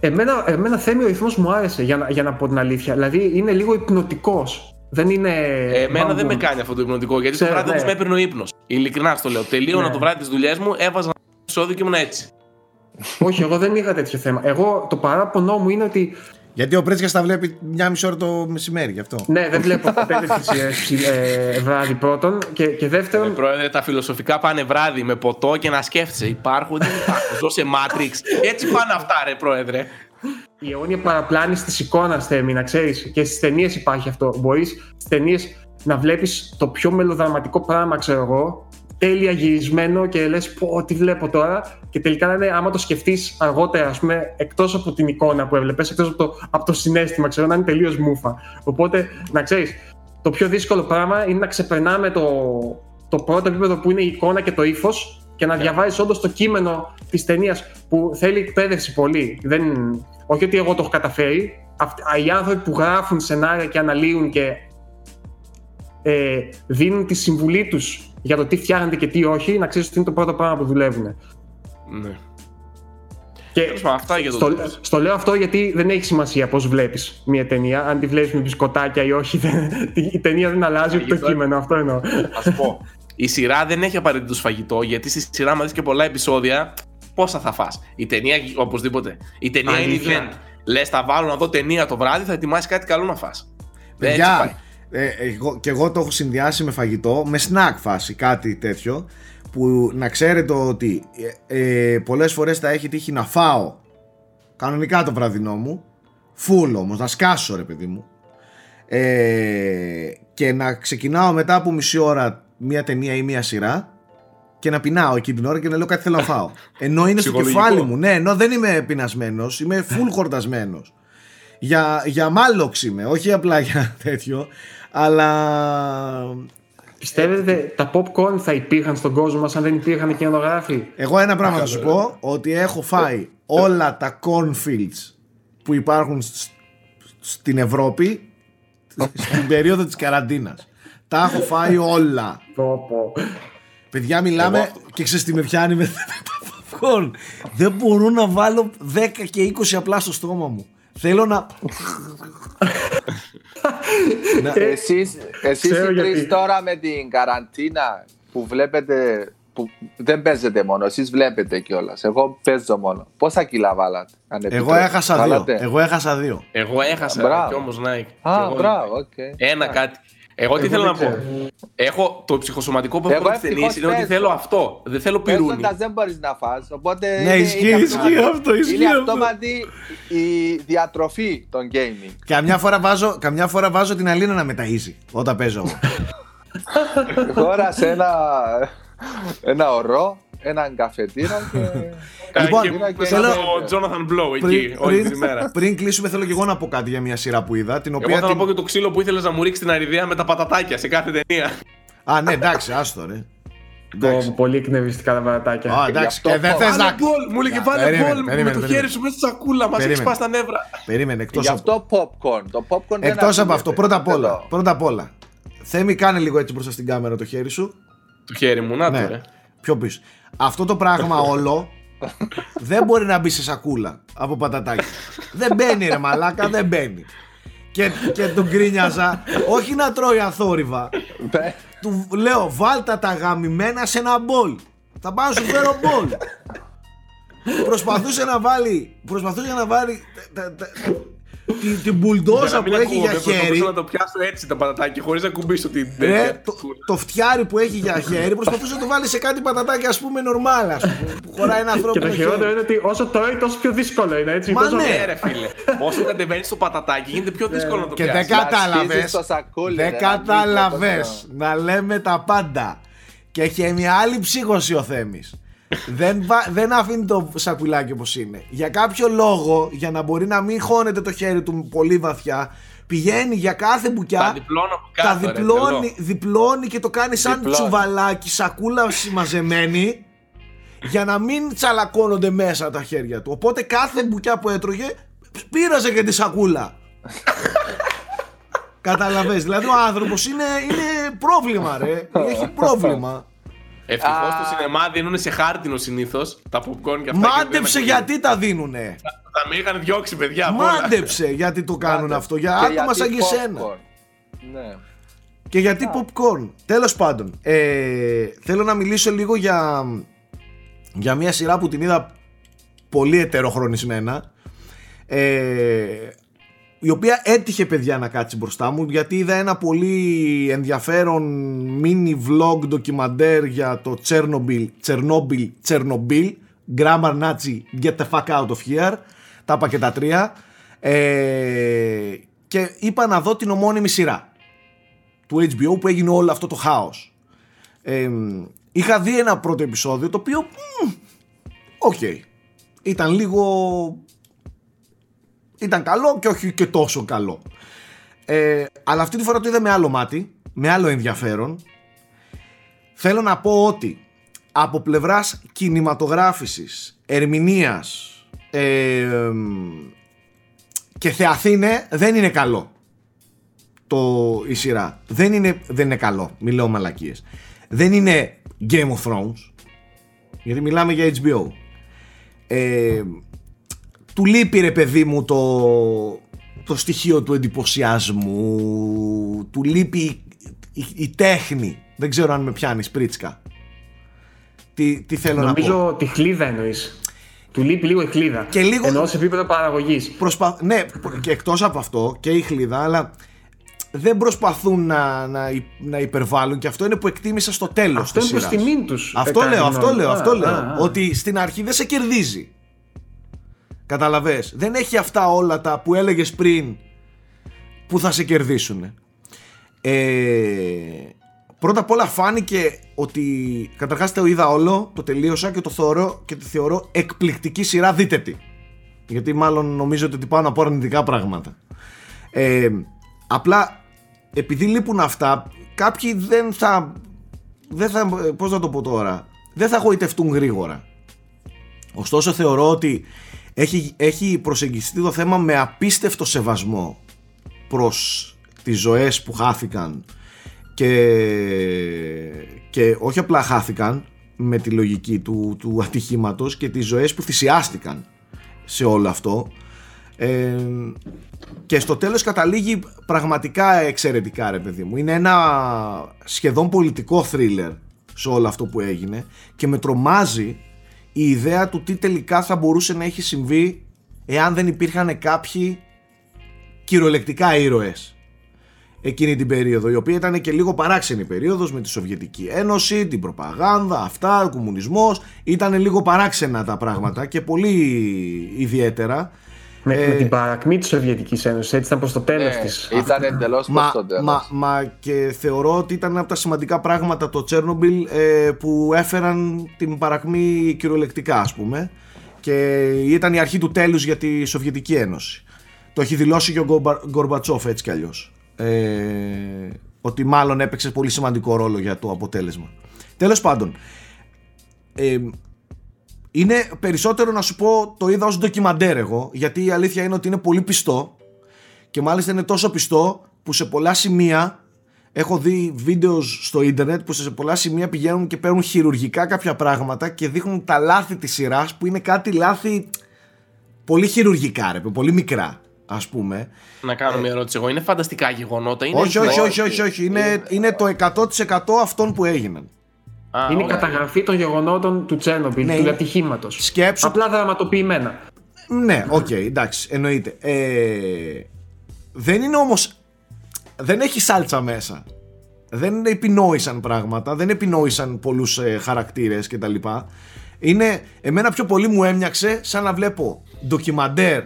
C: Εμένα, εμένα θέμη ο ρυθμός μου άρεσε για να, για να πω την αλήθεια. Δηλαδή είναι λίγο υπνοτικός. Δεν είναι.
B: Ε, Εμένα δεν
C: μπαμπούμ.
B: με κάνει αυτό το υπνοτικό, γιατί το
C: Ξέρω,
B: βράδυ
C: ναι.
B: όμως με έπαιρνε ο ύπνος. Ειλικρινά στο λέω. Τελείωνα
C: Ναι.
B: το βράδυ τις δουλειές μου, έβαζα ένα επεισόδιο και ήμουν έτσι.
C: Όχι, εγώ δεν είχα τέτοιο θέμα. Εγώ το παράπονό μου είναι ότι
A: Γιατί ο Πρέτσικα τα βλέπει μια μισή ώρα το μεσημέρι γι' αυτό.
C: ναι, δεν βλέπω ποτέ τέτοιε ε, βράδυ πρώτον. Και, και
B: Ε,
C: δεύτερον,
B: πρόεδρε, τα φιλοσοφικά πάνε βράδυ με ποτό και να σκέφτεσαι. Υπάρχουν, δεν υπάρχουν. Ζω σε Matrix. Έτσι πάνε αυτά, ρε, πρόεδρε.
C: Η αιώνια παραπλάνηση της εικόνας θέμη, να ξέρεις. Και στις ταινίες υπάρχει αυτό. Μπορείς στις ταινίες να βλέπεις το πιο μελοδραματικό πράγμα, ξέρω εγώ, τέλεια γυρισμένο και λες: Πω, τι βλέπω τώρα. Και τελικά να είναι, άμα το σκεφτείς αργότερα, ας πούμε, εκτός από την εικόνα που έβλεπες, εκτός από το, από το συνέστημα, ξέρω, να είναι τελείως μούφα. Οπότε, να ξέρεις, το πιο δύσκολο πράγμα είναι να ξεπερνάμε το, το πρώτο επίπεδο που είναι η εικόνα και το ύφος και να διαβάζεις όντως το κείμενο της ταινίας που θέλει εκπαίδευση πολύ. Δεν, όχι ότι εγώ το έχω καταφέρει. Αυτοί, οι άνθρωποι που γράφουν σενάρια και αναλύουν και ε, δίνουν τη συμβουλή τους για το τι φτιάχνεται και τι όχι, να ξέρεις ότι είναι το πρώτο πράγμα που δουλεύουν.
B: Ναι.
C: Και
B: Τέλος πάντων, αυτά για το
C: στο,
B: Devs.
C: στο λέω αυτό γιατί δεν έχει σημασία πώς βλέπεις μια ταινία. Αν τη βλέπεις με μπισκοτάκια ή όχι, δεν- η ταινία δεν αλλάζει ούτε το
B: Αυτό-
C: κείμενο. Αυτό εννοώ.
B: Θα σου πω. Η σειρά δεν έχει απαραίτητο φαγητό, γιατί στη σειρά, μας δεις και πολλά επεισόδια, πόσα θα φας. Η ταινία, οπωσδήποτε. Η ταινία είναι
C: Αλήθεια.
B: event. Λες, θα βάλω να δω ταινία το βράδυ, θα ετοιμάσεις κάτι καλό να φας. Δεν έτσι πάει.
A: Παιδιά, ε, εγώ, και εγώ το έχω συνδυάσει με φαγητό, με snack φάση, κάτι τέτοιο, που να ξέρετε ότι ε, ε, πολλές φορές θα έχει τύχει να φάω κανονικά το βραδινό μου, full όμως, να σκάσω ρε παιδί μου, ε, και να ξεκινάω μετά από μισή ώρα μία ταινία ή μία σειρά και να πεινάω εκεί την ώρα και να λέω κάτι θέλω να φάω. Ενώ είναι στο
B: Ψυχολογικό.
A: κεφάλι μου, ναι, ενώ δεν είμαι πεινασμένος, είμαι full χορτασμένος. Για, για μάλοξ είμαι, όχι απλά για τέτοιο, αλλά
C: Πιστεύετε τα popcorn θα υπήρχαν στον κόσμο μας αν δεν υπήρχαν κινηματογράφοι;
A: εγώ ένα πράγμα θα σου πω, ότι έχω φάει όλα τα cornfields που υπάρχουν σ- στην Ευρώπη στην περίοδο της καραντίνας. Τα έχω φάει όλα.
C: Πω, πω.
A: Παιδιά μιλάμε και ξέρεις τι με πιάνει με τα popcorn. Δεν μπορώ να βάλω 10 και 20 απλά στο στόμα μου. Θέλω να... να...
D: Εσείς, εσείς
C: Ξέρω
D: οι τρεις
C: γιατί.
D: τώρα με την καραντίνα που βλέπετε, που δεν παίζετε μόνο, εσείς βλέπετε κιόλας. Εγώ παίζω μόνο. Πόσα κιλά βάλατε, αν
A: Εγώ
D: επιτρέπετε;
A: έχασα δύο.
D: Βάλατε;
A: Εγώ έχασα δύο.
B: Εγώ έχασα
D: Μπράβο.
B: κι όμως Nike. Κι
D: Α,
B: εγώ-
D: μπράβο, οκ.
B: Ένα κάτι. Εγώ τι
C: Εγώ
B: θέλω να
C: δεν
B: πω. Έχω το ψυχοσωματικό που
D: Εγώ
B: έχω τη
D: ευτυχώς
B: είναι ότι
D: παίζω.
B: θέλω αυτό. Δεν θέλω πυρούνι.
D: Παίζοντας δεν μπορείς να φας, οπότε
A: Ναι,
D: είναι-
A: ισχύει,
D: είναι
A: ισχύει
D: αυτόματη.
A: αυτό, ισχύει
D: Είναι
A: αυτό.
D: αυτόματη η διατροφή των gaming.
A: Καμιά φορά βάζω, καμιά φορά βάζω την Αλίνα να με ταΐζει όταν παίζω εγώ.
D: Τώρα σε ένα, ένα ωρό, έναν καφετήρα και...
A: Λοιπόν,
B: και
A: θέλω-
B: θέλω ο Jonathan Blow εκεί
A: πριν,
B: όλη την
A: πριν,
B: ημέρα.
A: πριν κλείσουμε θέλω και εγώ να πω κάτι για μια σειρά που είδα την
B: Εγώ
A: οποία
B: θέλω να
A: την...
B: πω και το ξύλο που ήθελες να μου ρίξεις την αριδέα με τα πατατάκια σε κάθε ταινία.
A: Α ναι εντάξει άστο ρε
C: Πω, πολύ εκνευριστικά τα παρατάκια.
A: Α, εντάξει,
D: αυτό
A: και δεν
D: πω.
A: θες να...
B: Βάλε μπολ, μου λέγε βάλε
A: Περίμενε,
B: μπολ με
A: περίμενε,
B: το
A: περίμενε.
B: χέρι σου μέσα στη σακούλα, μας έχεις
A: Περίμενε.
B: σπάσει τα νεύρα.
A: Περίμενε, εκτός
D: Γι'
A: από...
D: αυτό popcorn. Το popcorn δεν
A: Εκτός από
D: ακούγεται.
A: αυτό, πρώτα απ' όλα,
D: Εδώ.
A: πρώτα απ' όλα. Θέμη, κάνε λίγο έτσι μπροστά στην κάμερα το χέρι σου.
B: Το χέρι μου, να το
A: Ναι,
B: ρε.
A: Πιο πίσω. Αυτό το πράγμα όλο δεν μπορεί να μπει σε σακούλα από πατατάκι. δεν μπαίνει ρε μαλάκα, δεν μπαίνει. Και, και τον κρίνιαζα, όχι να τρώει αθόρυβα.
D: Ναι.
A: Του λέω, βάλτα τα γαμημένα σε ένα μπολ. Θα πάω να σου φέρω μπολ. προσπαθούσε να βάλει, προσπαθούσε να βάλει τα- τα- την, την μπουλντόζα
B: Για να
A: που
B: μην
A: έχει για
B: ακούγονται, προσπαθούσα
A: χέρι.
B: να το πιάσω έτσι τα πατατάκια χωρίς να κουμπίσω την
A: Ρε,
B: τέτοια.
A: το, το φτιάρι που έχει για χέρι προσπαθούσε να το βάλει σε κάτι πατατάκι ας πούμε νορμάλ ας πούμε, που χωράει ένα
C: Και
A: ανθρώπινο
C: το χειρότερο
A: χέρι.
C: είναι ότι όσο το έχει, τόσο πιο δύσκολο είναι. Έτσι,
A: Μα
C: τόσο...
A: ναι.
B: Ναι, ρε φίλε. Όσο κατεβαίνει στο πατατάκι γίνεται πιο δύσκολο να το
A: Και δεν
B: πιάσεις.
A: κατάλαβες,
D: στο σακούλι,
A: δεν
D: ρε, να μην
A: κατάλαβες
D: το-
A: να λέμε τα πάντα. Και έχει μια άλλη ψύχωση ο Θέμης. Δεν, βα- δεν αφήνει το σακουλάκι όπως είναι. Για κάποιο λόγο, για να μπορεί να μην χώνεται το χέρι του πολύ βαθιά, πηγαίνει για κάθε μπουκιά
B: Τα διπλώνω από
A: τα
B: κάτω, ρε,
A: διπλώνει,
B: τρελό.
A: διπλώνει και το κάνει σαν
D: Διπλώνει.
A: τσουβαλάκι, σακούλα συμμαζεμένη για να μην τσαλακώνονται μέσα τα χέρια του. Οπότε κάθε μπουκιά που έτρωγε πήραζε και τη σακούλα. Καταλαβες, δηλαδή ο άνθρωπος είναι, είναι πρόβλημα ρε, έχει πρόβλημα.
B: Ευτυχώς
D: Α.
B: στο σινεμά δίνουν σε χάρτινο συνήθως τα popcorn και αυτά.
A: Μάντεψε γιατί τα δίνουνε.
B: Θα με είχαν διώξει, παιδιά. απ' όλα.
A: Μάντεψε γιατί το κάνουν αυτό, για
D: Και
A: άτομα
D: γιατί
A: σαν και εσένα.
D: popcorn. Ναι.
A: Και γιατί popcorn. Τέλος πάντων, ε, θέλω να μιλήσω λίγο για, για μια σειρά που την είδα πολύ ετεροχρονισμένα. Ε, η οποία έτυχε παιδιά να κάτσει μπροστά μου γιατί είδα ένα πολύ ενδιαφέρον mini vlog ντοκιμαντέρ για το Chernobyl, Chernobyl, Chernobyl Grammar Nazi, get the fuck out of here τα είπα και τα τρία ε, και είπα να δω την ομώνυμη σειρά του HBO που έγινε όλο αυτό το χάος. Ε, είχα δει ένα πρώτο επεισόδιο το οποίο μμ, οκ ήταν λίγο ήταν καλό και όχι και τόσο καλό ε, αλλά αυτή τη φορά το είδα με άλλο μάτι με άλλο ενδιαφέρον θέλω να πω ότι από πλευράς κινηματογράφησης ερμηνείας ε, και θεαθήναι δεν είναι καλό το, η σειρά. Δεν είναι, δεν είναι καλό. Μιλάω μαλακίες. Δεν είναι Game of Thrones. Γιατί μιλάμε για HBO. Ε, του λείπει ρε παιδί μου το, το στοιχείο του εντυπωσιασμού. Του λείπει η, η τέχνη. Δεν ξέρω αν με πιάνει πρίτσκα. Τι, τι θέλω να πω.
C: Νομίζω τη χλίδα εννοείς. Του λείπει λίγο η χλίδα.
A: Και λίγο-
C: Ενώ σε επίπεδο παραγωγής.
A: Προσπα... Ναι, και εκτός από αυτό και η χλίδα, αλλά δεν προσπαθούν να, να, υ- να υπερβάλλουν και αυτό είναι που εκτίμησα στο τέλος
C: Αυτό
A: της
C: είναι προς
A: σειράς.
C: τιμήν τους.
A: Αυτό λέω, αυτό λέω, αυτό λέω. Ότι στην αρχή δεν σε κερδίζει. Καταλαβες. Δεν έχει αυτά όλα τα που έλεγες πριν που θα σε κερδίσουν. Ε, πρώτα απ' όλα φάνηκε ότι καταρχάς το είδα όλο, το τελείωσα και το θεωρώ, και τη θεωρώ εκπληκτική σειρά δείτε τη. Γιατί μάλλον νομίζω ότι πάω να πω αρνητικά πράγματα. Ε, απλά επειδή λείπουν αυτά κάποιοι δεν θα δεν θα, πώς να το πω τώρα, δεν θα γοητευτούν γρήγορα. Ωστόσο θεωρώ ότι έχει, έχει προσεγγιστεί το θέμα με απίστευτο σεβασμό προς τις ζωές που χάθηκαν και, και όχι απλά χάθηκαν με τη λογική του, του ατυχήματος και τις ζωές που θυσιάστηκαν σε όλο αυτό. Ε, και στο τέλος καταλήγει πραγματικά εξαιρετικά ρε παιδί μου. Είναι ένα σχεδόν πολιτικό θρίλερ σε όλο αυτό που έγινε και με τρομάζει η ιδέα του τι τελικά θα μπορούσε να έχει συμβεί εάν δεν υπήρχαν κάποιοι κυριολεκτικά ήρωες εκείνη την περίοδο, η οποία ήταν και λίγο παράξενη περίοδος με τη Σοβιετική Ένωση, την προπαγάνδα, αυτά, ο κομμουνισμός, ήταν λίγο παράξενα τα πράγματα και πολύ ιδιαίτερα.
C: Με, ε, με την παρακμή της Σοβιετικής Ένωσης, έτσι ήταν προς το τέλος
D: Ναι,
C: της.
D: ήταν εντελώς προς το τέλος.
A: Μα, μα και θεωρώ ότι ήταν από τα σημαντικά πράγματα το Τσέρνομπιλ ε, που έφεραν την παρακμή κυριολεκτικά ας πούμε και ήταν η αρχή του τέλους για τη Σοβιετική Ένωση. Το έχει δηλώσει και ο Γκορμπα- Γκορμπατσόφ έτσι κι αλλιώς. Ε, ότι μάλλον έπαιξε πολύ σημαντικό ρόλο για το αποτέλεσμα. Τέλος πάντων, ε, είναι περισσότερο να σου πω το είδα ως ντοκιμαντέρ εγώ γιατί η αλήθεια είναι ότι είναι πολύ πιστό και μάλιστα είναι τόσο πιστό που σε πολλά σημεία έχω δει βίντεος στο ίντερνετ που σε πολλά σημεία πηγαίνουν και παίρνουν χειρουργικά κάποια πράγματα και δείχνουν τα λάθη της σειράς που είναι κάτι λάθη πολύ χειρουργικά ρε, πολύ μικρά ας πούμε.
B: Να κάνω μια ερώτηση εγώ. Είναι φανταστικά γεγονότα. Είναι
A: όχι, όχι,
B: όχι.
A: όχι, όχι, όχι. Είναι, είναι το 100% αυτών που έγιναν.
B: Α,
C: Είναι η
B: ωραία.
C: καταγραφή των γεγονότων του Τσέρνομπιλ,
A: Ναι,
C: του
A: είναι-
C: ατυχήματος.
A: Σκέψου
C: Απλά δραματοποιημένα.
A: Ναι, οκ, εντάξει, εννοείται. Ε, δεν είναι όμως... Δεν έχει σάλτσα μέσα. Δεν επινόησαν πράγματα, δεν επινόησαν πολλούς ε, χαρακτήρες κτλ. Είναι, εμένα πιο πολύ μου έμοιαξε σαν να βλέπω ντοκιμαντέρ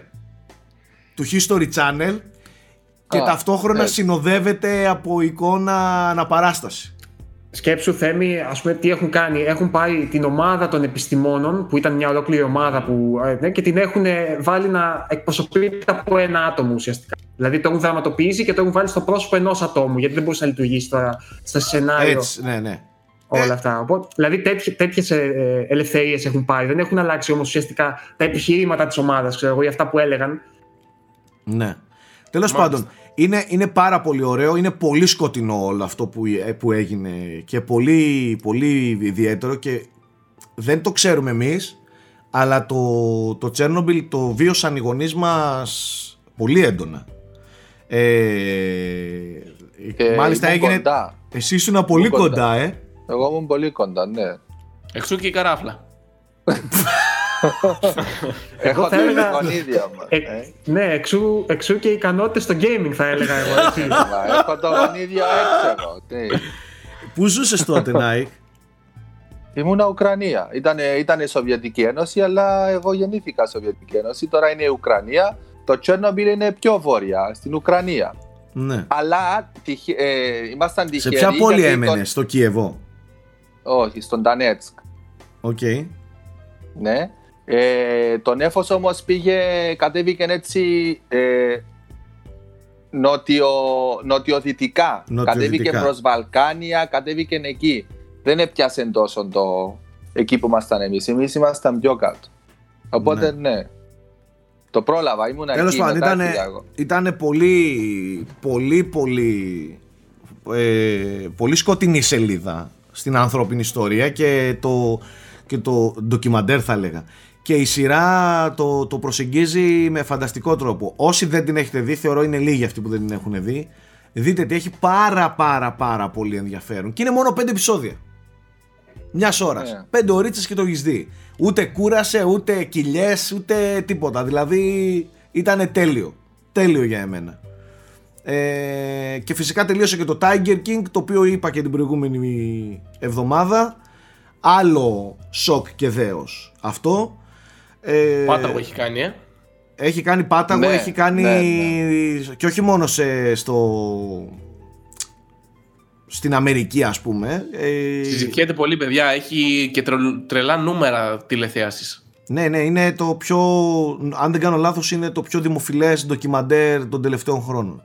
A: του History Channel και
D: Α,
A: ταυτόχρονα
D: έτσι.
A: συνοδεύεται από εικόνα αναπαράστασης.
C: Σκέψου Θέμη, ας πούμε τι έχουν κάνει. Έχουν πάρει την ομάδα των επιστημόνων, που ήταν μια ολόκληρη ομάδα που, ε, ναι, και την έχουν ε, βάλει να εκπροσωπείται από ένα άτομο ουσιαστικά. Δηλαδή το έχουν δραματοποιήσει και το έχουν βάλει στο πρόσωπο ενός ατόμου, γιατί δεν μπορούσε να λειτουργήσει τώρα στο σενάριο
A: Έτσι, ναι, ναι.
C: όλα
A: Ε,
C: αυτά. Οπότε, δηλαδή τέτοιε τέτοιες, ε, ελευθερίες έχουν πάρει. Δεν έχουν αλλάξει όμως ουσιαστικά τα επιχειρήματα της ομάδας, ξέρω εγώ, για αυτά που έλεγαν.
A: Ναι. Τέλος
B: Μάλιστα.
A: πάντων, είναι, είναι πάρα πολύ ωραίο. Είναι πολύ σκοτεινό όλο αυτό που, ε, που έγινε και πολύ, πολύ ιδιαίτερο και δεν το ξέρουμε εμείς αλλά το, το Τσέρνομπιλ το βίωσαν οι γονείς μας πολύ έντονα. Ε,
D: Και
A: μάλιστα
D: ήμουν
A: έγινε.
D: κοντά.
A: Εσύ ήσουν πολύ
D: Ήμουν
A: κοντά,
D: κοντά.
A: ε.
D: Εγώ ήμουν πολύ κοντά, ναι.
B: Εξού και η καράφλα.
D: Έχω
C: θα
D: το
C: έλεγα-
D: γονίδια μου.
C: Ε,
D: ε.
C: ναι, εξού, εξού και οι ικανότητες στο gaming θα έλεγα εγώ. Έτσι.
D: Μα Έχω το γονίδιο έξω εγώ. τι.
A: Πού ζούσες τότε, Νάικ.
D: Ήμουνα Ουκρανία. Ήτανε, ήτανε Σοβιετική Ένωση, αλλά εγώ γεννήθηκα Σοβιετική Ένωση. Τώρα είναι η Ουκρανία. Το Τσέρνομπιλ είναι πιο βόρεια, στην Ουκρανία.
A: ναι.
D: Αλλά τυχε, ε, ήμασταν
A: Σε
D: τυχεροί.
A: ποια πόλη
D: γιατί
A: έμενες,
D: τον-
A: στο Κιεβό.
D: Όχι, στον Ντονέτσκ.
A: Οκ.
D: Ναι. Ε, το νέφος όμως πήγε, κατέβηκε έτσι ε, νότιο, νοτιοδυτικά.
A: Νοτιοδυτικά.
D: Κατέβηκε προς Βαλκάνια, κατέβηκε εκεί. Δεν έπιασε τόσο το εκεί που ήμασταν εμείς. Εμείς ήμασταν πιο κάτω. Οπότε ναι. Το πρόλαβα, ήμουν
A: Τέλος
D: εκεί
A: πάντων,
D: μετά
A: ήταν,
D: έφυγα εγώ.
A: ήταν πολύ, πολύ, πολύ, ε, πολύ σκοτεινή σελίδα στην ανθρώπινη ιστορία και το, και το ντοκιμαντέρ θα έλεγα. Και η σειρά το, το προσεγγίζει με φανταστικό τρόπο. Όσοι δεν την έχετε δει, θεωρώ είναι λίγοι αυτοί που δεν την έχουν δει. Δείτε ότι έχει πάρα πάρα πάρα πολύ ενδιαφέρον. Και είναι μόνο πέντε επεισόδια. Μιας ώρας.
D: Ναι.
A: Πέντε ωρίτσες και το έχεις δει. Ούτε κούρασε, ούτε κοιλιές, ούτε τίποτα. Δηλαδή ήταν τέλειο. Τέλειο για εμένα. Ε, και φυσικά τελείωσε και το Tiger King το οποίο είπα και την προηγούμενη εβδομάδα. Άλλο σοκ και δέος αυτό. Ε,
B: Πάταγο έχει κάνει, ε.
A: έχει κάνει πάταγο,
D: Ναι,
A: έχει κάνει
D: ναι,
A: και όχι μόνο σε, στο, στην Αμερική ας πούμε. Ε,
B: Συζητιέται πολύ, παιδιά. Έχει και τρελ- τρελά νούμερα τηλεθέαση.
A: ναι, ναι, είναι το πιο, αν δεν κάνω λάθος, είναι το πιο δημοφιλές ντοκιμαντέρ των τελευταίων χρόνων.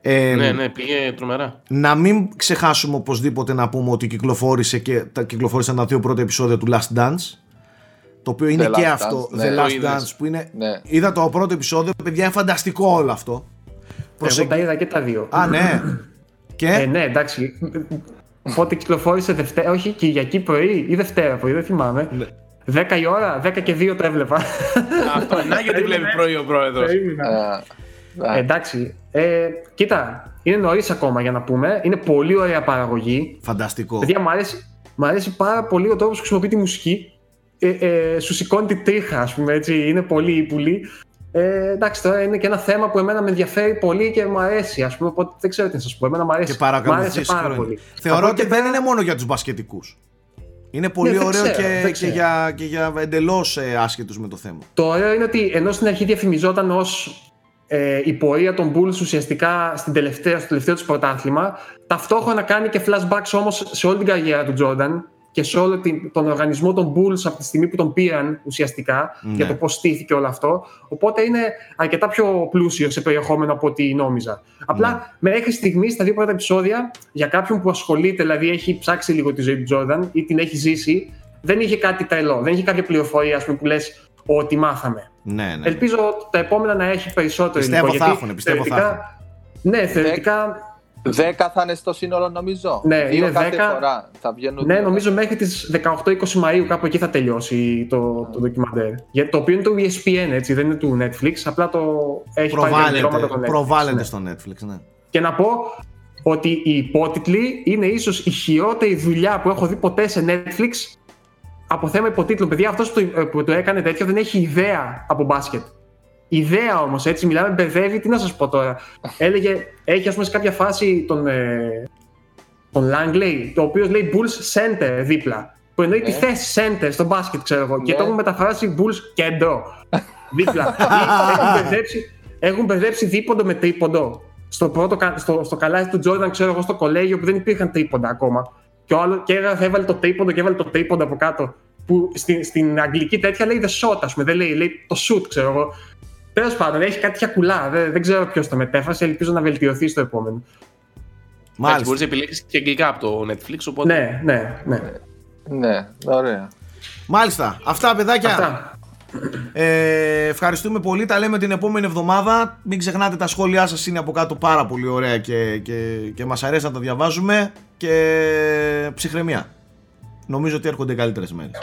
A: Ε,
B: Ναι, ναι, πήγε τρομερά.
A: Να μην ξεχάσουμε οπωσδήποτε να πούμε ότι κυκλοφόρησε και τα κυκλοφόρησαν τα δύο πρώτα επεισόδια του Last Dance. Το οποίο είναι
D: The
A: και
D: Last
A: αυτό,
D: Dance,
A: The
D: ναι.
A: Last
B: Το είδες.
A: Dance, που είναι.
D: Ναι.
A: Είδα το πρώτο επεισόδιο, παιδιά, είναι φανταστικό όλο αυτό. προσεγγι-
C: Εγώ τα είδα και τα δύο.
A: Α, ναι. Και.
C: Ε, ναι, εντάξει. Πότε κυκλοφόρησε Δευτέρα, όχι Κυριακή πρωί ή Δευτέρα πρωί, δεν θυμάμαι.
A: Ναι.
C: 10 η ώρα, 10 και 2 το έβλεπα.
B: Αυτό να γιατί βλέπει πρωί ο πρόεδρος.
C: Περίμενα.
D: Ε,
C: Ε, εντάξει. Ε, κοίτα, είναι νωρίς ακόμα για να πούμε. Είναι πολύ ωραία παραγωγή.
A: Φανταστικό.
C: Παιδιά, μου αρέσει, μ' αρέσει πάρα πολύ ο τρόπος που χρησιμοποιεί τη μουσική. Ε, ε, σου σηκώνει τη τρίχα, ας πούμε έτσι. Είναι πολύ ύπουλη. Ε, εντάξει, τώρα είναι και ένα θέμα που εμένα με ενδιαφέρει πολύ και μου αρέσει. Ας πούμε, οπότε δεν ξέρω τι να σας πω. Εμένα μου αρέσει,
A: Και
C: μου άρεσε
A: παρακολουθήσει
C: πάρα
A: χρόνια.
C: πολύ.
A: Θεωρώ
C: Από
A: ότι
C: εκεί
A: δεν
C: πέρα-
A: είναι μόνο για τους μπασκετικούς. Είναι πολύ
C: Ναι, δεν
A: ωραίο
C: ξέρω,
A: και,
C: δεν
A: και,
C: ξέρω.
A: για, και για εντελώς ε, άσχετους με το θέμα.
C: Το ωραίο είναι ότι ενώ στην αρχή διαφημιζόταν ως ε, η πορεία των Bulls ουσιαστικά στην τελευταία, στο τελευταίο του πρωτάθλημα, ταυτόχρονα κάνει και flashbacks όμως σε όλη την καριέρα του Jordan και σε όλο την, τον οργανισμό των Bulls από τη στιγμή που τον πήραν ουσιαστικά
A: Ναι.
C: για το πώς στήθηκε όλο αυτό. Οπότε είναι αρκετά πιο πλούσιο σε περιεχόμενο από ό,τι νόμιζα. Απλά μέχρι στιγμής, στα δύο πρώτα επεισόδια, για κάποιον που ασχολείται, δηλαδή έχει ψάξει λίγο τη ζωή του Jordan ή την έχει ζήσει, δεν είχε κάτι τρελό. Δεν είχε κάποια πληροφορία ας πούμε, που λες ότι μάθαμε.
A: Ναι, ναι.
C: Ελπίζω τα επόμενα να έχει περισσότερο
A: Πιστεύω
C: υλικό.
A: θα
C: γιατί
A: έχουνε, πιστεύω θα
C: θεωρητικά- Ναι, θεωρητικά.
D: 10 θα είναι στο σύνολο νομίζω.
C: Ναι,
D: Δύο
C: είναι
D: κάθε
C: 10.
D: φορά. Θα βγαίνουν
C: Ναι,
D: δύο.
C: νομίζω μέχρι τις 18-20 Μαΐου κάπου εκεί θα τελειώσει το, το ντοκιμαντέρ. Για το οποίο είναι του ESPN, έτσι, δεν είναι του Netflix, απλά το έχει πάρει τα δικαιώματα
A: Προβάλλεται,
C: το Netflix.
A: προβάλλεται
C: ναι.
A: στο Netflix, ναι.
C: Και να πω ότι οι υπότιτλοι είναι ίσως η χειρότερη δουλειά που έχω δει ποτέ σε Netflix από θέμα υποτίτλων. Παιδιά, αυτός που το, που το έκανε τέτοιο δεν έχει ιδέα από μπάσκετ. Ιδέα όμως, έτσι, μιλάμε, μπερδεύει, τι να σας πω τώρα. Έλεγε, έχει ας πούμε σε κάποια φάση τον, ε, τον Langley, το οποίος λέει Bulls Center δίπλα. Που εννοεί τη
D: Ναι.
C: θέση center στο μπάσκετ, ξέρω εγώ. Και
D: Ναι.
C: το έχουν μεταφράσει Bulls κέντρο. δίπλα. Ή έχουν, μπερδέψει, έχουν μπερδέψει δίποντο με τρίποντο. Στο, πρώτο, κα- στο, στο καλάθι του Jordan, ξέρω εγώ, στο κολέγιο που δεν υπήρχαν τρίποντα ακόμα. Και, ο άλλος, και έγραφε, έβαλε το τρίποντο και έβαλε το τρίποντο από κάτω. Που στην, στην αγγλική τέτοια λέει the shot, ας πούμε. Δεν λέει, λέει το shoot, ξέρω εγώ. Τέλος πάντων, έχει κάτι χακουλά. Δεν, δεν ξέρω ποιος το μετέφρασε. Ελπίζω να βελτιωθεί στο επόμενο.
B: Μάλιστα.
A: Μάλιστα.
B: Μπορείς να επιλέξεις και αγγλικά από το Netflix. Οπότε...
C: Ναι, ναι, ναι.
D: Ναι, ωραία.
A: Μάλιστα. Αυτά, παιδάκια.
C: Αυτά.
A: Ε, ευχαριστούμε πολύ. Τα λέμε την επόμενη εβδομάδα. Μην ξεχνάτε τα σχόλιά σας είναι από κάτω πάρα πολύ ωραία και, και, και μας αρέσει να τα διαβάζουμε. Και ψυχραιμία. Νομίζω ότι έρχονται οι καλύτερες μέρες.